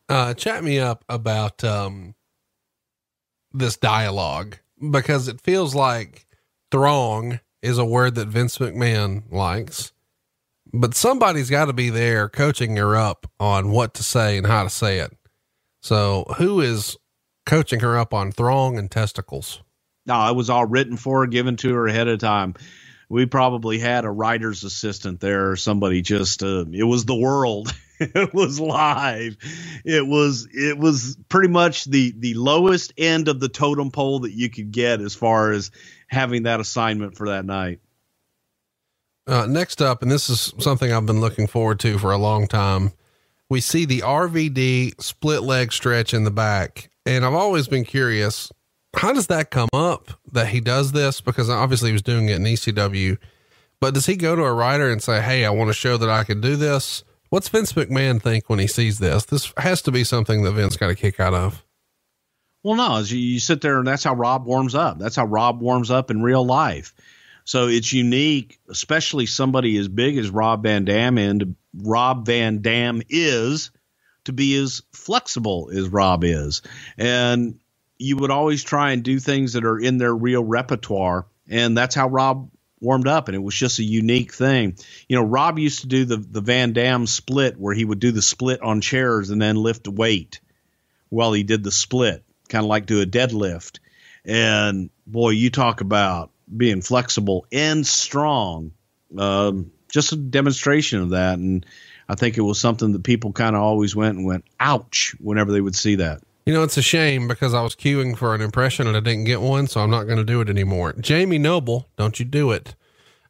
Uh, chat me up about um, this dialogue because it feels like throng is a word that Vince McMahon likes, but somebody's got to be there coaching her up on what to say and how to say it. So, who is coaching her up on throng and testicles? no it was all written for her given to her ahead of time we probably had a writer's assistant there or somebody just uh, it was the world it was live it was it was pretty much the the lowest end of the totem pole that you could get as far as having that assignment for that night Uh, next up, and this is something I've been looking forward to for a long time. We see the RVD split leg stretch in the back. And I've always been curious, how does that come up that he does this? Because obviously he was doing it in ECW, but does he go to a writer and say, Hey, I want to show that I can do this? What's Vince McMahon think when he sees this? This has to be something that Vince got a kick out of. Well, no, you sit there and that's how Rob warms up. That's how Rob warms up in real life. So it's unique, especially somebody as big as Rob Van Dam and Rob Van Dam is to be as flexible as Rob is. And you would always try and do things that are in their real repertoire. And that's how Rob warmed up. And it was just a unique thing. You know, Rob used to do the, the Van Dam split where he would do the split on chairs and then lift weight while he did the split, kind of like do a deadlift. And boy, you talk about being flexible and strong. Um, just a demonstration of that. And I think it was something that people kind of always went and went, ouch, whenever they would see that. You know, it's a shame because I was queuing for an impression and I didn't get one, so I'm not going to do it anymore. Jamie Noble, don't you do it,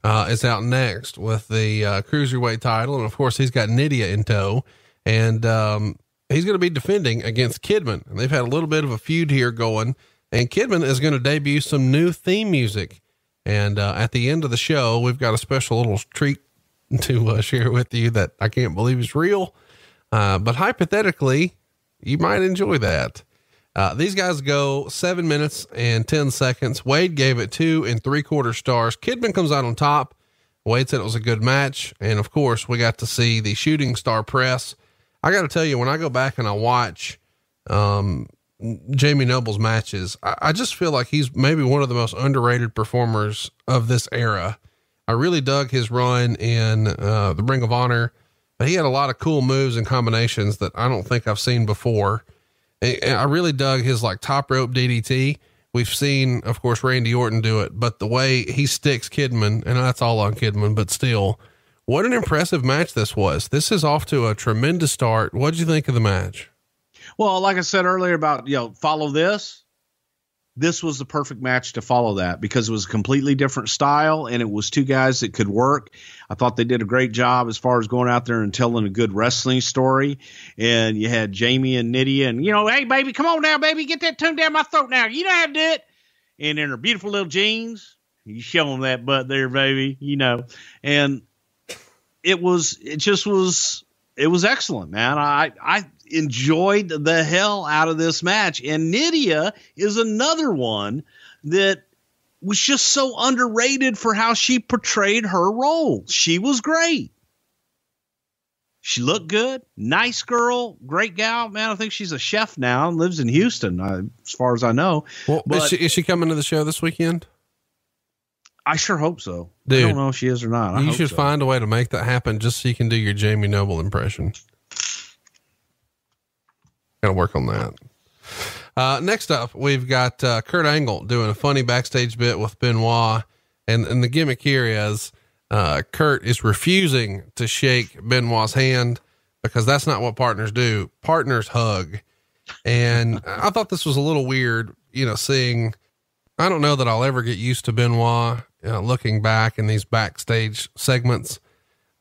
uh, is out next with the uh, cruiserweight title. And of course, he's got Nidia in tow. And um, he's going to be defending against Kidman. And they've had a little bit of a feud here going. And Kidman is going to debut some new theme music. And uh, at the end of the show, we've got a special little treat to uh, share with you that I can't believe is real. Uh, but hypothetically, you might enjoy that. Uh, these guys go seven minutes and 10 seconds. Wade gave it two and three quarter stars. Kidman comes out on top. Wade said it was a good match. And of course, we got to see the shooting star press. I got to tell you, when I go back and I watch, um, Jamie Noble's matches, I, I just feel like he's maybe one of the most underrated performers of this era. I really dug his run in uh, the Ring of Honor. He had a lot of cool moves and combinations that I don't think I've seen before. And and I really dug his like top rope DDT. We've seen, of course, Randy Orton do it, but the way he sticks Kidman, and that's all on Kidman, but still, what an impressive match this was. This is off to a tremendous start. What did you think of the match? Well, like I said earlier about, you know, follow this. This was the perfect match to follow that because it was a completely different style and it was two guys that could work. I thought they did a great job as far as going out there and telling a good wrestling story. And you had Jamie and Nidia and, you know, hey, baby, come on now, baby, get that tongue down my throat now. You know how to do it. And in her beautiful little jeans, you show them that butt there, baby, you know. And it was, it just was, it was excellent, man. I, I enjoyed the hell out of this match. And Nidia is another one that was just so underrated for how she portrayed her role. She was great. She looked good, nice girl, great gal. Man, I think she's a chef now and lives in Houston, uh, as far as I know. Well, But- is, she, is she coming to the show this weekend? I sure hope so. Dude, I don't know if she is or not. I you should so. find a way to make that happen just so you can do your Jamie Noble impression. Got to work on that. Uh, next up, we've got uh, Kurt Angle doing a funny backstage bit with Benoit, and and the gimmick here is uh, Kurt is refusing to shake Benoit's hand because that's not what partners do. Partners hug, and I thought this was a little weird. You know, seeing. I don't know that I'll ever get used to Benoit. Uh, looking back in these backstage segments,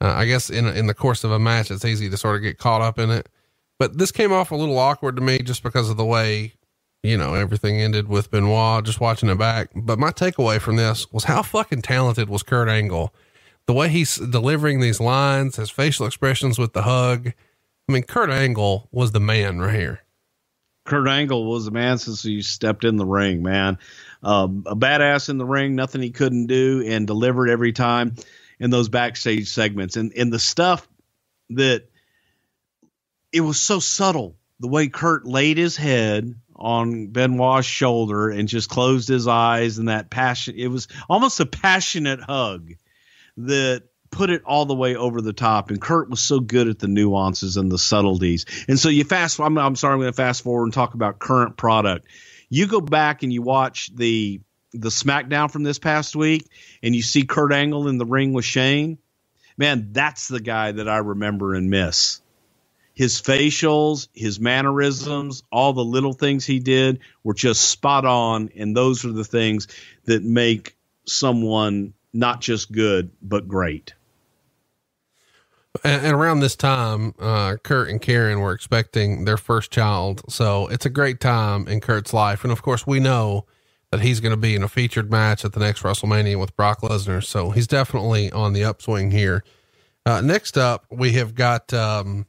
uh, I guess in in the course of a match, it's easy to sort of get caught up in it. But this came off a little awkward to me just because of the way you know, everything ended with Benoit, just watching it back. But my takeaway from this was how fucking talented was Kurt Angle. The way he's delivering these lines, his facial expressions with the hug. I mean, Kurt Angle was the man right here. Kurt Angle was the man since he stepped in the ring, man. Um, a badass in the ring, nothing he couldn't do, and delivered every time in those backstage segments. And, and the stuff that it was so subtle the way Kurt laid his head on Benoit's shoulder and just closed his eyes and that passion it was almost a passionate hug that put it all the way over the top and Kurt was so good at the nuances and the subtleties. And so you fast I'm, I'm sorry I'm going to fast forward and talk about current product. You go back and you watch the the SmackDown from this past week and you see Kurt Angle in the ring with Shane. Man, that's the guy that I remember and miss his facials, his mannerisms, all the little things he did were just spot on. And those are the things that make someone not just good, but great. And, around this time, uh, Kurt and Karen were expecting their first child. So it's a great time in Kurt's life. And of course, we know that he's going to be in a featured match at the next WrestleMania with Brock Lesnar. So he's definitely on the upswing here. Uh, next up, we have got, um,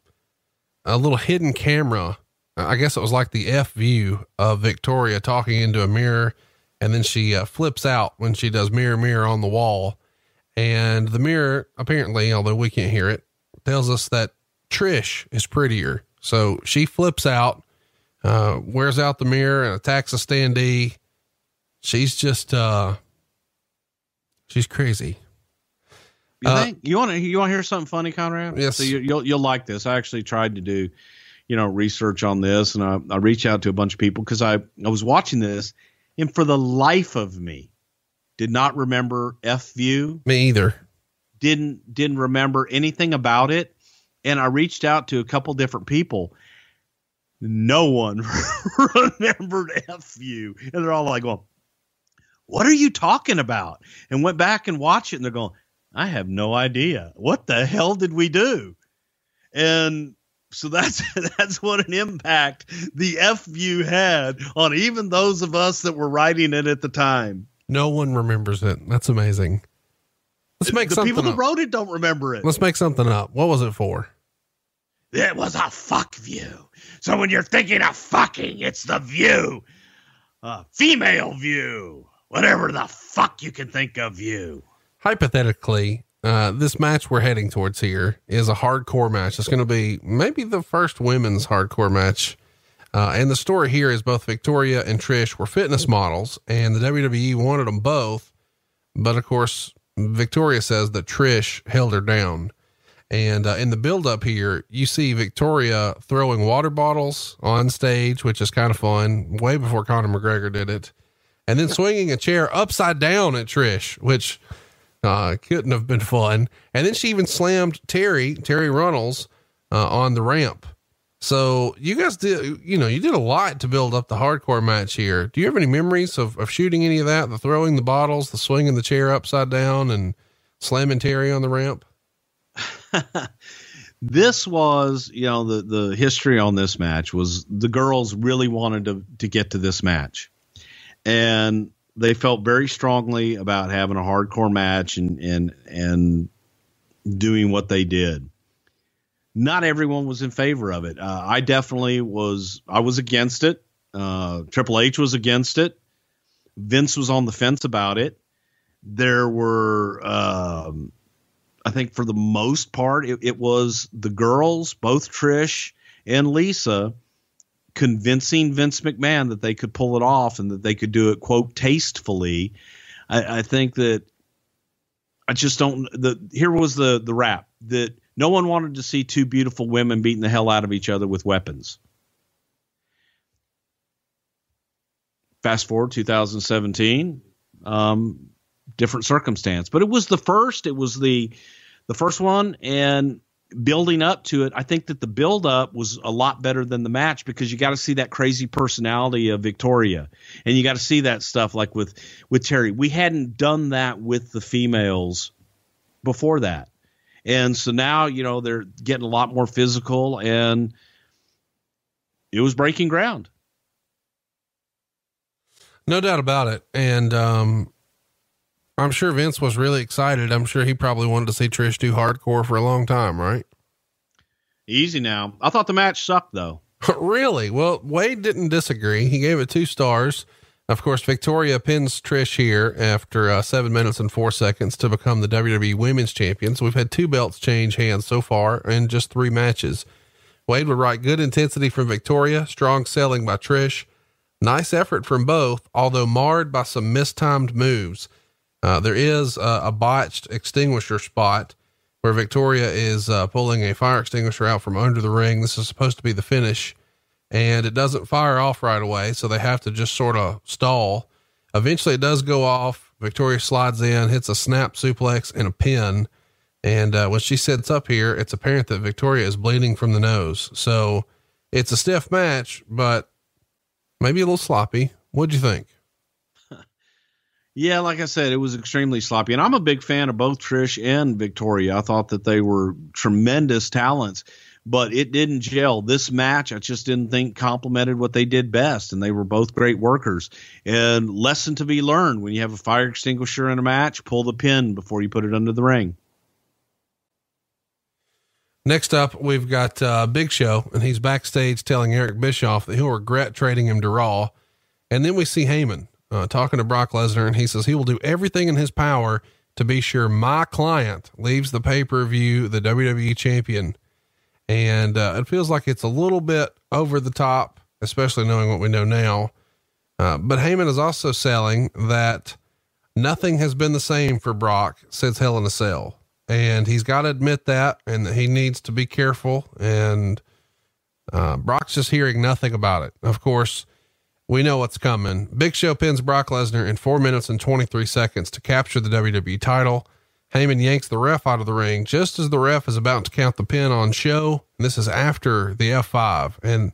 a little hidden camera. I guess it was like the F view of Victoria talking into a mirror. And then she uh, flips out when she does mirror, mirror on the wall. And the mirror, apparently, although we can't hear it, tells us that Trish is prettier. So she flips out, uh, wears out the mirror and attacks a standee. She's just, uh, she's crazy. You uh, think you want to you want to hear something funny, Conrad? Yes. So you, you'll you'll like this. I actually tried to do, you know, research on this, and I I reached out to a bunch of people because I I was watching this, and for the life of me, did not remember F View. Me either. Didn't didn't remember anything about it, and I reached out to a couple different people. No one remembered F View, and they're all like, "Well, what are you talking about?" And went back and watched it, and they're going I have no idea. What the hell did we do? And so that's that's what an impact the F view had on even those of us that were writing it at the time. No one remembers it. That's amazing. Let's make the something people up. that wrote it don't remember it. Let's make something up. What was it for? It was a fuck view. So when you're thinking of fucking, it's the view. Uh, female view. Whatever the fuck you can think of view hypothetically, uh, this match we're heading towards here is a hardcore match. It's going to be maybe the first women's hardcore match. Uh, and the story here is both Victoria and Trish were fitness models, and the WWE wanted them both. But of course, Victoria says that Trish held her down. And uh, in the build up here, you see Victoria throwing water bottles on stage, which is kind of fun, way before Conor McGregor did it. And then swinging a chair upside down at Trish, which uh, couldn't have been fun. And then she even slammed Terri, Terri Runnels, uh, on the ramp. So you guys did, you know, you did a lot to build up the hardcore match here. Do you have any memories of, of shooting any of that? The throwing the bottles, the swinging the chair upside down and slamming Terri on the ramp? this was, you know, the, the history on this match was the girls really wanted to, to get to this match. And they felt very strongly about having a hardcore match and and and doing what they did. Not everyone was in favor of it. Uh, I definitely was. I was against it. Uh, Triple H was against it. Vince was on the fence about it. There were, um, I think, for the most part, it, it was the girls, both Trish and Lisa, convincing Vince McMahon that they could pull it off and that they could do it quote tastefully. I, I think that I just don't. The here was the the rap that no one wanted to see two beautiful women beating the hell out of each other with weapons. fast forward 2017, um, different circumstance, but it was the first. It was the the first one, and building up to it, I think that the build up was a lot better than the match because you got to see that crazy personality of Victoria, and you got to see that stuff like with with Terri. We hadn't done that with the females before that, and so now you know they're getting a lot more physical, and it was breaking ground. No doubt about it, and um, I'm sure Vince was really excited. I'm sure he probably wanted to see Trish do hardcore for a long time, right? Easy now. I thought the match sucked though. really? Well, Wade didn't disagree. He gave it two stars. Of course, Victoria pins Trish here after uh, seven minutes and four seconds to become the WWE Women's Champion. So we've had two belts change hands so far in just three matches. Wade would write good intensity from Victoria, strong selling by Trish, nice effort from both, although marred by some mistimed moves. Uh, there is uh, a botched extinguisher spot where Victoria is uh, pulling a fire extinguisher out from under the ring. This is supposed to be the finish, and it doesn't fire off right away, so they have to just sort of stall. Eventually, it does go off. Victoria slides in, hits a snap suplex and a pin. And uh, when she sits up here, it's apparent that Victoria is bleeding from the nose. So it's a stiff match, but maybe a little sloppy. What'd you think? Yeah, like I said, it was extremely sloppy. And I'm a big fan of both Trish and Victoria. I thought that they were tremendous talents, but it didn't gel. This match, I just didn't think complemented what they did best. And they were both great workers. And lesson to be learned when you have a fire extinguisher in a match, pull the pin before you put it under the ring. Next up, we've got uh, Big Show, and he's backstage telling Eric Bischoff that he'll regret trading him to Raw. And then we see Heyman uh, talking to Brock Lesnar, and he says he will do everything in his power to be sure my client leaves the pay per view the WWE champion. And uh, it feels like it's a little bit over the top, especially knowing what we know now. Uh, but Heyman is also selling that nothing has been the same for Brock since Hell in a Cell. And he's got to admit that, and that he needs to be careful. And uh, Brock's just hearing nothing about it. Of course, we know what's coming. Big Show pins Brock Lesnar in four minutes and 23 seconds to capture the WWE title. Heyman yanks the ref out of the ring just as the ref is about to count the pin on Show. This is after the F5. And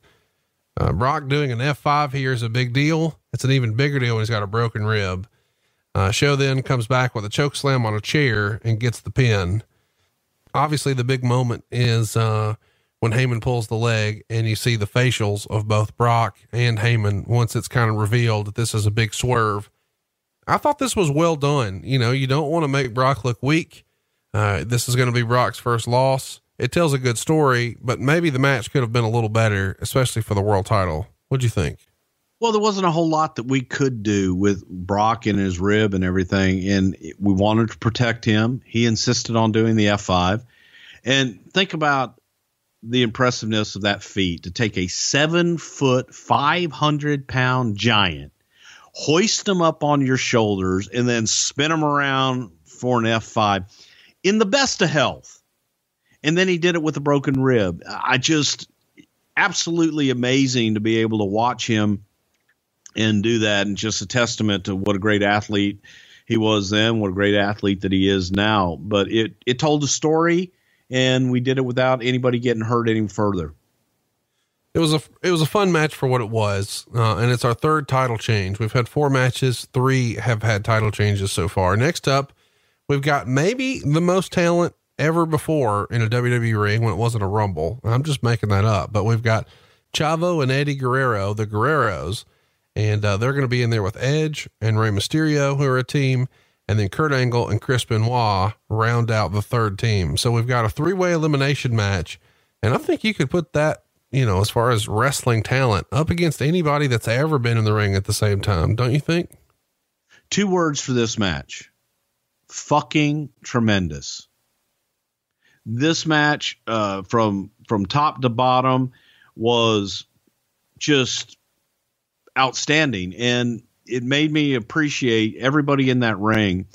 uh, Brock doing an F5 here is a big deal. It's an even bigger deal when he's got a broken rib. Uh, Show then comes back with a choke slam on a chair and gets the pin. Obviously, the big moment is uh, when Heyman pulls the leg and you see the facials of both Brock and Heyman once it's kind of revealed that this is a big swerve. I thought this was well done. You know, you don't want to make Brock look weak. Uh, this is going to be Brock's first loss. It tells a good story, but maybe the match could have been a little better, especially for the world title. What'd you think? Well, there wasn't a whole lot that we could do with Brock and his rib and everything, and we wanted to protect him. He insisted on doing the F5. And think about the impressiveness of that feat to take a seven foot, 500 pound giant, hoist him up on your shoulders, and then spin him around for an F5 in the best of health. And then he did it with a broken rib. I just absolutely amazing to be able to watch him and do that. And just a testament to what a great athlete he was then, what a great athlete that he is now. But it, it told a story and we did it without anybody getting hurt any further. It was a it was a fun match for what it was, uh, and it's our third title change. We've had four matches, three have had title changes so far. Next up, we've got maybe the most talent ever before in a WWE ring when it wasn't a Rumble. I'm just making that up, but we've got Chavo and Eddie Guerrero, the Guerreros, and uh, they're going to be in there with Edge and Rey Mysterio, who are a team, and then Kurt Angle and Chris Benoit round out the third team. So we've got a three way elimination match. And I think you could put that, you know, as far as wrestling talent up against anybody that's ever been in the ring at the same time, don't you think? Two words for this match fucking tremendous. This match, uh, from from top to bottom, was just outstanding. And it made me appreciate everybody in that ring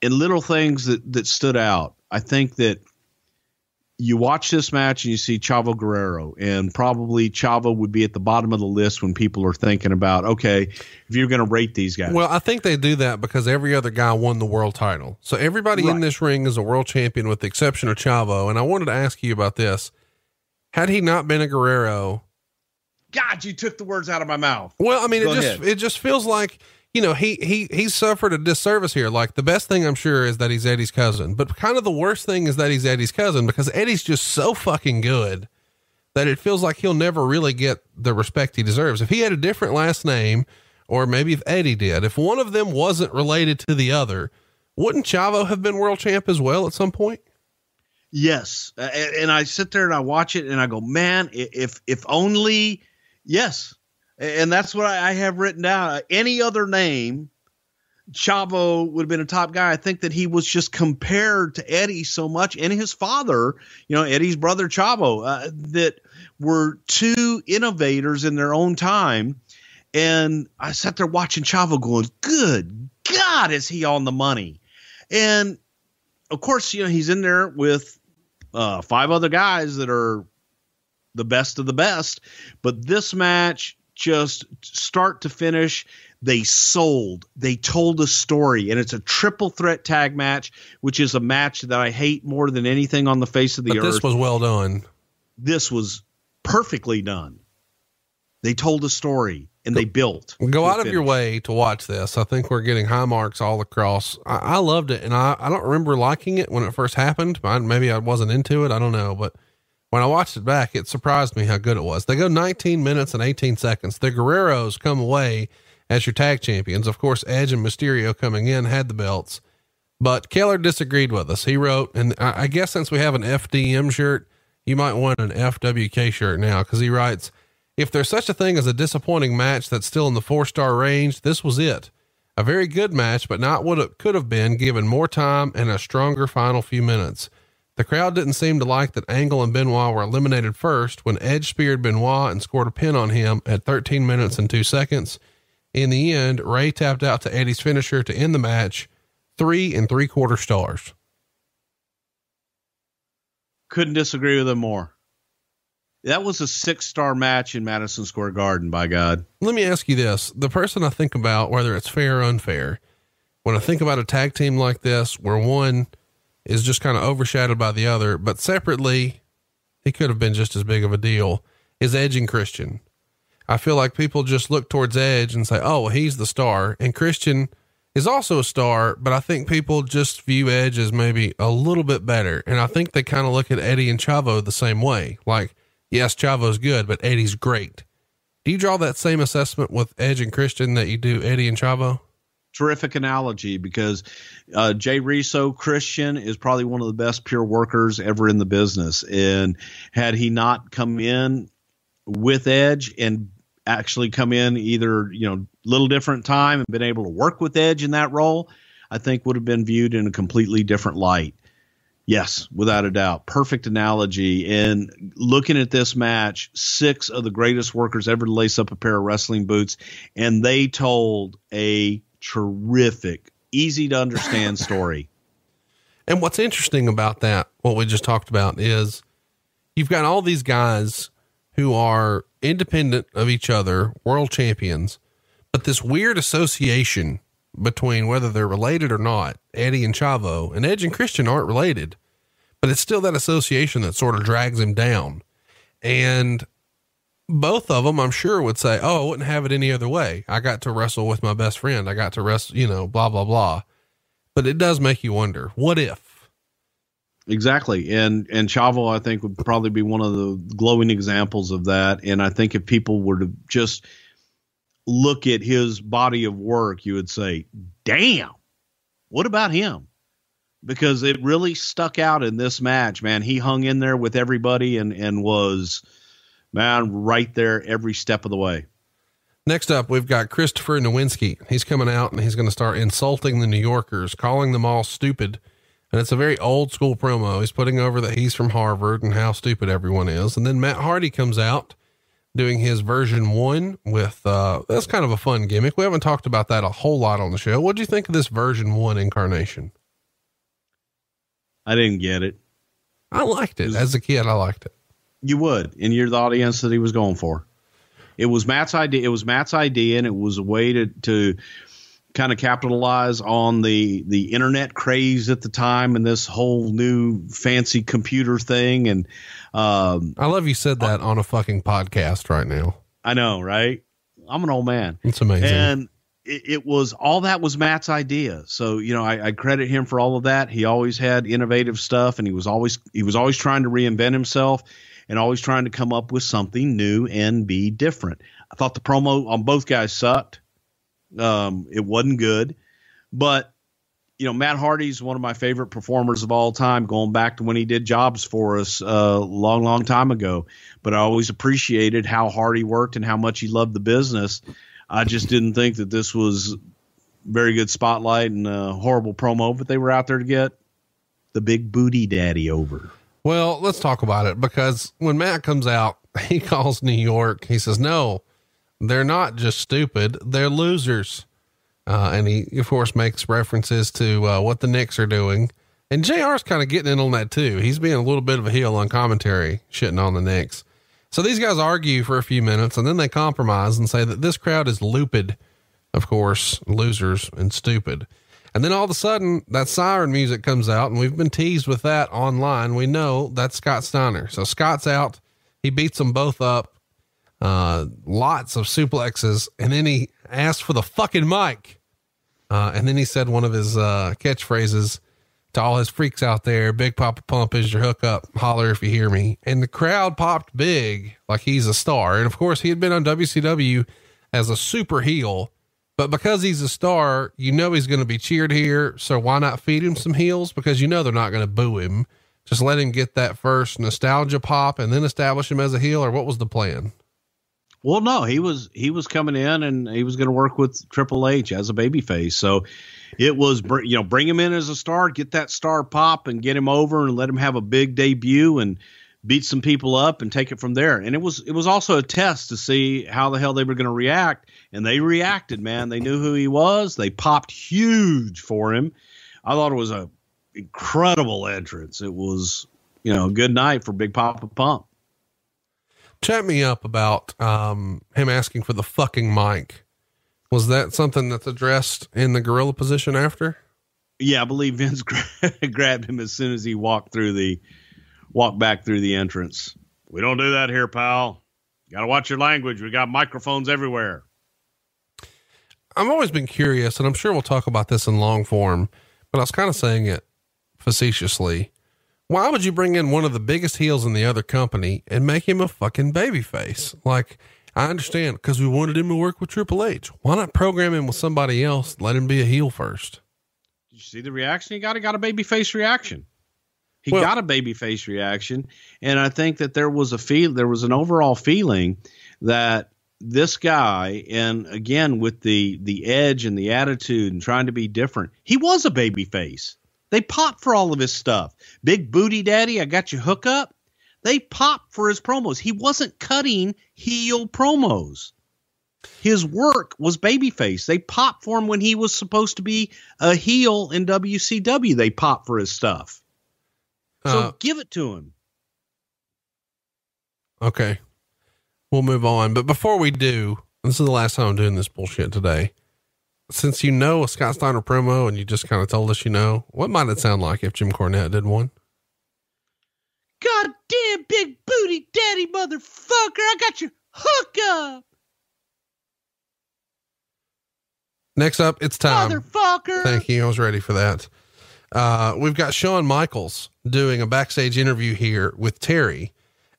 and little things that that stood out. I think that you watch this match and you see Chavo Guerrero, and probably Chavo would be at the bottom of the list when people are thinking about, okay, if you're going to rate these guys. Well, I think they do that because every other guy won the world title. So everybody in this ring is a world champion with the exception of Chavo. And I wanted to ask you about this. Had he not been a Guerrero, God, you took the words out of my mouth. Well, I mean, Go it just ahead. it just feels like you know he he he's suffered a disservice here. Like the best thing I'm sure is that he's Eddie's cousin, but kind of the worst thing is that he's Eddie's cousin because Eddie's just so fucking good that it feels like he'll never really get the respect he deserves. If he had a different last name, or maybe if Eddie did, if one of them wasn't related to the other, wouldn't Chavo have been world champ as well at some point? Yes, Uh, and, and I sit there and I watch it and I go, man, if if only, yes, and that's what I have written down. Uh, Any other name, Chavo would have been a top guy. I think that he was just compared to Eddie so much, and his father, you know, Eddie's brother Chavo, uh, that were two innovators in their own time. And I sat there watching Chavo going, good God, is he on the money? And of course, you know, he's in there with uh, five other guys that are the best of the best. But this match, just start to finish, they sold. They told a story, and it's a triple threat tag match, which is a match that I hate more than anything on the face of the But earth. this was well done. this was perfectly done. They told a story and they built. Go out of your way to watch this. I think we're getting high marks all across. I, I loved it, and I, I don't remember liking it when it first happened. I, maybe I wasn't into it. I don't know, but when I watched it back, it surprised me how good it was. They go 19 minutes and 18 seconds. The Guerreros come away as your tag champions. Of course, Edge and Mysterio coming in had the belts, but Keller disagreed with us. He wrote, and I, guess since we have an FDM shirt, you might want an FWK shirt now because he writes, if there's such a thing as a disappointing match that's still in the four star range, this was it. A very good match, but not what it could have been given more time and a stronger final few minutes. The crowd didn't seem to like that Angle and Benoit were eliminated first when Edge speared Benoit and scored a pin on him at 13 minutes and two seconds. In the end, Rey tapped out to Eddie's finisher to end the match, three and three quarter stars. Couldn't disagree with him more. That was a six star match in Madison Square Garden, by God. Let me ask you this. The person I think about, whether it's fair or unfair, when I think about a tag team like this, where one is just kind of overshadowed by the other, but separately, he could have been just as big of a deal, is Edge and Christian. I feel like people just look towards Edge and say, oh, well, he's the star. And Christian is also a star, but I think people just view Edge as maybe a little bit better. And I think they kind of look at Eddie and Chavo the same way. Like, yes, Chavo's good, but Eddie's great. Do you draw that same assessment with Edge and Christian that you do Eddie and Chavo? Terrific analogy because uh, Jay Reso Christian is probably one of the best pure workers ever in the business. And had he not come in with Edge and actually come in either, you know, little different time and been able to work with Edge in that role, I think would have been viewed in a completely different light. Yes, without a doubt. Perfect analogy. And looking at this match, six of the greatest workers ever to lace up a pair of wrestling boots, and they told a terrific, easy to understand story. And what's interesting about that, what we just talked about, is you've got all these guys who are independent of each other, world champions, but this weird association between whether they're related or not, Eddie and Chavo, and Edge and Christian aren't related, but it's still that association that sort of drags him down. And both of them, I'm sure, would say, Oh, I wouldn't have it any other way. I got to wrestle with my best friend. I got to wrestle, you know, blah, blah, blah. But it does make you wonder what if? Exactly. And and Chavo I think would probably be one of the glowing examples of that. And I think if people were to just look at his body of work, you would say, "Damn. What about him?" Because it really stuck out in this match, man. He hung in there with everybody and and was man right there every step of the way. Next up, we've got Christopher Nowinski. He's coming out and he's going to start insulting the New Yorkers, calling them all stupid. And it's a very old school promo. He's putting over that he's from Harvard and how stupid everyone is. And then Matt Hardy comes out doing his version one with, uh, that's kind of a fun gimmick. We haven't talked about that a whole lot on the show. What do you think of this version one incarnation? I didn't get it. I liked it as a kid. I liked it. You would, and you're the audience that he was going for. It was Matt's idea. It was Matt's idea, and it was a way to to kind of capitalize on the the internet craze at the time and this whole new fancy computer thing. And um, I love you said that on a fucking podcast right now. I know, right? I'm an old man. It's amazing. And it, it was all that was Matt's idea. So you know, I, I credit him for all of that. He always had innovative stuff, and he was always he was always trying to reinvent himself, and always trying to come up with something new and be different. I thought the promo on both guys sucked. Um, it wasn't good, but you know, Matt Hardy's one of my favorite performers of all time, going back to when he did jobs for us a uh, long, long time ago. But I always appreciated how hard he worked and how much he loved the business. I just didn't think that this was very good spotlight and a horrible promo, but they were out there to get the big booty daddy over. Well, let's talk about it because when Matt comes out, he calls New York. He says, no, they're not just stupid. They're losers. Uh, and he, of course, makes references to uh, what the Knicks are doing. And JR's kind of getting in on that too. He's being a little bit of a heel on commentary, shitting on the Knicks. So these guys argue for a few minutes and then they compromise and say that this crowd is lupid, of course, losers and stupid. And then all of a sudden, that siren music comes out, and we've been teased with that online. We know that's Scott Steiner. So Scott's out. He beats them both up. Uh, lots of suplexes, and then he asked for the fucking mic. Uh, and then he said one of his uh, catchphrases to all his freaks out there Big Papa Pump is your hookup. Holler if you hear me. And the crowd popped big, like he's a star. And of course, he had been on WCW as a super heel, but because he's a star, you know he's going to be cheered here. So why not feed him some heels? Because you know they're not going to boo him. Just let him get that first nostalgia pop and then establish him as a heel, or what was the plan? Well, no, he was he was coming in and he was going to work with Triple H as a babyface. So it was you know bring him in as a star, get that star pop, and get him over and let him have a big debut and beat some people up and take it from there. And it was it was also a test to see how the hell they were going to react, and they reacted. Man, they knew who he was. They popped huge for him. I thought it was a incredible entrance. It was you know a good night for Big Papa Pump chat me up about um, him asking for the fucking mic. Was that something that's addressed in the gorilla position after? Yeah, I believe Vince grabbed him as soon as he walked through the walked back through the entrance. We don't do that here, pal. Got to watch your language. We got microphones everywhere. I've always been curious, and I'm sure we'll talk about this in long form, but I was kind of saying it facetiously why would you bring in one of the biggest heels in the other company and make him a fucking babyface? Like, I understand because we wanted him to work with Triple H. Why not program him with somebody else? Let him be a heel first. Did you see the reaction? He got he got a babyface reaction. He well, got a babyface reaction, and I think that there was a feel, there was an overall feeling that this guy, and again with the the edge and the attitude and trying to be different, he was a babyface. They pop for all of his stuff. Big Booty Daddy, I got you hook up. They pop for his promos. He wasn't cutting heel promos. His work was babyface. They pop for him when he was supposed to be a heel in WCW. They pop for his stuff. So uh, give it to him. Okay. We'll move on. But before we do, this is the last time I'm doing this bullshit today since you know a Scott Steiner promo and you just kind of told us you know, what might it sound like if Jim Cornette did one? God damn big booty daddy motherfucker, I got your hook up. Next up, it's time. Motherfucker. Thank you. I was ready for that. Uh, we've got Shawn Michaels doing a backstage interview here with Terri,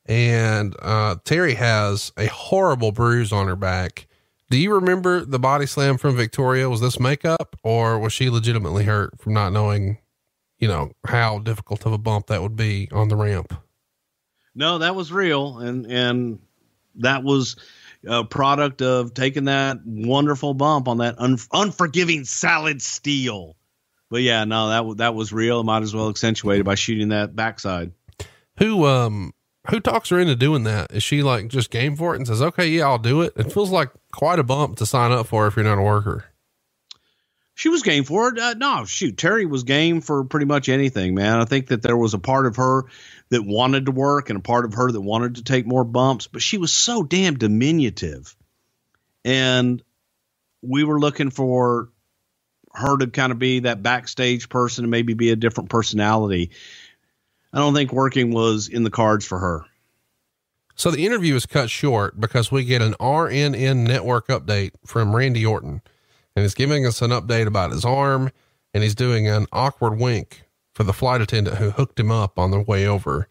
And uh, Terri has a horrible bruise on her back do you remember the body slam from Victoria? Was this makeup or was she legitimately hurt from not knowing, you know, how difficult of a bump that would be on the ramp? No, that was real. And, and that was a product of taking that wonderful bump on that un- unforgiving salad steel. But yeah, no, that, that was real. Might as well accentuate it by shooting that backside. Who, um, who talks her into doing that? Is she like just game for it and says, okay, yeah, I'll do it? It feels like quite a bump to sign up for if you're not a worker. She was game for it. Uh, no, shoot, Terri was game for pretty much anything, man. I think that there was a part of her that wanted to work and a part of her that wanted to take more bumps, but she was so damn diminutive. And we were looking for her to kind of be that backstage person and maybe be a different personality. I don't think working was in the cards for her. So the interview is cut short because we get an RNN network update from Randy Orton and he's giving us an update about his arm and he's doing an awkward wink for the flight attendant who hooked him up on the way over.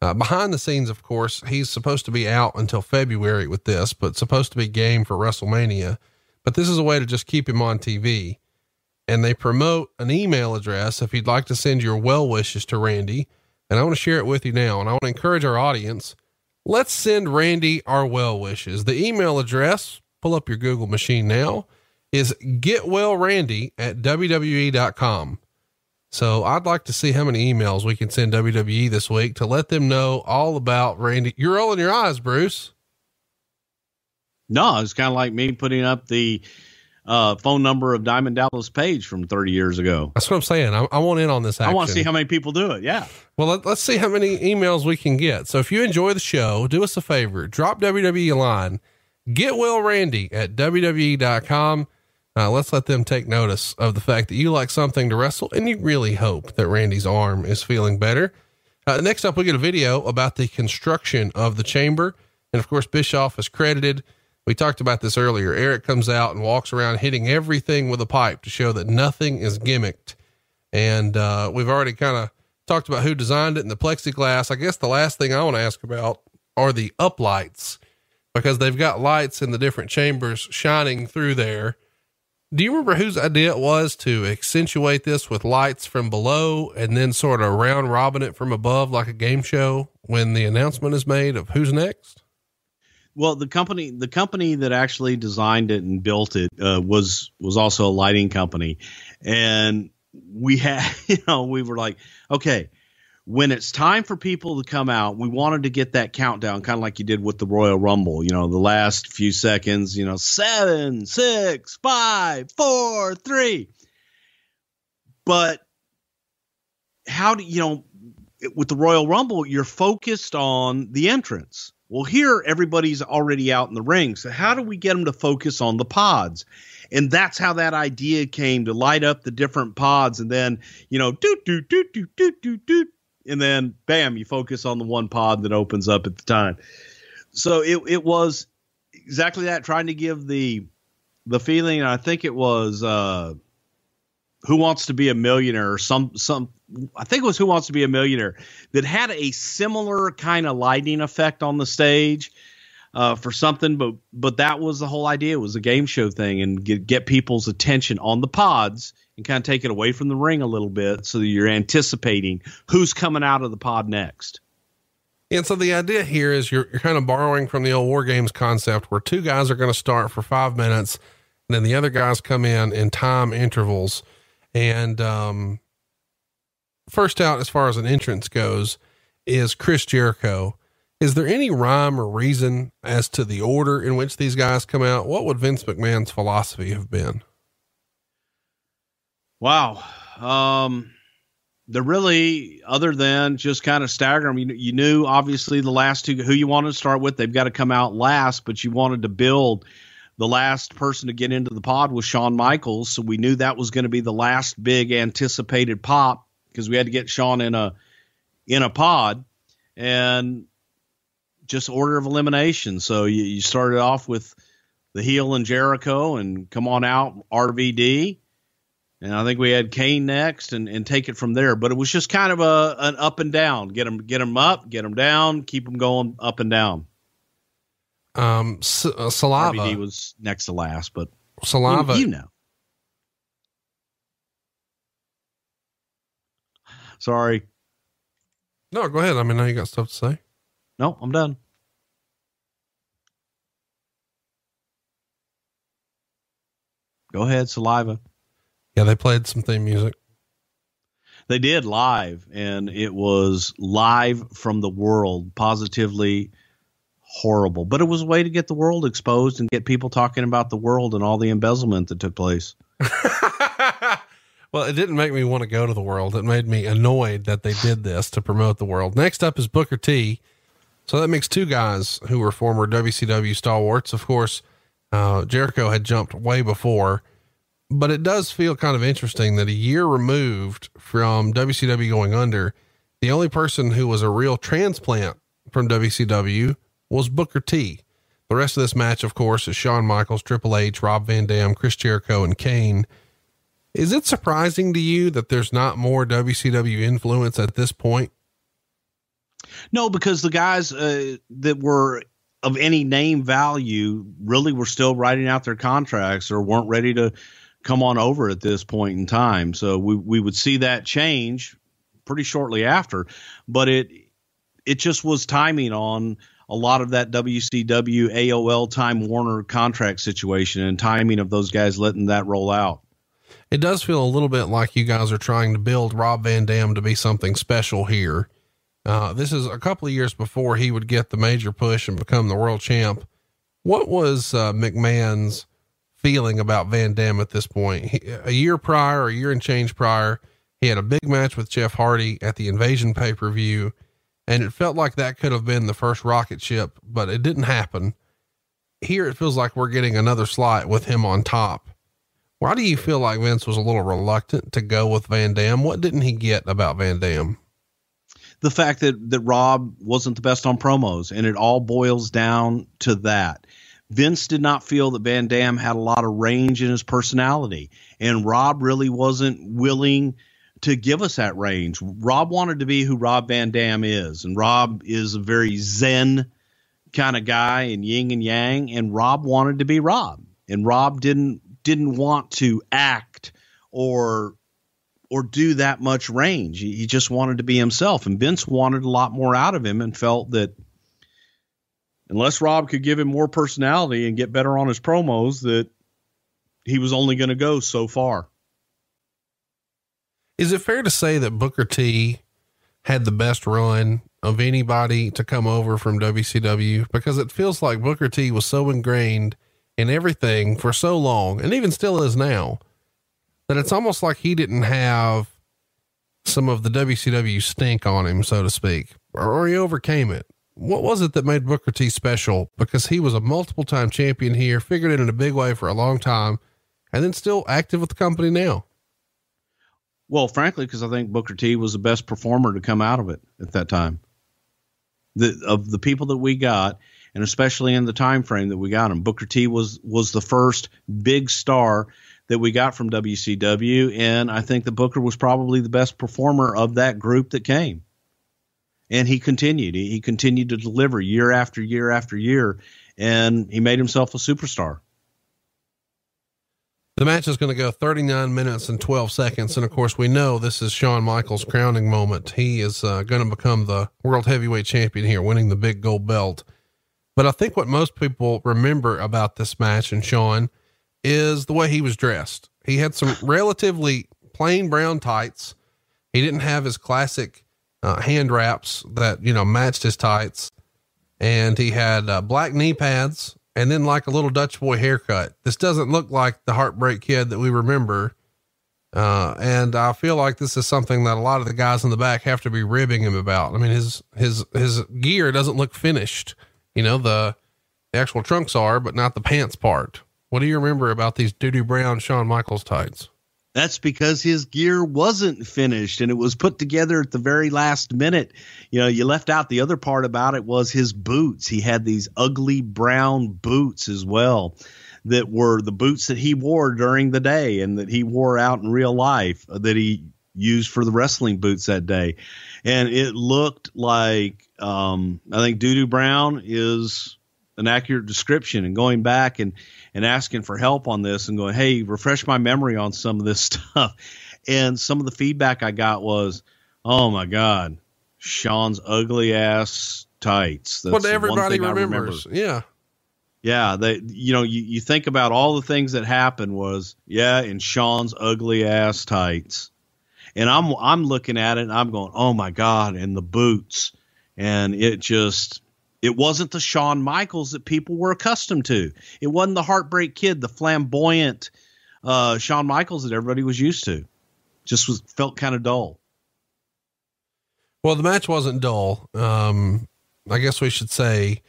Uh, behind the scenes, of course, he's supposed to be out until February with this, but supposed to be game for WrestleMania. But this is a way to just keep him on TV. And they promote an email address if you'd like to send your well wishes to Randy. And I want to share it with you now. And I want to encourage our audience. Let's send Randy our well wishes. The email address, pull up your Google machine now, is getwellrandy at WWE.com. So I'd like to see how many emails we can send WWE this week to let them know all about Randy. You're rolling your eyes, Bruce. No, it's kind of like me putting up the uh, phone number of Diamond Dallas Page from 30 years ago. That's what I'm saying. I, I want in on this. Action. I want to see how many people do it. Yeah. Well, let, us see how many emails we can get. So if you enjoy the show, do us a favor, drop WWE a line, get well Randy at WWE.com. Uh, let's let them take notice of the fact that you like something to wrestle and you really hope that Randy's arm is feeling better. Uh, next up, we get a video about the construction of the chamber. And of course, Bischoff is credited. We talked about this earlier. Eric comes out and walks around hitting everything with a pipe to show that nothing is gimmicked. And uh, we've already kind of talked about who designed it and the plexiglass. I guess the last thing I want to ask about are the uplights because they've got lights in the different chambers shining through there do you remember whose idea it was to accentuate this with lights from below and then sort of round robin it from above like a game show when the announcement is made of who's next? Well, the company the company that actually designed it and built it uh, was was also a lighting company, and we had you know we were like, okay, when it's time for people to come out, we wanted to get that countdown, kind of like you did with the Royal Rumble. You know, the last few seconds. You know, seven, six, five, four, three. But how do you know? With the Royal Rumble, you're focused on the entrance. Well, here everybody's already out in the ring. So how do we get them to focus on the pods? And that's how that idea came to light up the different pods and then, you know, do do do do do do do and then bam, you focus on the one pod that opens up at the time. So it it was exactly that, trying to give the the feeling. I think it was uh, Who Wants to Be a Millionaire or some some. I think it was Who Wants to Be a Millionaire that had a similar kind of lighting effect on the stage. Uh, for something, but but that was the whole idea. It was a game show thing and get, get people's attention on the pods and kind of take it away from the ring a little bit so that you're anticipating who's coming out of the pod next. And so the idea here is you're, you're kind of borrowing from the old war games concept where two guys are going to start for five minutes and then the other guys come in in time intervals. And, um, first out, as far as an entrance goes is Chris Jericho. Is there any rhyme or reason as to the order in which these guys come out? What would Vince McMahon's philosophy have been? Wow. Um, they're really other than just kind of stagger them. You, you knew obviously the last two who you wanted to start with. They've got to come out last, but you wanted to build. The last person to get into the pod was Shawn Michaels, so we knew that was going to be the last big anticipated pop because we had to get Shawn in a in a pod, and just order of elimination. So you, you started off with the heel and Jericho, and come on out RVD and I think we had Kane next, and, and take it from there. But it was just kind of a an up and down. Get them get them up, get them down, keep them going up and down. Um, S- uh, Saliva RVD was next to last, but Saliva, you, you know. Sorry. No, go ahead. I mean, now you got stuff to say. No, I'm done. Go ahead, Saliva. Yeah, they played some theme music. They did live, and it was live from the world, positively horrible. But it was a way to get the world exposed and get people talking about the world and all the embezzlement that took place. Well, it didn't make me want to go to the world. It made me annoyed that they did this to promote the world. Next up is Booker T. So that makes two guys who were former WCW stalwarts. Of course, uh, Jericho had jumped way before, but it does feel kind of interesting that a year removed from WCW going under, the only person who was a real transplant from WCW was Booker T. The rest of this match, of course, is Shawn Michaels, Triple H, Rob Van Dam, Chris Jericho, and Kane. Is it surprising to you that there's not more WCW influence at this point? No, because the guys uh, that were of any name value really were still writing out their contracts or weren't ready to come on over at this point in time. So we we would see that change pretty shortly after, but it it just was timing on a lot of that WCW AOL Time Warner contract situation and timing of those guys letting that roll out it does feel a little bit like you guys are trying to build Rob Van Dam to be something special here. Uh, this is a couple of years before he would get the major push and become the world champ. What was uh, McMahon's feeling about Van Dam at this point? He, a year prior, a year and change prior, he had a big match with Jeff Hardy at the Invasion pay per view, and it felt like that could have been the first rocket ship, but it didn't happen. Here, it feels like we're getting another slot with him on top. Why do you feel like Vince was a little reluctant to go with Van Dam? What didn't he get about Van Dam? The fact that, that Rob wasn't the best on promos, and it all boils down to that. Vince did not feel that Van Dam had a lot of range in his personality, and Rob really wasn't willing to give us that range. Rob wanted to be who Rob Van Dam is, and Rob is a very zen kind of guy and yin and yang, and Rob wanted to be Rob, and Rob didn't didn't want to act or or do that much range. He, just wanted to be himself, and Vince wanted a lot more out of him, and felt that unless Rob could give him more personality and get better on his promos, that he was only going to go so far. Is it fair to say that Booker T had the best run of anybody to come over from WCW? Because it feels like Booker T was so ingrained and everything for so long, and even still is now, that it's almost like he didn't have some of the WCW stink on him, so to speak, or he overcame it. What was it that made Booker T special? Because he was a multiple time champion here, figured it in a big way for a long time, and then still active with the company now. Well, frankly, because I think Booker T was the best performer to come out of it at that time. The of the people that we got, and especially in the time frame that we got him. Booker T was was the first big star that we got from WCW, and I think that Booker was probably the best performer of that group that came. And he continued. He, he continued to deliver year after year after year, and he made himself a superstar. The match is going to go 39 minutes and 12 seconds. And of course, we know this is Shawn Michaels' crowning moment. He is uh, going to become the world heavyweight champion here, winning the big gold belt. But I think what most people remember about this match and Shawn is the way he was dressed. He had some relatively plain brown tights. He didn't have his classic uh, hand wraps that, you know, matched his tights. And he had uh, black knee pads and then like a little Dutch boy haircut. This doesn't look like the heartbreak kid that we remember. Uh, and I feel like this is something that a lot of the guys in the back have to be ribbing him about. I mean, his, his, his gear doesn't look finished. You know, the, the actual trunks are, but not the pants part. What do you remember about these doo doo brown Shawn Michaels tights? That's because his gear wasn't finished and it was put together at the very last minute. You know, you left out the other part about it was his boots. He had these ugly brown boots as well that were the boots that he wore during the day and that he wore out in real life that he used for the wrestling boots that day. And it looked like um, I think Doodoo Brown is an accurate description. And going back and and asking for help on this and going, hey, refresh my memory on some of this stuff. And some of the feedback I got was, oh my god, Shawn's ugly ass tights. That's what everybody remembers. Remember. Yeah. Yeah, they you know, you, you think about all the things that happened was, yeah, in Shawn's ugly ass tights. And I'm I'm looking at it and I'm going, "Oh my god, and the boots." And it just it wasn't the Shawn Michaels that people were accustomed to. It wasn't the Heartbreak Kid, the flamboyant uh, Shawn Michaels that everybody was used to. just was felt kind of dull. Well, the match wasn't dull. Um, I guess we should say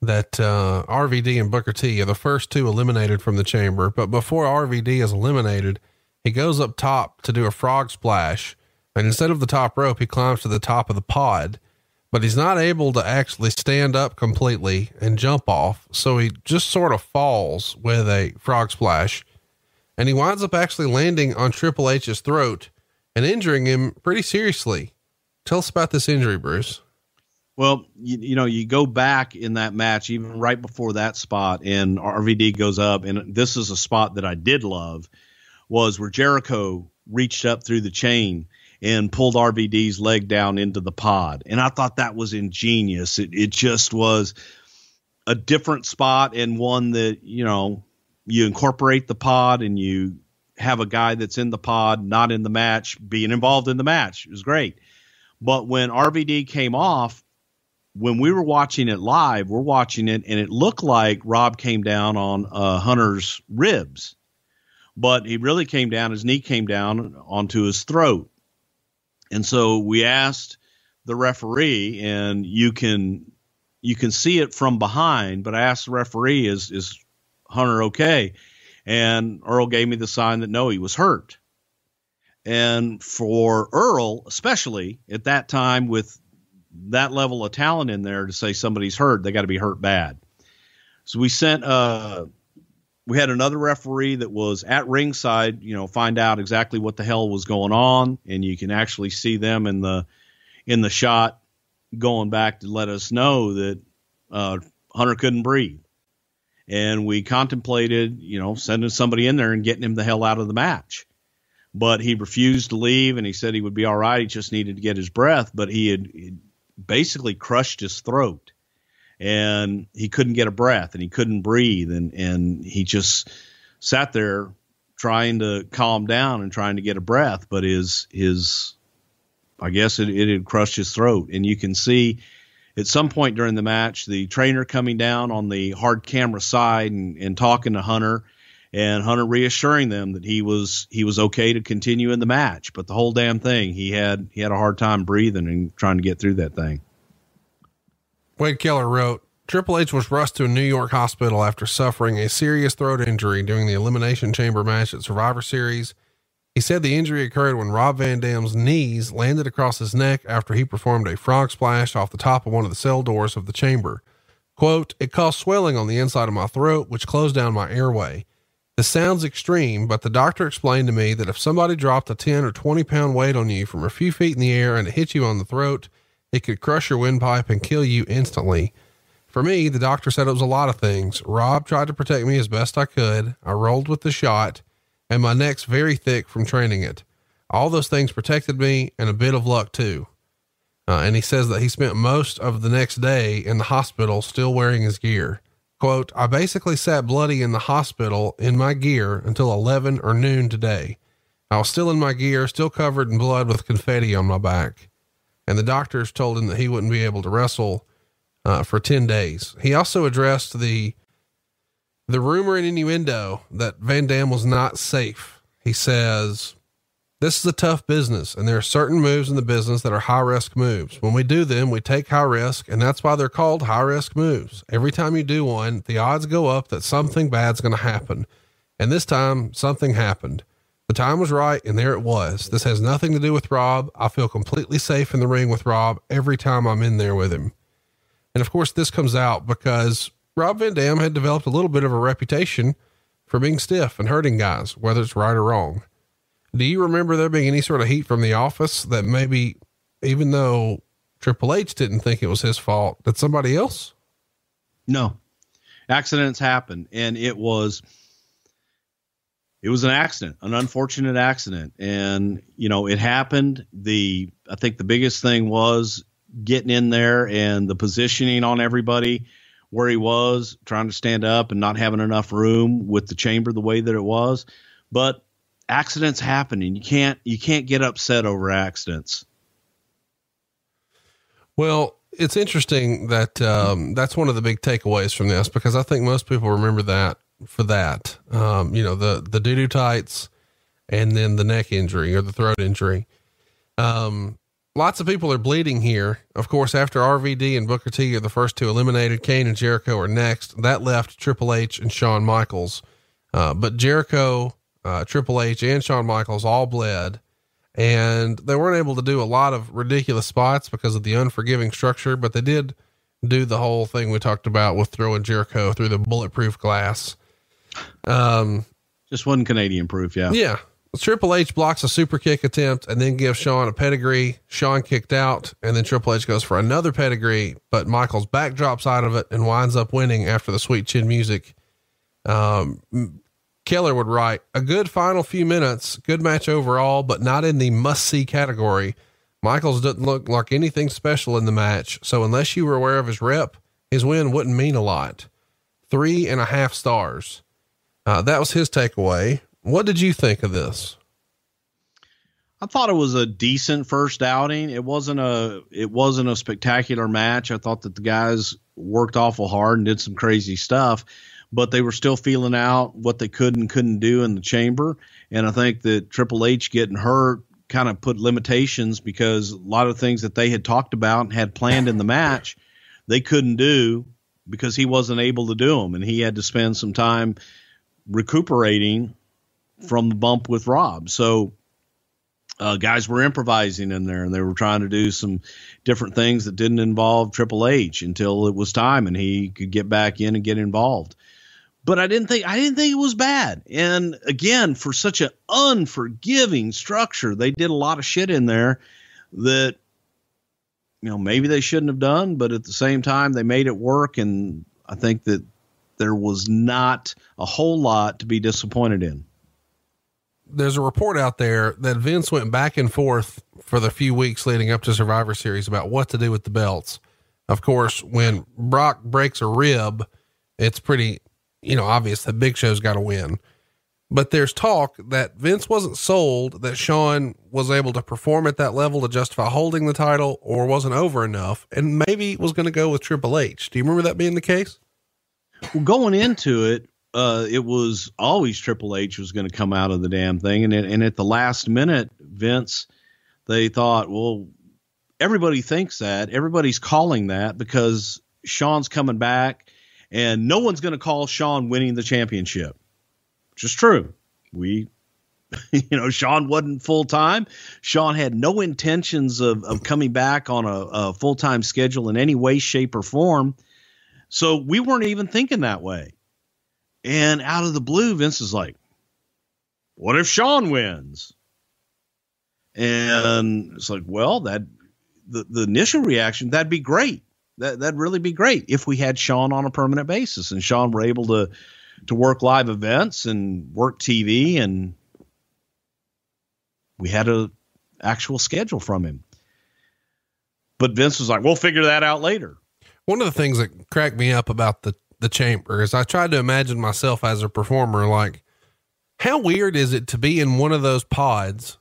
that uh, RVD and Booker T are the first two eliminated from the chamber. But before RVD is eliminated, he goes up top to do a frog splash. And instead of the top rope, he climbs to the top of the pod, but he's not able to actually stand up completely and jump off. So he just sort of falls with a frog splash and he winds up actually landing on Triple H's throat and injuring him pretty seriously. Tell us about this injury, Bruce. Well, you, you, know, you go back in that match, even right before that spot, and RVD goes up, and this is a spot that I did love, was where Jericho reached up through the chain and pulled RVD's leg down into the pod, and I thought that was ingenious. It it just was a different spot and one that you know you incorporate the pod and you have a guy that's in the pod, not in the match, being involved in the match. It was great. But when RVD came off, when we were watching it live, we're watching it and it looked like Rob came down on uh, Hunter's ribs, but he really came down, his knee came down onto his throat. And so we asked the referee, and you can you can see it from behind, but I asked the referee, is is Hunter okay? And Earl gave me the sign that no, he was hurt. And for Earl, especially at that time with that level of talent in there to say somebody's hurt, they got to be hurt bad. So we sent uh we had another referee that was at ringside, you know, find out exactly what the hell was going on, and you can actually see them in the in the shot going back to let us know that uh, Hunter couldn't breathe and we contemplated, you know, sending somebody in there and getting him the hell out of the match. But he refused to leave, and he said he would be all right. He just needed to get his breath, but he had basically crushed his throat, and he couldn't get a breath, and he couldn't breathe, and and he just sat there trying to calm down and trying to get a breath, but his his I guess it, it had crushed his throat, and you can see at some point during the match, the trainer coming down on the hard camera side and, and talking to Hunter, and Hunter reassuring them that he was he was okay to continue in the match. But the whole damn thing, he had he had a hard time breathing and trying to get through that thing. Wade Keller wrote, Triple H was rushed to a New York hospital after suffering a serious throat injury during the Elimination Chamber match at Survivor Series he said the injury occurred when Rob Van Dam's knees landed across his neck after he performed a frog splash off the top of one of the cell doors of the chamber. Quote, it caused swelling on the inside of my throat, which closed down my airway. This sounds extreme, but the doctor explained to me that if somebody dropped a 10 or 20 pound weight on you from a few feet in the air and it hit you on the throat, it could crush your windpipe and kill you instantly. For me, the doctor said it was a lot of things. Rob tried to protect me as best I could. I rolled with the shot and my neck's very thick from training it. All those things protected me and a bit of luck too. Uh, and he says that he spent most of the next day in the hospital still wearing his gear. Quote, I basically sat bloody in the hospital in my gear until 11 or noon today. I was still in my gear, still covered in blood with confetti on my back. And the doctors told him that he wouldn't be able to wrestle uh, for 10 days. He also addressed the the rumor and innuendo that Van Dam was not safe. He says, This is a tough business, and there are certain moves in the business that are high risk moves. When we do them, we take high risk, and that's why they're called high risk moves. Every time you do one, the odds go up that something bad's going to happen. And this time, something happened. The time was right, and there it was. This has nothing to do with Rob. I feel completely safe in the ring with Rob every time I'm in there with him. And of course, this comes out because Rob Van Dam had developed a little bit of a reputation for being stiff and hurting guys, whether it's right or wrong. Do you remember there being any sort of heat from the office that maybe, even though Triple H didn't think it was his fault, did somebody else? No, accidents happen, and it was it was an accident, an unfortunate accident, and you know it happened. The I think the biggest thing was getting in there and the positioning on everybody where he was, trying to stand up and not having enough room with the chamber the way that it was. But accidents happen and you can't you can't get upset over accidents. Well, it's interesting that um, that's one of the big takeaways from this because I think most people remember that for that. Um, you know, the the doo doo tights and then the neck injury or the throat injury. Um, lots of people are bleeding here. Of course, after RVD and Booker T are the first two eliminated, Kane and Jericho are next. That left Triple H and Shawn Michaels. Uh, but Jericho, uh, Triple H, and Shawn Michaels all bled, and they weren't able to do a lot of ridiculous spots because of the unforgiving structure, but they did do the whole thing we talked about with throwing Jericho through the bulletproof glass. Um, just wasn't Canadian proof. Yeah. Yeah. Triple H blocks a super kick attempt and then gives Shawn a pedigree. Shawn kicked out, and then Triple H goes for another pedigree, but Michaels backdrops out of it and winds up winning after the sweet chin music. Um, Keller would write a good final few minutes, good match overall, but not in the must see category. Michaels doesn't look like anything special in the match, so unless you were aware of his rep, his win wouldn't mean a lot. Three and a half stars. Uh, that was his takeaway. What did you think of this? I thought it was a decent first outing. It wasn't a it wasn't a spectacular match. I thought that the guys worked awful hard and did some crazy stuff, but they were still feeling out what they could and couldn't do in the chamber. And I think that Triple H getting hurt kind of put limitations because a lot of things that they had talked about and had planned in the match, they couldn't do because he wasn't able to do them, and he had to spend some time recuperating from the bump with Rob. So uh, guys were improvising in there and they were trying to do some different things that didn't involve Triple H until it was time and he could get back in and get involved. But I didn't think I didn't think it was bad. And again, for such an unforgiving structure, they did a lot of shit in there that you know maybe they shouldn't have done, but at the same time they made it work and I think that there was not a whole lot to be disappointed in there's a report out there that Vince went back and forth for the few weeks leading up to Survivor Series about what to do with the belts. Of course, when Brock breaks a rib, it's pretty, you know, obvious that Big Show's got to win. But there's talk that Vince wasn't sold that Shawn was able to perform at that level to justify holding the title or wasn't over enough and maybe was going to go with Triple H. Do you remember that being the case? Well, going into it, uh, it was always Triple H was going to come out of the damn thing, and and at the last minute, Vince, they thought, well, everybody thinks that, everybody's calling that because Shawn's coming back, and no one's going to call Shawn winning the championship, which is true. We, you know, Shawn wasn't full time. Shawn had no intentions of of coming back on a, a full time schedule in any way, shape, or form. So we weren't even thinking that way. And out of the blue, Vince is like, what if Shawn wins? And it's like, well, that the, the initial reaction, that'd be great. That that'd really be great if we had Shawn on a permanent basis and Shawn were able to to work live events and work TV and we had a actual schedule from him. But Vince was like, we'll figure that out later. One of the things that cracked me up about the the chamber is I tried to imagine myself as a performer. Like, how weird is it to be in one of those pods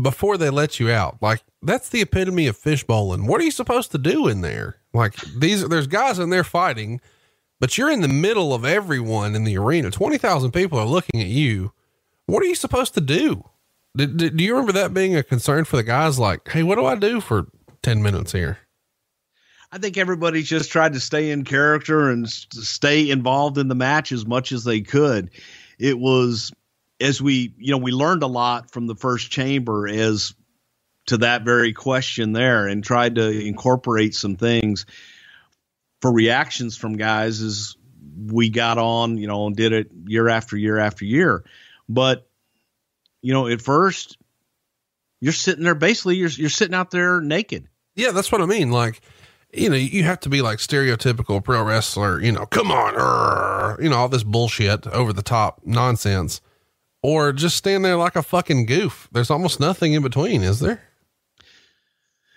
before they let you out? Like, that's the epitome of fishbowling. What are you supposed to do in there? Like, these, there's guys in there fighting, but you're in the middle of everyone in the arena. 20,000 people are looking at you. What are you supposed to do? Do you remember that being a concern for the guys? Like, hey, what do I do for 10 minutes here? I think everybody's just tried to stay in character and stay involved in the match as much as they could. It was as we, you know, we learned a lot from the first chamber as to that very question there and tried to incorporate some things for reactions from guys as we got on, you know, and did it year after year after year. But, you know, at first you're sitting there basically you're you're sitting out there naked. Yeah, that's what I mean. Like you know, you have to be like stereotypical pro wrestler, you know, come on, you know, all this bullshit over the top nonsense, or just stand there like a fucking goof. There's almost nothing in between, is there?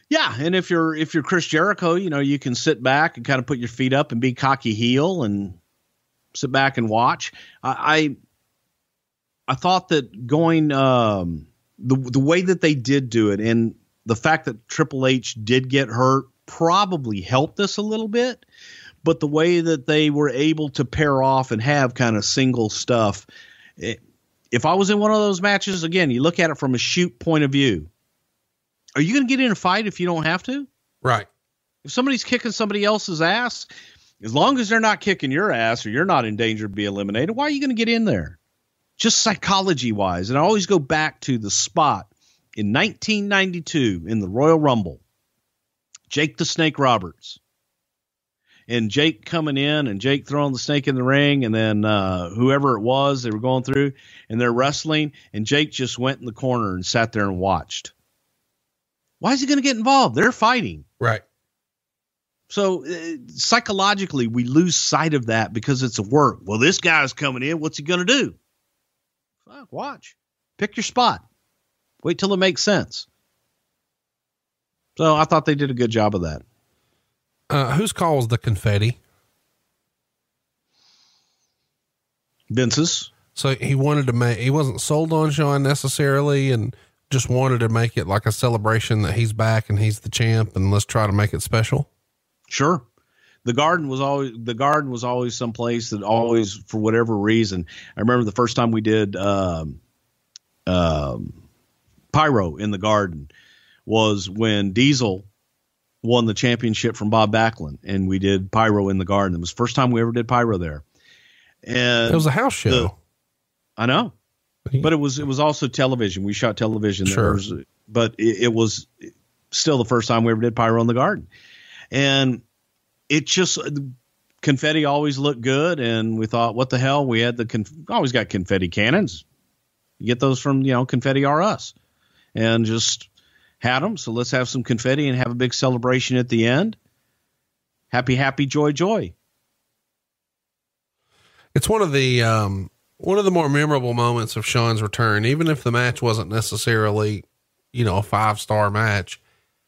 Yeah, and if you're if you're Chris Jericho, you know, you can sit back and kind of put your feet up and be cocky heel and sit back and watch. I I, I thought that going um, the the way that they did do it and the fact that Triple H did get hurt probably helped us a little bit. But the way that they were able to pair off and have kind of single stuff, it, if I was in one of those matches, again, you look at it from a shoot point of view. Are you going to get in a fight if you don't have to? Right. If somebody's kicking somebody else's ass, as long as they're not kicking your ass or you're not in danger of being eliminated, why are you going to get in there? Just psychology wise. And I always go back to the spot in 1992 in the Royal Rumble. Jake the Snake Roberts. And Jake coming in and Jake throwing the snake in the ring, and then uh, whoever it was they were going through, and they're wrestling, and Jake just went in the corner and sat there and watched. Why is he going to get involved? They're fighting. Right. So uh, psychologically, we lose sight of that because it's a work. Well, this guy's coming in. What's he going to do? Fuck, watch. Pick your spot. Wait till it makes sense. So I thought they did a good job of that. Uh, whose call was the confetti? Vince's. So he wanted to make, he wasn't sold on Shawn necessarily and just wanted to make it like a celebration that he's back and he's the champ and let's try to make it special. Sure. The garden was always the garden was always someplace that always for whatever reason. I remember the first time we did um, um, pyro in the garden was when Diesel won the championship from Bob Backlund, and we did pyro in the garden. It was the first time we ever did pyro there. And It was a house show. the- I know, but it was it was also television. We shot television. There Sure. was- but it, it was still the first time we ever did pyro in the garden, and it just uh, confetti always looked good. And we thought, what the hell? We had the conf- always got confetti cannons. You get those from you know Confetti R Us, and just had them. So let's have some confetti and have a big celebration at the end. Happy, happy, joy, joy. It's one of the, um, one of the more memorable moments of Shawn's return, even if the match wasn't necessarily, you know, a five star match.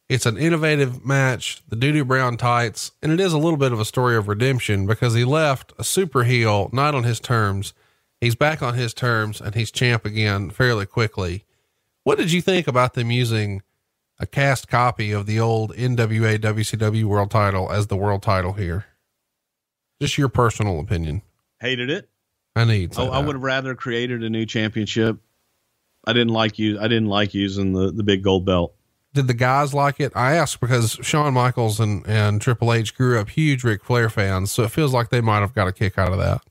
It's an innovative match, the Doodoo Brown tights, and it is a little bit of a story of redemption because he left a super heel, not on his terms. He's back on his terms and he's champ again fairly quickly. What did you think about them using a cast copy of the old NWA WCW world title as the world title here? Just your personal opinion. Hated it. I need. Oh, I would have rather created a new championship. I didn't like you. I didn't like using the the big gold belt. Did the guys like it? I asked because Shawn Michaels and, and Triple H grew up huge Ric Flair fans. So it feels like they might have got a kick out of that.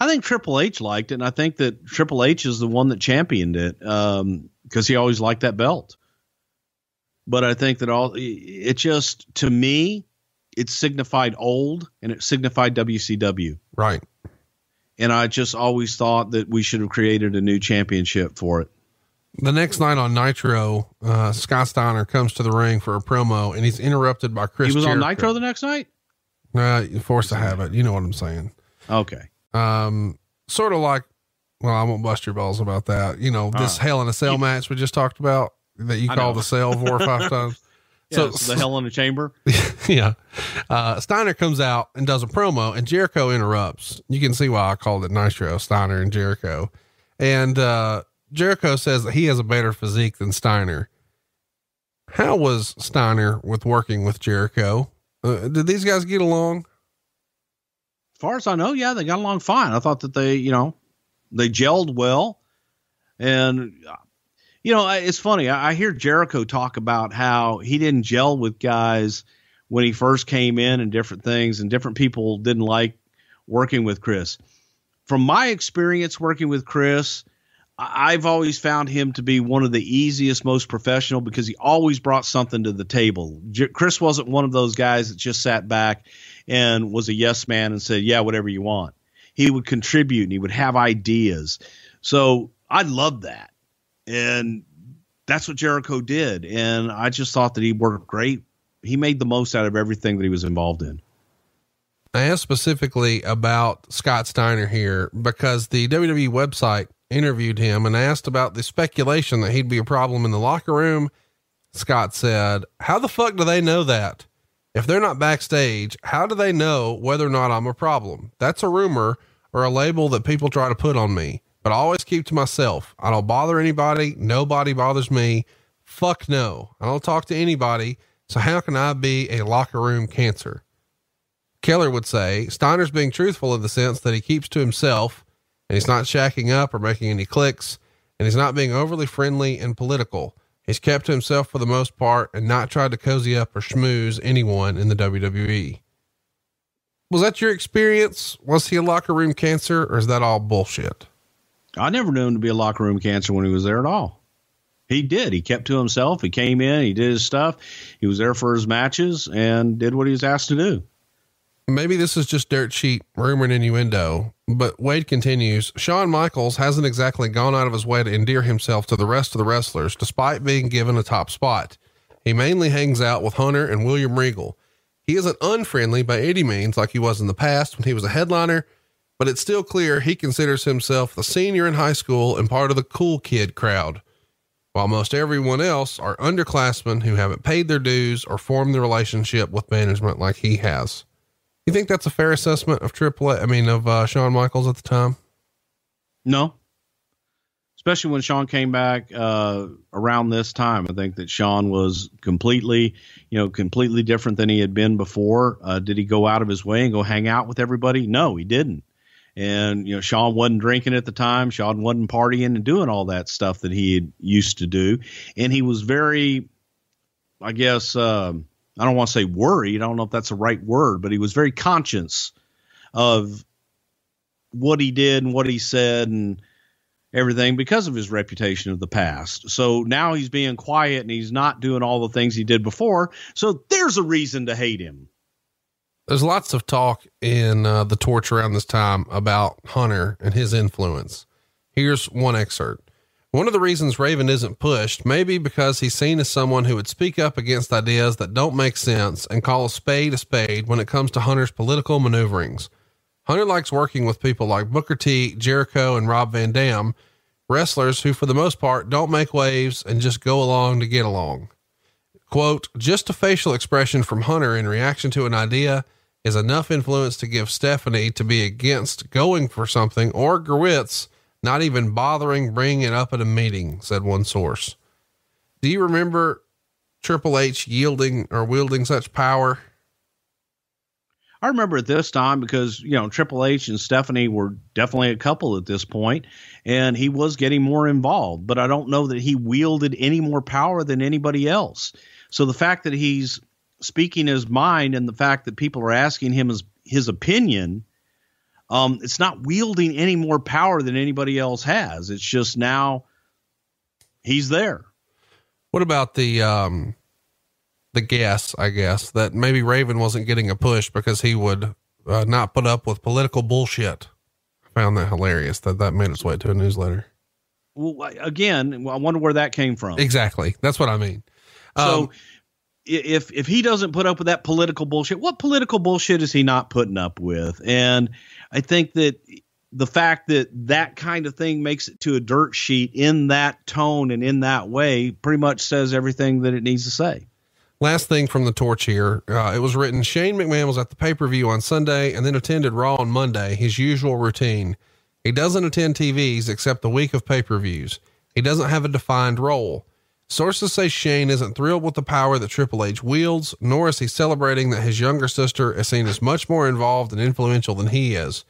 I think Triple H liked it, and I think that Triple H is the one that championed it um, because he always liked that belt. But I think that all it just to me, it signified old and it signified WCW. Right. And I just always thought that we should have created a new championship for it. The next night on Nitro, uh, Scott Steiner comes to the ring for a promo and he's interrupted by Chris. he was on Nitro the next night. Uh, forced to have it. You know what I'm saying? Okay. Um, sort of like, well, I won't bust your balls about that. You know, this Uh, Hell in a Cell match we just talked about that you call the cell four or five times. Yeah, so, the hell in the chamber. yeah. Uh, Steiner comes out and does a promo and Jericho interrupts. You can see why I called it Nitro, Steiner and Jericho. And, uh, Jericho says that he has a better physique than Steiner. How was Steiner with working with Jericho? Uh, did these guys get along? As far as I know, yeah, they got along fine. I thought that they, you know, they gelled well. And, you know, it's funny. I, I hear Jericho talk about how he didn't gel with guys when he first came in and different things, and different people didn't like working with Chris. From my experience working with Chris, I've always found him to be one of the easiest, most professional because he always brought something to the table. J- Chris wasn't one of those guys that just sat back and was a yes man and said, "Yeah, whatever you want." He would contribute and he would have ideas. So I love that, and that's what Jericho did. And I just thought that he worked great. He made the most out of everything that he was involved in. I asked specifically about Scott Steiner here because the WWE website interviewed him and asked about the speculation that he'd be a problem in the locker room. Scott said, How the fuck do they know that? If they're not backstage, how do they know whether or not I'm a problem? That's a rumor or a label that people try to put on me, but I always keep to myself. I don't bother anybody. Nobody bothers me. Fuck no. I don't talk to anybody. So how can I be a locker room cancer? Keller would say Steiner's being truthful in the sense that he keeps to himself and he's not shacking up or making any clicks, and he's not being overly friendly and political. He's kept to himself for the most part and not tried to cozy up or schmooze anyone in the WWE. Was that your experience? Was he a locker room cancer or is that all bullshit? I never knew him to be a locker room cancer when he was there at all. He did. He kept to himself. He came in, he did his stuff. He was there for his matches and did what he was asked to do. Maybe this is just dirt sheet rumor and innuendo, but Wade continues Shawn Michaels hasn't exactly gone out of his way to endear himself to the rest of the wrestlers, despite being given a top spot. He mainly hangs out with Hunter and William Regal. He isn't unfriendly by any means like he was in the past when he was a headliner, but it's still clear he considers himself the senior in high school and part of the cool kid crowd, while most everyone else are underclassmen who haven't paid their dues or formed the relationship with management like he has. You think that's a fair assessment of Triple? I mean, of uh, Shawn Michaels at the time? No, especially when Shawn came back uh, around this time. I think that Shawn was completely, you know, completely different than he had been before. Uh, did he go out of his way and go hang out with everybody? No, he didn't. And you know, Shawn wasn't drinking at the time. Shawn wasn't partying and doing all that stuff that he used to do. And he was very, I guess. Um, I don't want to say worried. I don't know if that's the right word, but he was very conscious of what he did and what he said and everything because of his reputation of the past. So now he's being quiet and he's not doing all the things he did before. So there's a reason to hate him. There's lots of talk in uh, the torch around this time about Hunter and his influence. Here's one excerpt. One of the reasons Raven isn't pushed may be because he's seen as someone who would speak up against ideas that don't make sense and call a spade a spade when it comes to Hunter's political maneuverings. Hunter likes working with people like Booker T, Jericho, and Rob Van Dam, wrestlers who, for the most part, don't make waves and just go along to get along. Quote, just a facial expression from Hunter in reaction to an idea is enough influence to give Stephanie to be against going for something or Gewirtz not even bothering bringing it up at a meeting, said one source. Do you remember Triple H yielding or wielding such power? I remember at this time because, you know, Triple H and Stephanie were definitely a couple at this point, and he was getting more involved, but I don't know that he wielded any more power than anybody else. So the fact that he's speaking his mind and the fact that people are asking him his, his opinion um, it's not wielding any more power than anybody else has. It's just now he's there. What about the um, the guess? I guess that maybe Raven wasn't getting a push because he would uh, not put up with political bullshit. I found that hilarious that that made its way to a newsletter. Well, again, I wonder where that came from. Exactly. That's what I mean. So um, if if he doesn't put up with that political bullshit, what political bullshit is he not putting up with? And I think that the fact that that kind of thing makes it to a dirt sheet in that tone and in that way pretty much says everything that it needs to say. Last thing from the torch here. Uh, it was written Shane McMahon was at the pay per view on Sunday and then attended Raw on Monday, his usual routine. He doesn't attend TVs except the week of pay per views. He doesn't have a defined role. Sources say Shane isn't thrilled with the power that Triple H wields, nor is he celebrating that his younger sister is seen as much more involved and influential than he is.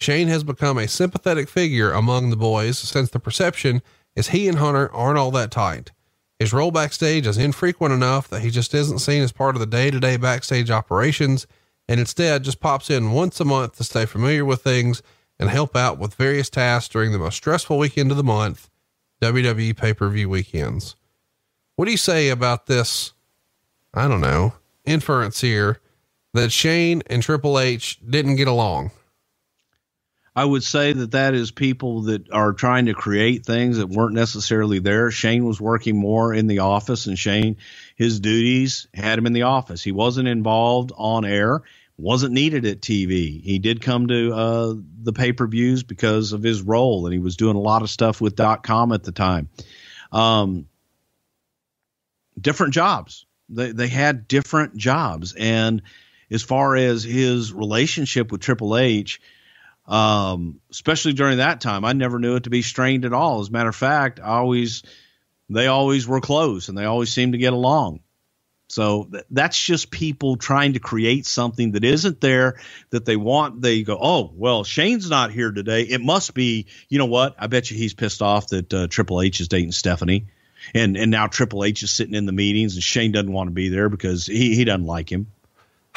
Shane has become a sympathetic figure among the boys since the perception is he and Hunter aren't all that tight. His role backstage is infrequent enough that he just isn't seen as part of the day to day backstage operations and instead just pops in once a month to stay familiar with things and help out with various tasks during the most stressful weekend of the month, WWE pay per view weekends. What do you say about this? I don't know, inference here that Shane and Triple H didn't get along. I would say that that is people that are trying to create things that weren't necessarily there. Shane was working more in the office, and Shane, his duties had him in the office. He wasn't involved on air, wasn't needed at TV. He did come to uh, the pay per views because of his role, and he was doing a lot of stuff with dot com at the time. Um, different jobs. They they had different jobs, and as far as his relationship with Triple H, um, especially during that time, I never knew it to be strained at all. As a matter of fact, I always they always were close, and they always seemed to get along. So th- that's just people trying to create something that isn't there that they want. They go, oh, well, Shane's not here today. It must be, you know what? I bet you he's pissed off that uh, Triple H is dating Stephanie. And, and now Triple H is sitting in the meetings and Shane doesn't want to be there because he, he doesn't like him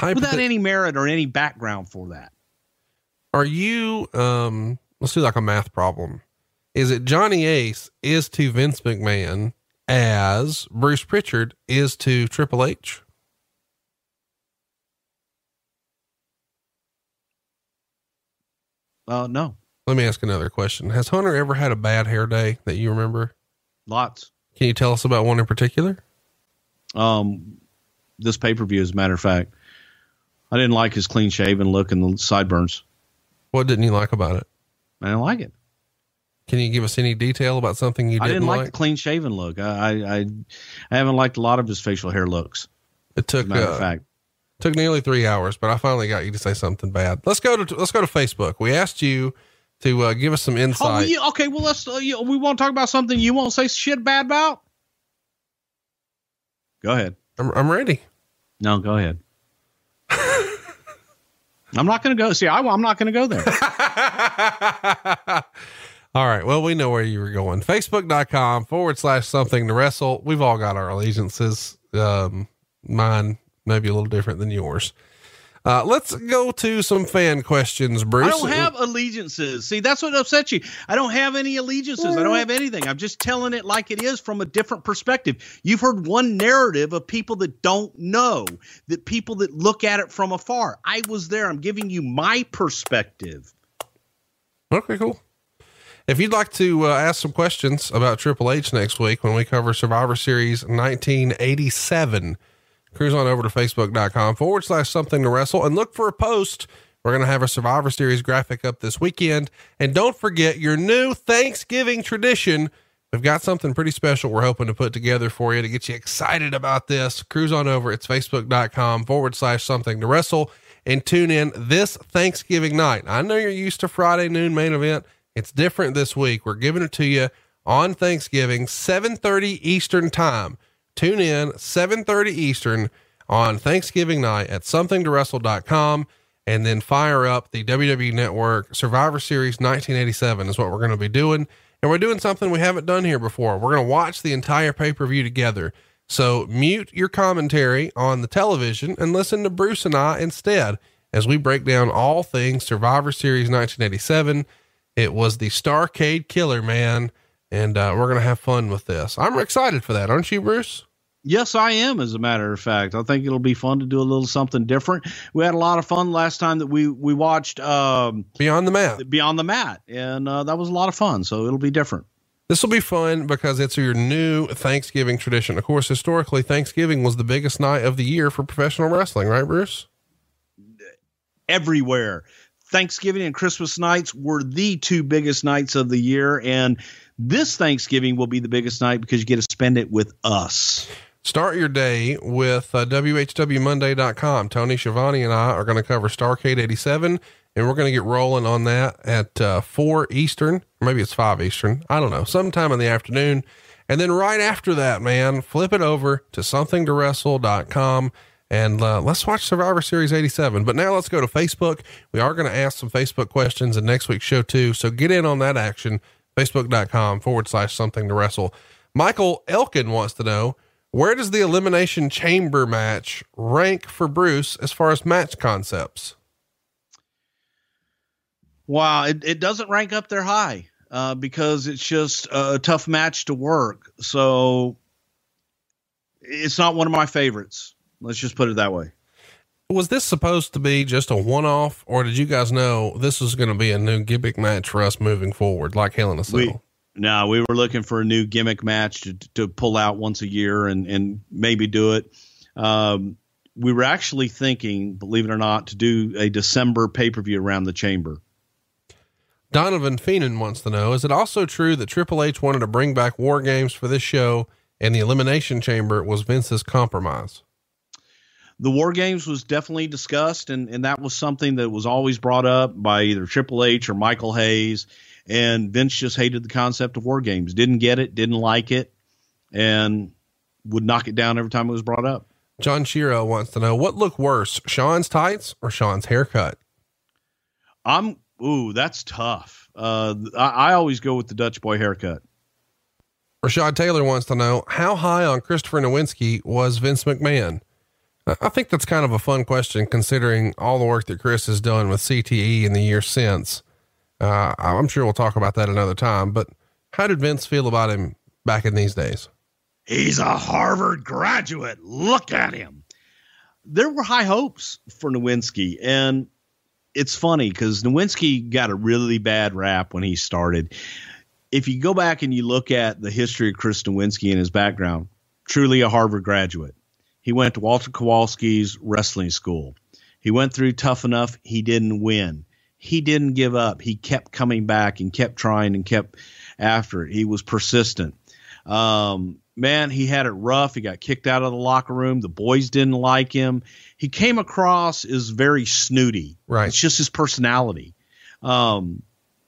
without any merit or any background for that. Are you, um, let's do like a math problem. Is it Johnny Ace is to Vince McMahon as Bruce Pritchard is to Triple H? Uh, no. Let me ask another question. Has Hunter ever had a bad hair day that you remember? Lots. Can you tell us about one in particular? Um, this pay per view, as a matter of fact, I didn't like his clean shaven look and the sideburns. What didn't you like about it? I didn't like it. Can you give us any detail about something you didn't, I didn't like, like? the clean shaven look. I, I I I haven't liked a lot of his facial hair looks. It took as a matter uh, of fact. took nearly three hours, but I finally got you to say something bad. Let's go to let's go to Facebook. We asked you to uh, give us some Oh, insight. well, you, okay. Well, let's. Uh, you, we want to talk about something you won't say shit bad about. Go ahead. I'm, I'm ready. No, go ahead. I'm not going to go. See, I, I'm not going to go there. All right. Well, we know where you were going. Facebook.com forward slash something to wrestle. We've all got our allegiances. Um, mine maybe a little different than yours. Uh, let's go to some fan questions, Bruce. I don't have allegiances. See, that's what upsets you. I don't have any allegiances. I don't have anything. I'm just telling it like it is from a different perspective. You've heard one narrative of people that don't know, that people that look at it from afar. I was there. I'm giving you my perspective. Okay, cool. If you'd like to uh, ask some questions about Triple H next week when we cover Survivor Series 1987, cruise on over to facebook.com forward slash something to wrestle and look for a post. We're going to have a Survivor Series graphic up this weekend. And don't forget your new Thanksgiving tradition. We've got something pretty special we're hoping to put together for you to get you excited about this. Cruise on over. It's facebook.com forward slash something to wrestle and tune in this Thanksgiving night. I know you're used to Friday noon main event. It's different this week. We're giving it to you on Thanksgiving, 7:30 Eastern time. Tune in 7:30 Eastern on Thanksgiving night at somethingtowrestle.com and then fire up the WWE Network Survivor Series 1987 is what we're going to be doing. And we're doing something we haven't done here before. We're going to watch the entire pay-per-view together. So mute your commentary on the television and listen to Bruce and I instead as we break down all things Survivor Series 1987. It was the Starrcade Killer, man. And uh, we're going to have fun with this. I'm excited for that, aren't you, Bruce? Yes, I am. As a matter of fact, I think it'll be fun to do a little something different. We had a lot of fun last time that we we watched um, Beyond the Mat. Beyond the Mat, and uh, that was a lot of fun. So it'll be different. This will be fun because it's your new Thanksgiving tradition. Of course, historically, Thanksgiving was the biggest night of the year for professional wrestling, right, Bruce? Everywhere, Thanksgiving and Christmas nights were the two biggest nights of the year, and this Thanksgiving will be the biggest night because you get to spend it with us. Start your day with uh, WHWMonday.com. Tony Schiavone and I are going to cover Starrcade 87, and we're going to get rolling on that at uh, 4 Eastern, or maybe it's 5 Eastern. I don't know, sometime in the afternoon. And then right after that, man, flip it over to somethingtowrestle.com and uh, let's watch Survivor Series 87. But now let's go to Facebook. We are going to ask some Facebook questions in next week's show, too. So get in on that action. Facebook.com forward slash something to wrestle. Michael Elkin wants to know where does the Elimination Chamber match rank for Bruce as far as match concepts? Wow, it, it doesn't rank up there high uh, because it's just a tough match to work. So it's not one of my favorites. Let's just put it that way. Was this supposed to be just a one off, or did you guys know this was going to be a new gimmick match for us moving forward, like Hell in a Cell? We, no, we were looking for a new gimmick match to, to pull out once a year and, and maybe do it. Um, we were actually thinking, believe it or not, to do a December pay per view around the chamber. Donovan Feenan wants to know Is it also true that Triple H wanted to bring back War Games for this show and the Elimination Chamber was Vince's compromise? The War Games was definitely discussed, and, and that was something that was always brought up by either Triple H or Michael Hayes. And Vince just hated the concept of War Games, didn't get it, didn't like it, and would knock it down every time it was brought up. John Shiro wants to know what looked worse, Shawn's tights or Shawn's haircut? I'm ooh, that's tough. Uh, I, I always go with the Dutch boy haircut. Rashad Taylor wants to know how high on Christopher Nowinski was Vince McMahon. I think that's kind of a fun question considering all the work that Chris has done with CTE in the years since. Uh, I'm sure we'll talk about that another time, but how did Vince feel about him back in these days? He's a Harvard graduate. Look at him. There were high hopes for Nowinski, and it's funny because Nowinski got a really bad rap when he started. If you go back and you look at the history of Chris Nowinski and his background, truly a Harvard graduate. He went to Walter Kowalski's wrestling school. He went through tough enough. He didn't win. He didn't give up. He kept coming back and kept trying and kept after it. He was persistent. Um, man, he had it rough. He got kicked out of the locker room. The boys didn't like him. He came across as very snooty. Right. It's just his personality. Um,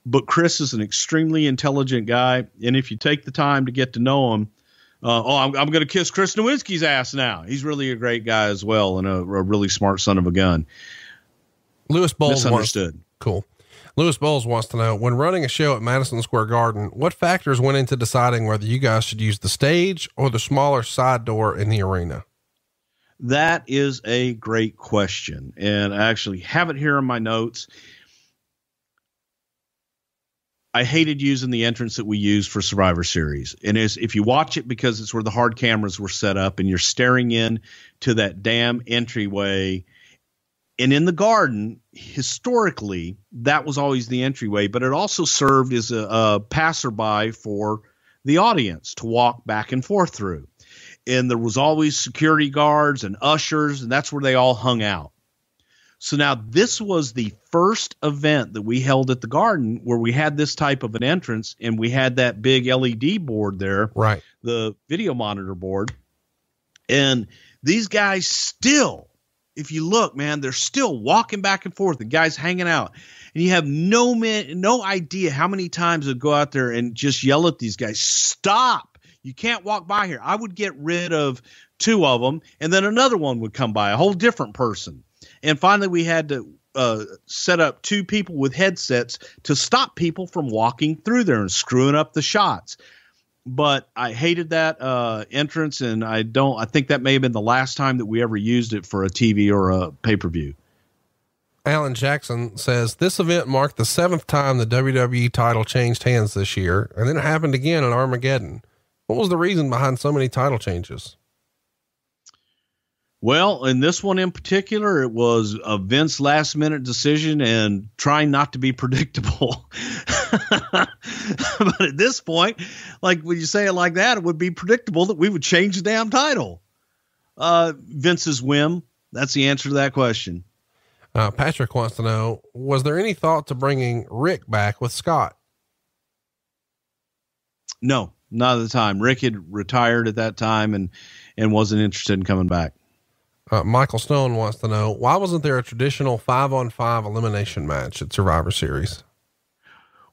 but Chris is an extremely intelligent guy. And if you take the time to get to know him, uh, oh, I'm, I'm going to kiss Chris Nowinski's ass now. He's really a great guy as well and a, a really smart son of a gun. Lewis Bowles misunderstood. Wants, cool. Lewis Bowles wants to know when running a show at Madison Square Garden, what factors went into deciding whether you guys should use the stage or the smaller side door in the arena? That is a great question. And I actually have it here in my notes. I hated using the entrance that we used for Survivor Series. And is if you watch it because it's where the hard cameras were set up and you're staring in to that damn entryway. And in the garden, historically, that was always the entryway, but it also served as a, a passerby for the audience to walk back and forth through. And there was always security guards and ushers, and that's where they all hung out. So now this was the first event that we held at the garden where we had this type of an entrance and we had that big LED board there. Right. The video monitor board. And these guys still, if you look, man, they're still walking back and forth. The guys hanging out. And you have no man, no idea how many times they'd go out there and just yell at these guys, stop. You can't walk by here. I would get rid of two of them, and then another one would come by, a whole different person. And finally, we had to uh, set up two people with headsets to stop people from walking through there and screwing up the shots. But I hated that uh, entrance, and I don't. I think that may have been the last time that we ever used it for a TV or a pay per view. Alan Jackson says this event marked the seventh time the WWE title changed hands this year, and then it happened again at Armageddon. What was the reason behind so many title changes? Well, in this one in particular, it was a Vince last minute decision and trying not to be predictable. but at this point, like when you say it like that, it would be predictable that we would change the damn title. Uh, Vince's whim. That's the answer to that question. Uh, Patrick wants to know Was there any thought to bringing Rick back with Scott? No, not at the time. Rick had retired at that time and, and wasn't interested in coming back. Uh, Michael Stone wants to know why wasn't there a traditional five on five elimination match at Survivor Series?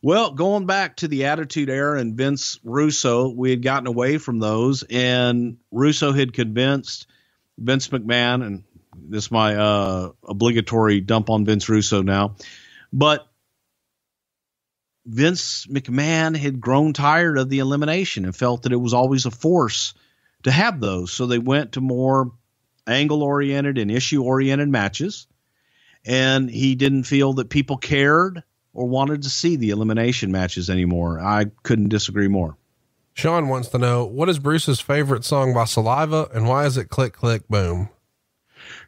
Well, going back to the Attitude Era and Vince Russo, we had gotten away from those, and Russo had convinced Vince McMahon, and this is my uh, obligatory dump on Vince Russo now, but Vince McMahon had grown tired of the elimination and felt that it was always a force to have those. So they went to more angle oriented and issue oriented matches. And he didn't feel that people cared or wanted to see the elimination matches anymore. I couldn't disagree more. Sean wants to know what is Bruce's favorite song by Saliva and why is it Click Click Boom?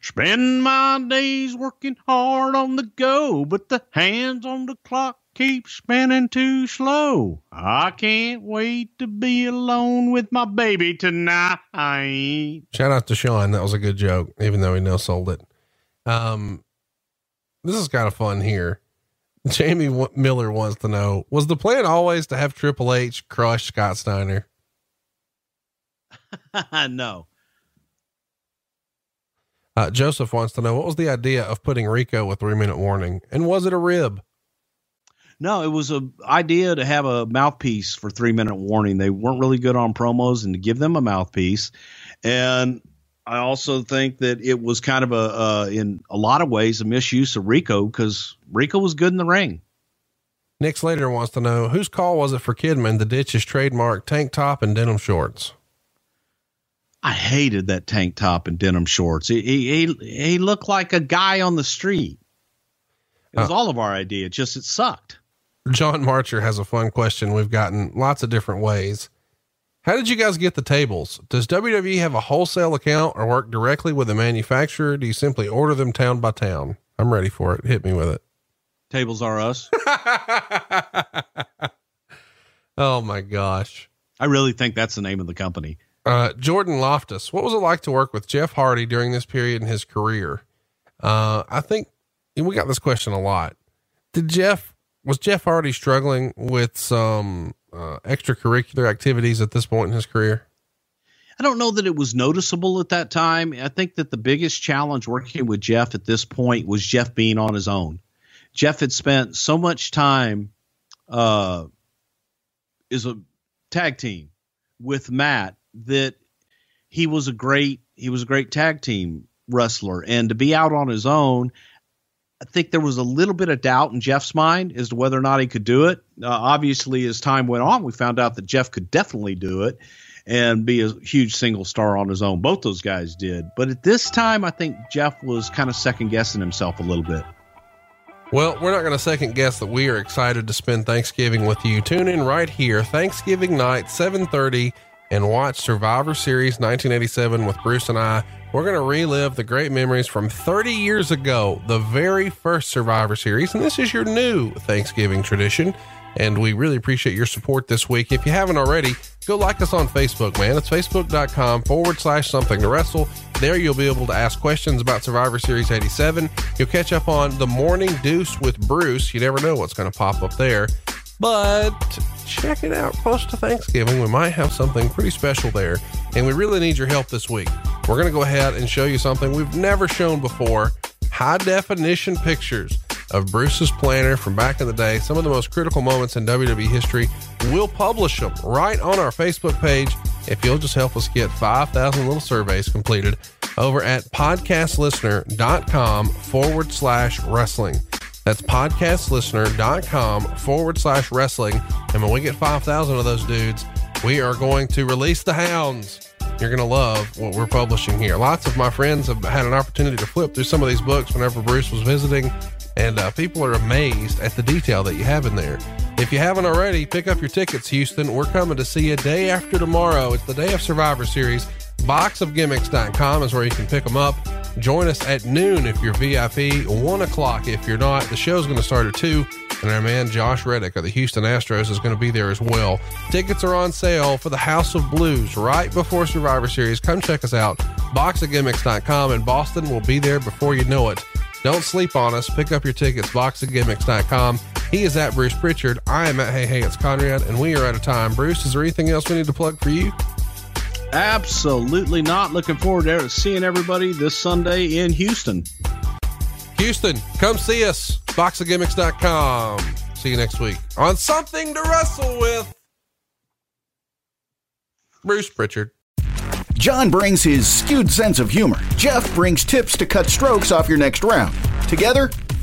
Spend my days working hard on the go, but the hands on the clock keep spinning too slow. I can't wait to be alone with my baby tonight. Shout out to Sean. That was a good joke, even though he no sold it. Um, this is kind of fun here. Jamie w- Miller wants to know Was the plan always to have Triple H crush Scott Steiner? no. Uh, Joseph wants to know what was the idea of putting Rico with three minute warning, and was it a rib? No, it was a idea to have a mouthpiece for three minute warning. They weren't really good on promos, and to give them a mouthpiece, and I also think that it was kind of a, uh, in a lot of ways, a misuse of Rico because Rico was good in the ring. Nick Slater wants to know whose call was it for Kidman to ditch his trademark tank top and denim shorts? I hated that tank top and denim shorts. He he he, he looked like a guy on the street. It was all of our idea. Just it sucked. John Marcher has a fun question. We've gotten lots of different ways. How did you guys get the tables? Does WWE have a wholesale account or work directly with the manufacturer? Do you simply order them town by town? I'm ready for it. Hit me with it. Tables are us. Oh my gosh. I really think that's the name of the company. Uh, Jordan Loftus, what was it like to work with Jeff Hardy during this period in his career? Uh, I think we got this question a lot. Did Jeff, was Jeff Hardy struggling with some uh, extracurricular activities at this point in his career? I don't know that it was noticeable at that time. I think that the biggest challenge working with Jeff at this point was Jeff being on his own. Jeff had spent so much time uh, as a tag team with Matt that he was a great he was a great tag team wrestler, and to be out on his own, I think there was a little bit of doubt in Jeff's mind as to whether or not he could do it. Uh, obviously, as time went on, we found out that Jeff could definitely do it and be a huge single star on his own. Both those guys did. But at this time, I think Jeff was kind of second guessing himself a little bit. Well, we're not going to second guess that we are excited to spend Thanksgiving with you. Tune in right here, Thanksgiving night, 7:30, and watch Survivor Series 1987 with Bruce and I. We're going to relive the great memories from 30 years ago, the very first Survivor Series, and this is your new Thanksgiving tradition. And we really appreciate your support this week. If you haven't already, go like us on Facebook, man. It's facebook.com forward slash something to wrestle. There you'll be able to ask questions about Survivor Series 87. You'll catch up on the morning deuce with Bruce. You never know what's going to pop up there. But check it out close to Thanksgiving. We might have something pretty special there. And we really need your help this week. We're going to go ahead and show you something we've never shown before high definition pictures of Bruce's planner from back in the day, some of the most critical moments in WWE history. We'll publish them right on our Facebook page if you'll just help us get 5,000 little surveys completed over at podcastlistener.com forward slash wrestling. That's podcastlistener.com forward slash wrestling. And when we get 5,000 of those dudes, we are going to release the hounds. You're going to love what we're publishing here. Lots of my friends have had an opportunity to flip through some of these books whenever Bruce was visiting, and uh, people are amazed at the detail that you have in there. If you haven't already, pick up your tickets, Houston. We're coming to see you day after tomorrow. It's the day of Survivor Series. Boxofgimmicks.com is where you can pick them up. Join us at noon if you're VIP, 1 o'clock if you're not. The show's going to start at 2, and our man Josh Reddick of the Houston Astros is going to be there as well. Tickets are on sale for the House of Blues right before Survivor Series. Come check us out. Boxofgimmicks.com in Boston will be there before you know it. Don't sleep on us. Pick up your tickets, boxofgimmicks.com. He is at Bruce Pritchard. I am at Hey Hey It's Conrad, and we are out of time. Bruce, is there anything else we need to plug for you? Absolutely not. Looking forward to seeing everybody this Sunday in Houston. Houston, come see us. Boxofgimmicks.com. See you next week on Something to Wrestle with. Bruce Pritchard. John brings his skewed sense of humor. Jeff brings tips to cut strokes off your next round. Together,